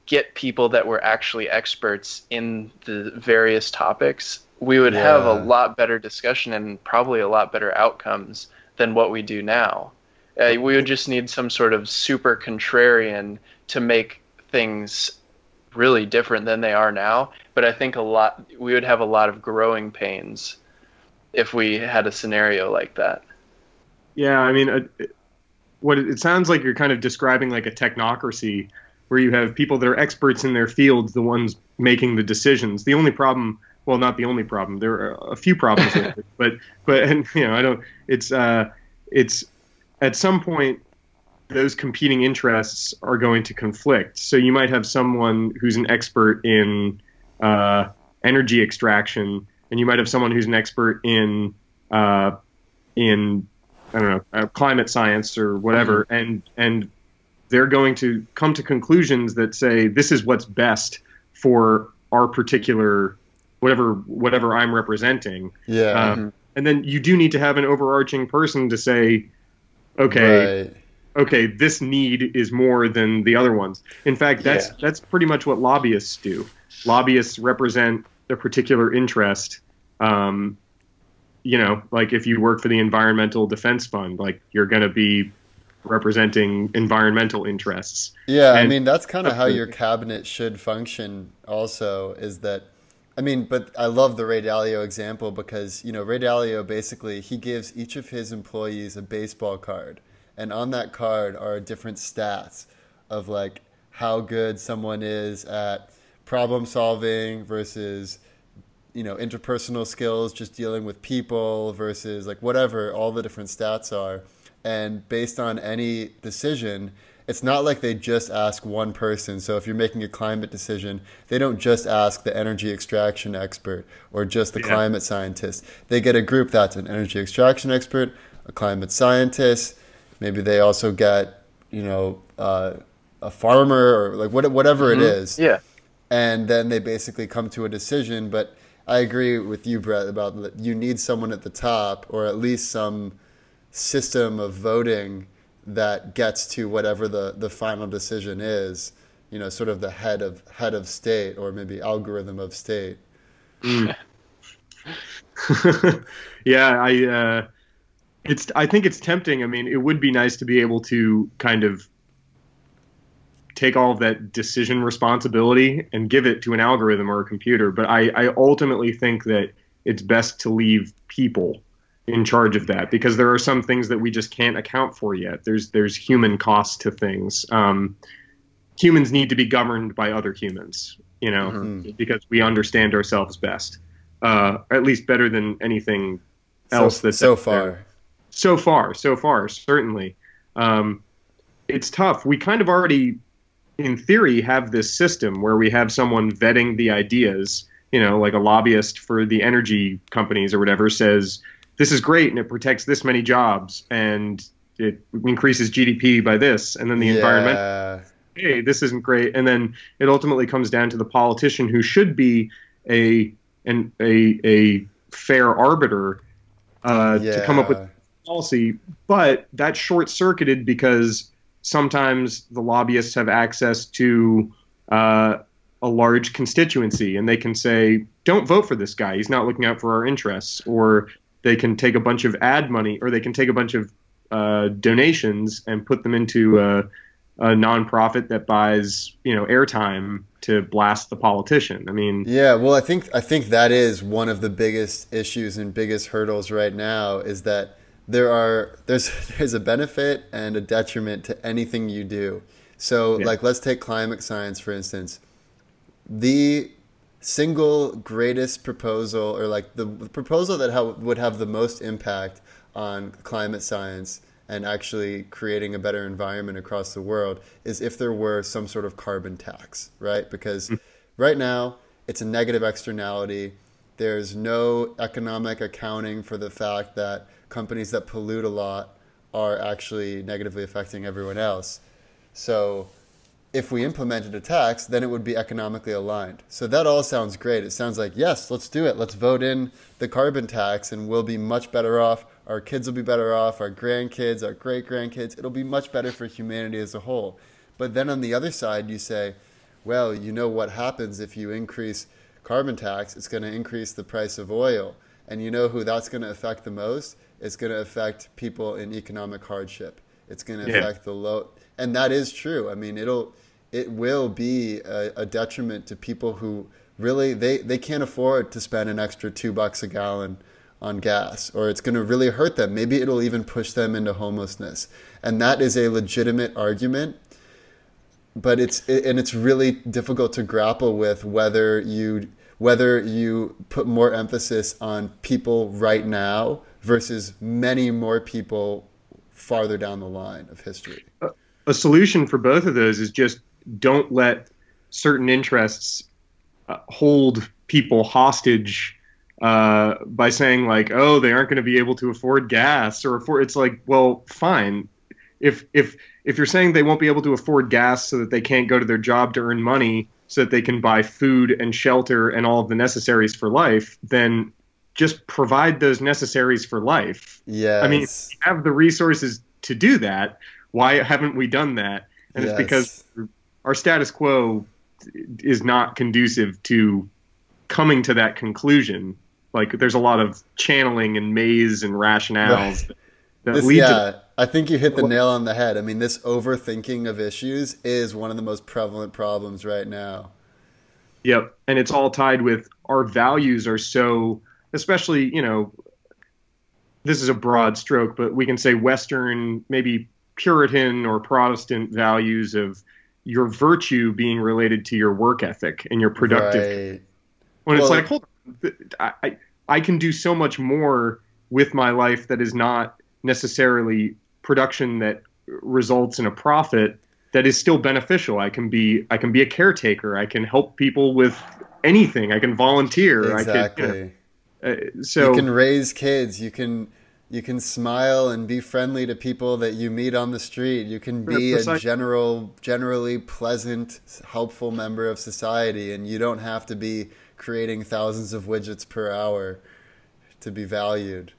[SPEAKER 2] get people that were actually experts in the various topics, we would have a lot better discussion and probably a lot better outcomes than what we do now. Uh, we would just need some sort of super contrarian to make things really different than they are now. But I think a lot we would have a lot of growing pains if we had a scenario like that.
[SPEAKER 3] Yeah, I mean, uh, what it, it sounds like you're kind of describing like a technocracy where you have people that are experts in their fields, the ones making the decisions. The only problem, well, not the only problem. There are a few problems with it, but but and you know, I don't. It's uh, it's at some point those competing interests are going to conflict. So you might have someone who's an expert in uh, energy extraction, and you might have someone who's an expert in uh, in I don't know uh, climate science or whatever, and and they're going to come to conclusions that say this is what's best for our particular whatever whatever I'm representing.
[SPEAKER 1] Yeah.
[SPEAKER 3] Um, and then you do need to have an overarching person to say, okay,
[SPEAKER 1] Right.
[SPEAKER 3] okay, this need is more than the other ones. In fact, that's
[SPEAKER 2] Yeah.
[SPEAKER 3] that's pretty much what lobbyists do. Lobbyists represent a particular interest. Um, you know, like if you work for the Environmental Defense Fund, like you're going to be representing environmental interests.
[SPEAKER 1] Yeah, I mean that's kind of how your cabinet should function. Also, is that I mean, but I love the Ray Dalio example because, you know, Ray Dalio basically he gives each of his employees a baseball card. And on that card are different stats of like how good someone is at problem solving versus you know interpersonal skills just dealing with people versus like whatever all the different stats are and based on any decision it's not like they just ask one person. So if you're making a climate decision they don't just ask the energy extraction expert or just the yeah. climate scientist. They get a group that's an energy extraction expert a climate scientist. Maybe they also get you know uh, a farmer or like whatever mm-hmm. it is.
[SPEAKER 2] Yeah.
[SPEAKER 1] And then they basically come to a decision. But I agree with you, Brett, about that you need someone at the top or at least some system of voting that gets to whatever the, the final decision is. You know, sort of the head of head of state or maybe algorithm of state.
[SPEAKER 3] Mm. yeah, I uh, it's I think it's tempting. I mean, it would be nice to be able to kind of take all of that decision responsibility and give it to an algorithm or a computer. But I, I ultimately think that it's best to leave people in charge of that because there are some things that we just can't account for yet. There's there's human cost to things. Um, humans need to be governed by other humans, you know, mm-hmm. because we understand ourselves best, uh, at least better than anything else.
[SPEAKER 1] So, that's so far. There.
[SPEAKER 3] So far, so far, certainly. Um, it's tough. We kind of already in theory, have this system where we have someone vetting the ideas. You know, like a lobbyist for the energy companies or whatever says this is great and it protects this many jobs and it increases GDP by this, and then the yeah. environment. Hey, this isn't great, and then it ultimately comes down to the politician who should be a an a a fair arbiter uh, yeah. to come up with policy, but that's short circuited because sometimes the lobbyists have access to uh, a large constituency and they can say, don't vote for this guy. He's not looking out for our interests. Or they can take a bunch of ad money or they can take a bunch of uh, donations and put them into a, a nonprofit that buys, you know, airtime to blast the politician. I mean,
[SPEAKER 1] yeah, well, I think I think that is one of the biggest issues and biggest hurdles right now is that there are there's there's a benefit and a detriment to anything you do. So yeah. like let's take climate science for instance. The single greatest proposal or like the, proposal that ha- would have the most impact on climate science and actually creating a better environment across the world is if there were some sort of carbon tax, right? Because mm. right now it's a negative externality. There's no economic accounting for the fact that companies that pollute a lot are actually negatively affecting everyone else. So if we implemented a tax, then it would be economically aligned. So that all sounds great. It sounds like, yes, let's do it. Let's vote in the carbon tax and we'll be much better off. Our kids will be better off, our grandkids, our great grandkids. It'll be much better for humanity as a whole. But then on the other side, you say, well, you know what happens if you increase carbon tax? It's going to increase the price of oil. And you know who that's going to affect the most? It's going to affect people in economic hardship. It's going to yeah. affect the low, and that is true. I mean, it'll it will be a, a, detriment to people who really they, they can't afford to spend an extra two bucks a gallon on gas, or it's going to really hurt them. Maybe it'll even push them into homelessness, and that is a legitimate argument. But it's and it's really difficult to grapple with whether you whether you put more emphasis on people right now versus many more people farther down the line of history.
[SPEAKER 3] A solution for both of those is just don't let certain interests uh, hold people hostage uh, by saying like, oh, they aren't going to be able to afford gas or afford. It's like, well, fine. If if if you're saying they won't be able to afford gas so that they can't go to their job to earn money so that they can buy food and shelter and all of the necessaries for life, then just provide those necessaries for life.
[SPEAKER 1] Yeah.
[SPEAKER 3] I mean, have the resources to do that. Why haven't we done that? And yes. it's because our status quo is not conducive to coming to that conclusion. Like there's a lot of channeling and maze and rationales right. that,
[SPEAKER 1] that this, lead yeah, to. I think you hit the nail on the head. I mean, this overthinking of issues is one of the most prevalent problems right now.
[SPEAKER 3] Yep, and it's all tied with our values are so, especially you know, this is a broad stroke, but we can say Western, maybe Puritan or Protestant values of your virtue being related to your work ethic and your productive.
[SPEAKER 1] Right.
[SPEAKER 3] When it's like, hold on, I, I I can do so much more with my life that is not necessarily production that results in a profit that is still beneficial. I can be I can be a caretaker. I can help people with anything. I can volunteer. I
[SPEAKER 1] Exactly.
[SPEAKER 3] can, you know, uh, so
[SPEAKER 1] you can raise kids. You can you can smile and be friendly to people that you meet on the street. You can be a general, generally pleasant, helpful member of society, and you don't have to be creating thousands of widgets per hour to be valued.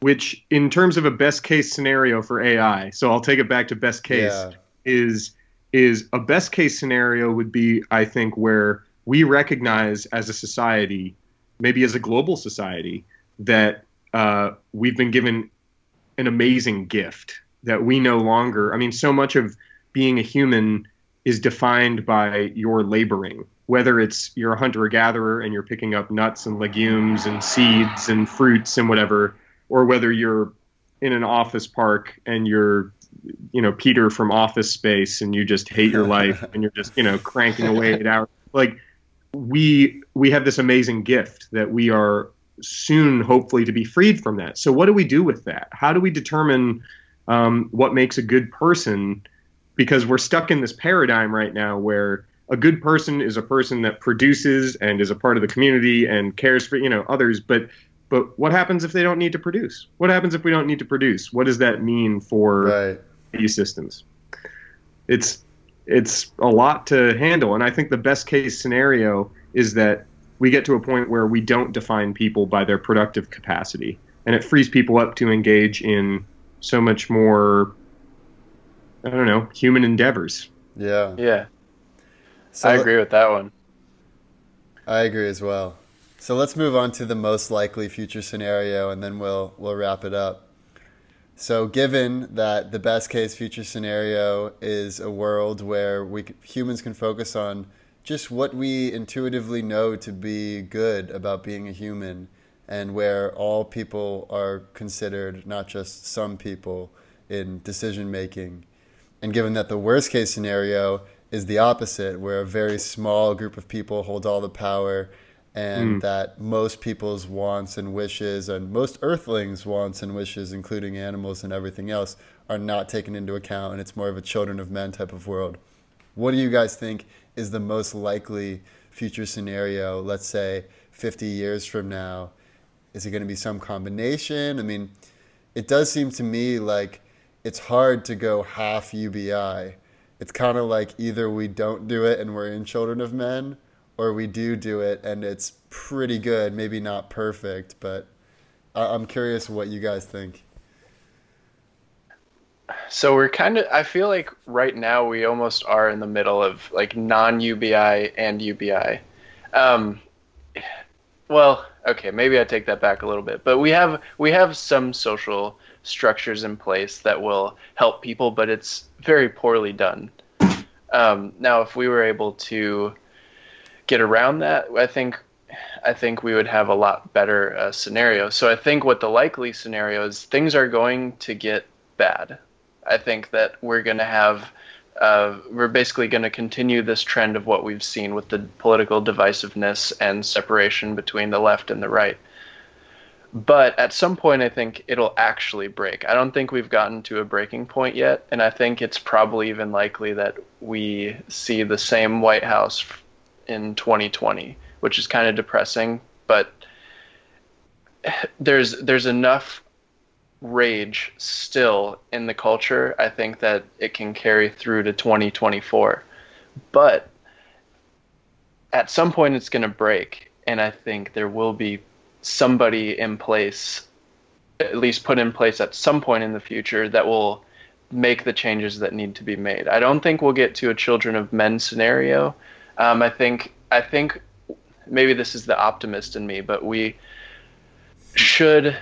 [SPEAKER 3] which in terms of a best case scenario for AI, so I'll take it back to best case
[SPEAKER 1] Yeah.
[SPEAKER 3] is is a best case scenario would be I think where we recognize as a society, maybe as a global society, that uh, we've been given an amazing gift that we no longer. I mean, so much of being a human is defined by your laboring. Whether it's you're a hunter or gatherer and you're picking up nuts and legumes and seeds and fruits and whatever, or whether you're in an office park and you're you know Peter from Office Space and you just hate your life and you're just you know cranking away at hours. Like we we have this amazing gift that we are soon hopefully to be freed from that. So what do we do with that? How do we determine um, what makes a good person? Because we're stuck in this paradigm right now where a good person is a person that produces and is a part of the community and cares for you know others, but but what happens if they don't need to produce? What happens if we don't need to produce? What does that mean for
[SPEAKER 1] Right.
[SPEAKER 3] these systems? It's it's a lot to handle, and I think the best case scenario is that we get to a point where we don't define people by their productive capacity, and it frees people up to engage in so much more. I don't know, human endeavors.
[SPEAKER 1] Yeah.
[SPEAKER 2] Yeah,
[SPEAKER 1] So
[SPEAKER 2] I agree with that one.
[SPEAKER 1] I agree as well. So let's move on to the most likely future scenario, and then we'll we'll wrap it up. So, given that the best case future scenario is a world where we humans can focus on just what we intuitively know to be good about being a human, and where all people are considered, not just some people, in decision making, and given that the worst case scenario is the opposite, where a very small group of people hold all the power, and hmm. that most people's wants and wishes, and most earthlings' wants and wishes, including animals and everything else, are not taken into account, and it's more of a children of men type of world. What do you guys think is the most likely future scenario, let's say 50 years from now? Is it going to be some combination? I mean, it does seem to me like it's hard to go half UBI. It's kind of like either we don't do it and we're in Children of Men, or we do do it and it's pretty good. Maybe not perfect, but I'm curious what you guys think.
[SPEAKER 2] So we're kind of. I feel like right now we almost are in the middle of like non UBI and UBI. Um, well, okay, maybe I take that back a little bit, but we have we have some social structures in place that will help people, but it's very poorly done. Um, now, if we were able to get around that, I think I think we would have a lot better uh, scenario. So I think what the likely scenario is, things are going to get bad. I think that we're going to have, uh, we're basically going to continue this trend of what we've seen with the political divisiveness and separation between the left and the right. But at some point, I think it'll actually break. I don't think we've gotten to a breaking point yet, and I think it's probably even likely that we see the same White House in 2020, which is kind of depressing. But there's there's enough rage still in the culture. I think that it can carry through to 2024, but at some point it's going to break, and I think there will be somebody in place, at least put in place at some point in the future that will make the changes that need to be made. I don't think we'll get to a children of men scenario. Um, I think I think maybe this is the optimist in me, but we should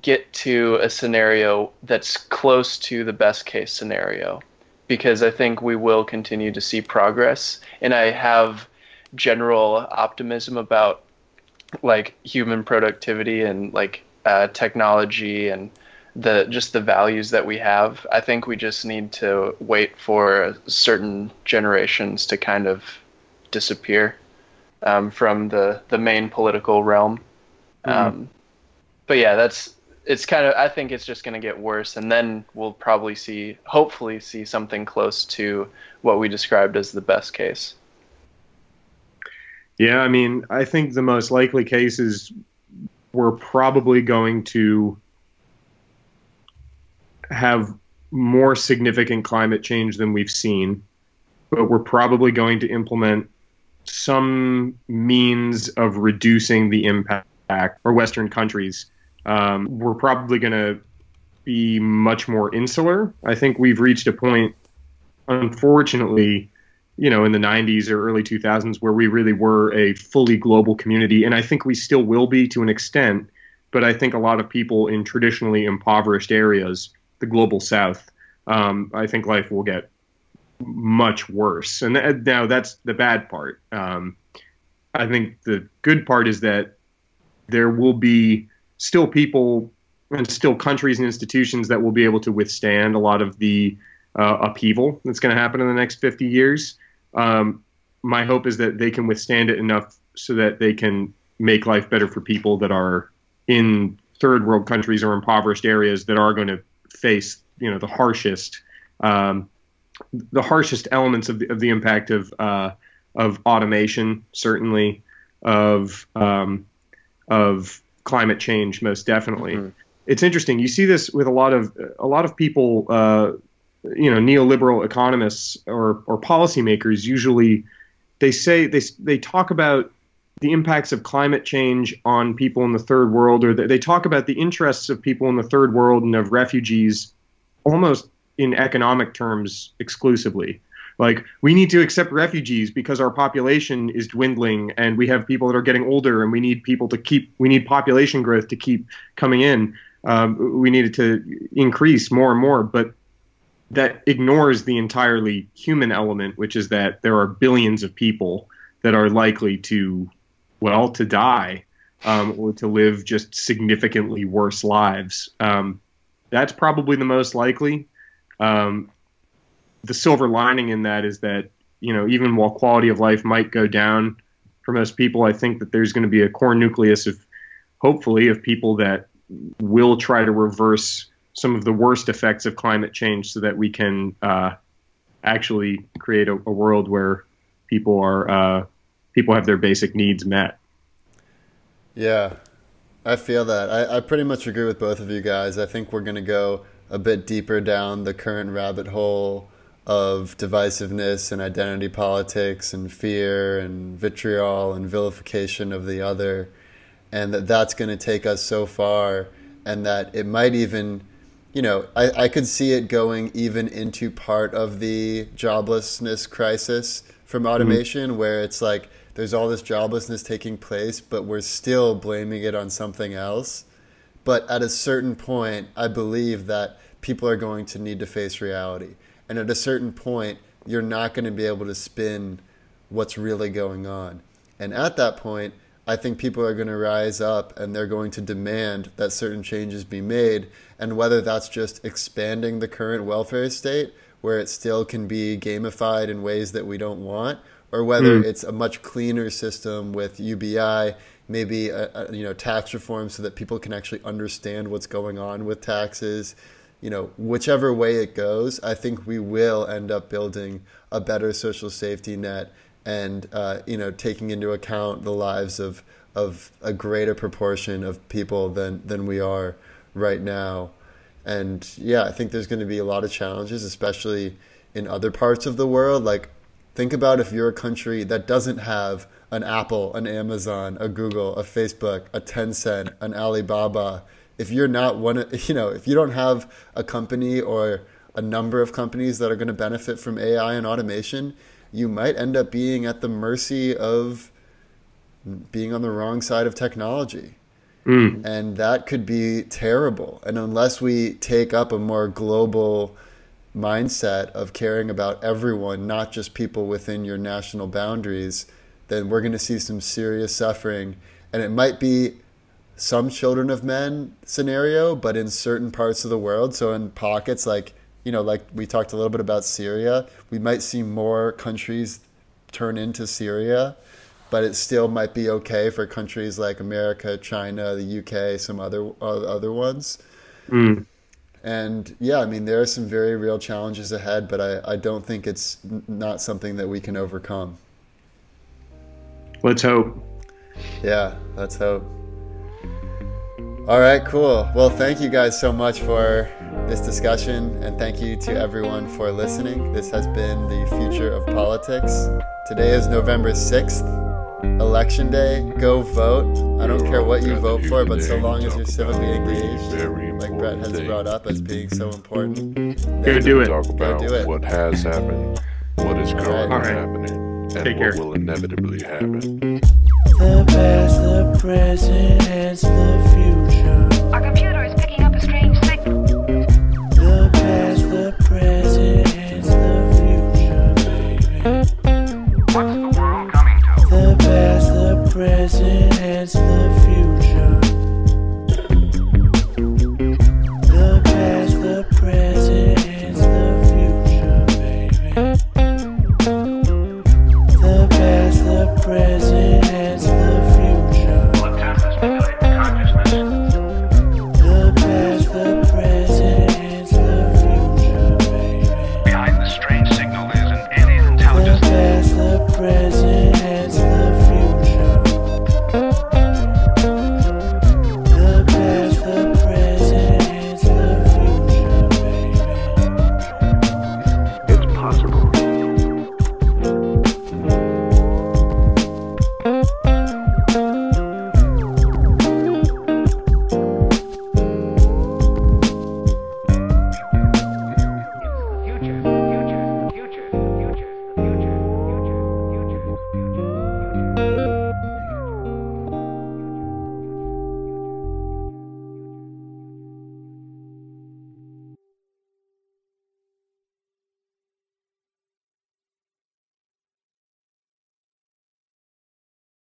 [SPEAKER 2] get to a scenario that's close to the best case scenario because I think we will continue to see progress and I have general optimism about like human productivity and like uh, technology and the just the values that we have. I think we just need to wait for certain generations to kind of disappear um, from the the main political realm. Mm-hmm. Um, but yeah, that's it's kind of I think it's just going to get worse, and then we'll probably see, hopefully, see something close to what we described as the best case.
[SPEAKER 3] Yeah, I mean, I think the most likely case is we're probably going to have more significant climate change than we've seen, but we're probably going to implement some means of reducing the impact for Western countries. Um, we're probably going to be much more insular. I think we've reached a point, unfortunately, you know, in the 90s or early 2000s where we really were a fully global community. And I think we still will be to an extent. But I think a lot of people in traditionally impoverished areas, the global south, um, I think life will get much worse. And th- now that's the bad part. Um, I think the good part is that there will be still people and still countries and institutions that will be able to withstand a lot of the uh, upheaval that's going to happen in the next 50 years. Um, my hope is that they can withstand it enough so that they can make life better for people that are in third world countries or impoverished areas that are going to face, you know, the harshest um, the harshest elements of the, of the impact of uh, of automation, certainly of um, of climate change, most definitely. Mm-hmm. It's interesting. You see this with a lot of a lot of people, uh, you know, neoliberal economists or or policymakers. Usually, they say they they talk about the impacts of climate change on people in the third world, or they talk about the interests of people in the third world and of refugees almost in economic terms exclusively. Like we need to accept refugees because our population is dwindling and we have people that are getting older and we need people to keep we need population growth to keep coming in. Um, we need it to increase more and more, but that ignores the entirely human element, which is that there are billions of people that are likely to, well, to die um, or to live just significantly worse lives. Um, that's probably the most likely. Um, the silver lining in that is that you know even while quality of life might go down for most people, I think that there's going to be a core nucleus of hopefully of people that will try to reverse some of the worst effects of climate change so that we can uh, actually create a, a, world where people are uh, people have their basic needs met.
[SPEAKER 1] Yeah, I feel that. I, I pretty much agree with both of you guys. I think we're going to go a bit deeper down the current rabbit hole of divisiveness and identity politics and fear and vitriol and vilification of the other and that that's going to take us so far and that it might even you know I, I could see it going even into part of the joblessness crisis from mm-hmm. automation mm-hmm. where it's like there's all this joblessness taking place but we're still blaming it on something else but at a certain point i believe that people are going to need to face reality. And at a certain point, you're not going to be able to spin what's really going on. And at that point, I think people are going to rise up and they're going to demand that certain changes be made. And whether that's just expanding the current welfare state, where it still can be gamified in ways that we don't want, or whether mm. it's a much cleaner system with UBI, maybe a, a, you know tax reform, so that people can actually understand what's going on with taxes, you know, whichever way it goes, I think we will end up building a better social safety net and, uh, you know, taking into account the lives of, of a greater proportion of people than, than we are right now. And yeah, I think there's going to be a lot of challenges, especially in other parts of the world. Like, think about if you're a country that doesn't have an Apple, an Amazon, a Google, a Facebook, a Tencent, an Alibaba if you're not one you know if you don't have a company or a number of companies that are going to benefit from AI and automation, you might end up being at the mercy of being on the wrong side of technology. Mm. And that could be terrible. And unless we take up a more global mindset of caring about everyone, not just people within your national boundaries, then we're going to see some serious suffering. And it might be some children of men scenario, but in certain parts of the world, so in pockets like, you know, like we talked a little bit about Syria, we might see more countries turn into Syria, but it still might be okay for countries like America, China, the UK, some other other ones.
[SPEAKER 3] Mm.
[SPEAKER 1] And yeah, I mean, there are some very real challenges ahead, but I, I don't think it's n- not something that we can overcome.
[SPEAKER 3] Let's hope.
[SPEAKER 1] Yeah, let's hope. All right, cool. Well, thank you guys so much for this discussion, and thank you to everyone for listening. This has been the future of politics. Today is November 6th, Election Day. Go vote. I don't care what you vote for, but so long as you're civically engaged, like Brett has brought up as being so important.
[SPEAKER 3] Go do it.
[SPEAKER 4] Talk about
[SPEAKER 1] do it.
[SPEAKER 4] what has happened, what is currently
[SPEAKER 3] All right.
[SPEAKER 4] happening, and
[SPEAKER 3] Take
[SPEAKER 4] what
[SPEAKER 3] care.
[SPEAKER 4] will inevitably happen.
[SPEAKER 5] The past, the present, and the
[SPEAKER 6] future.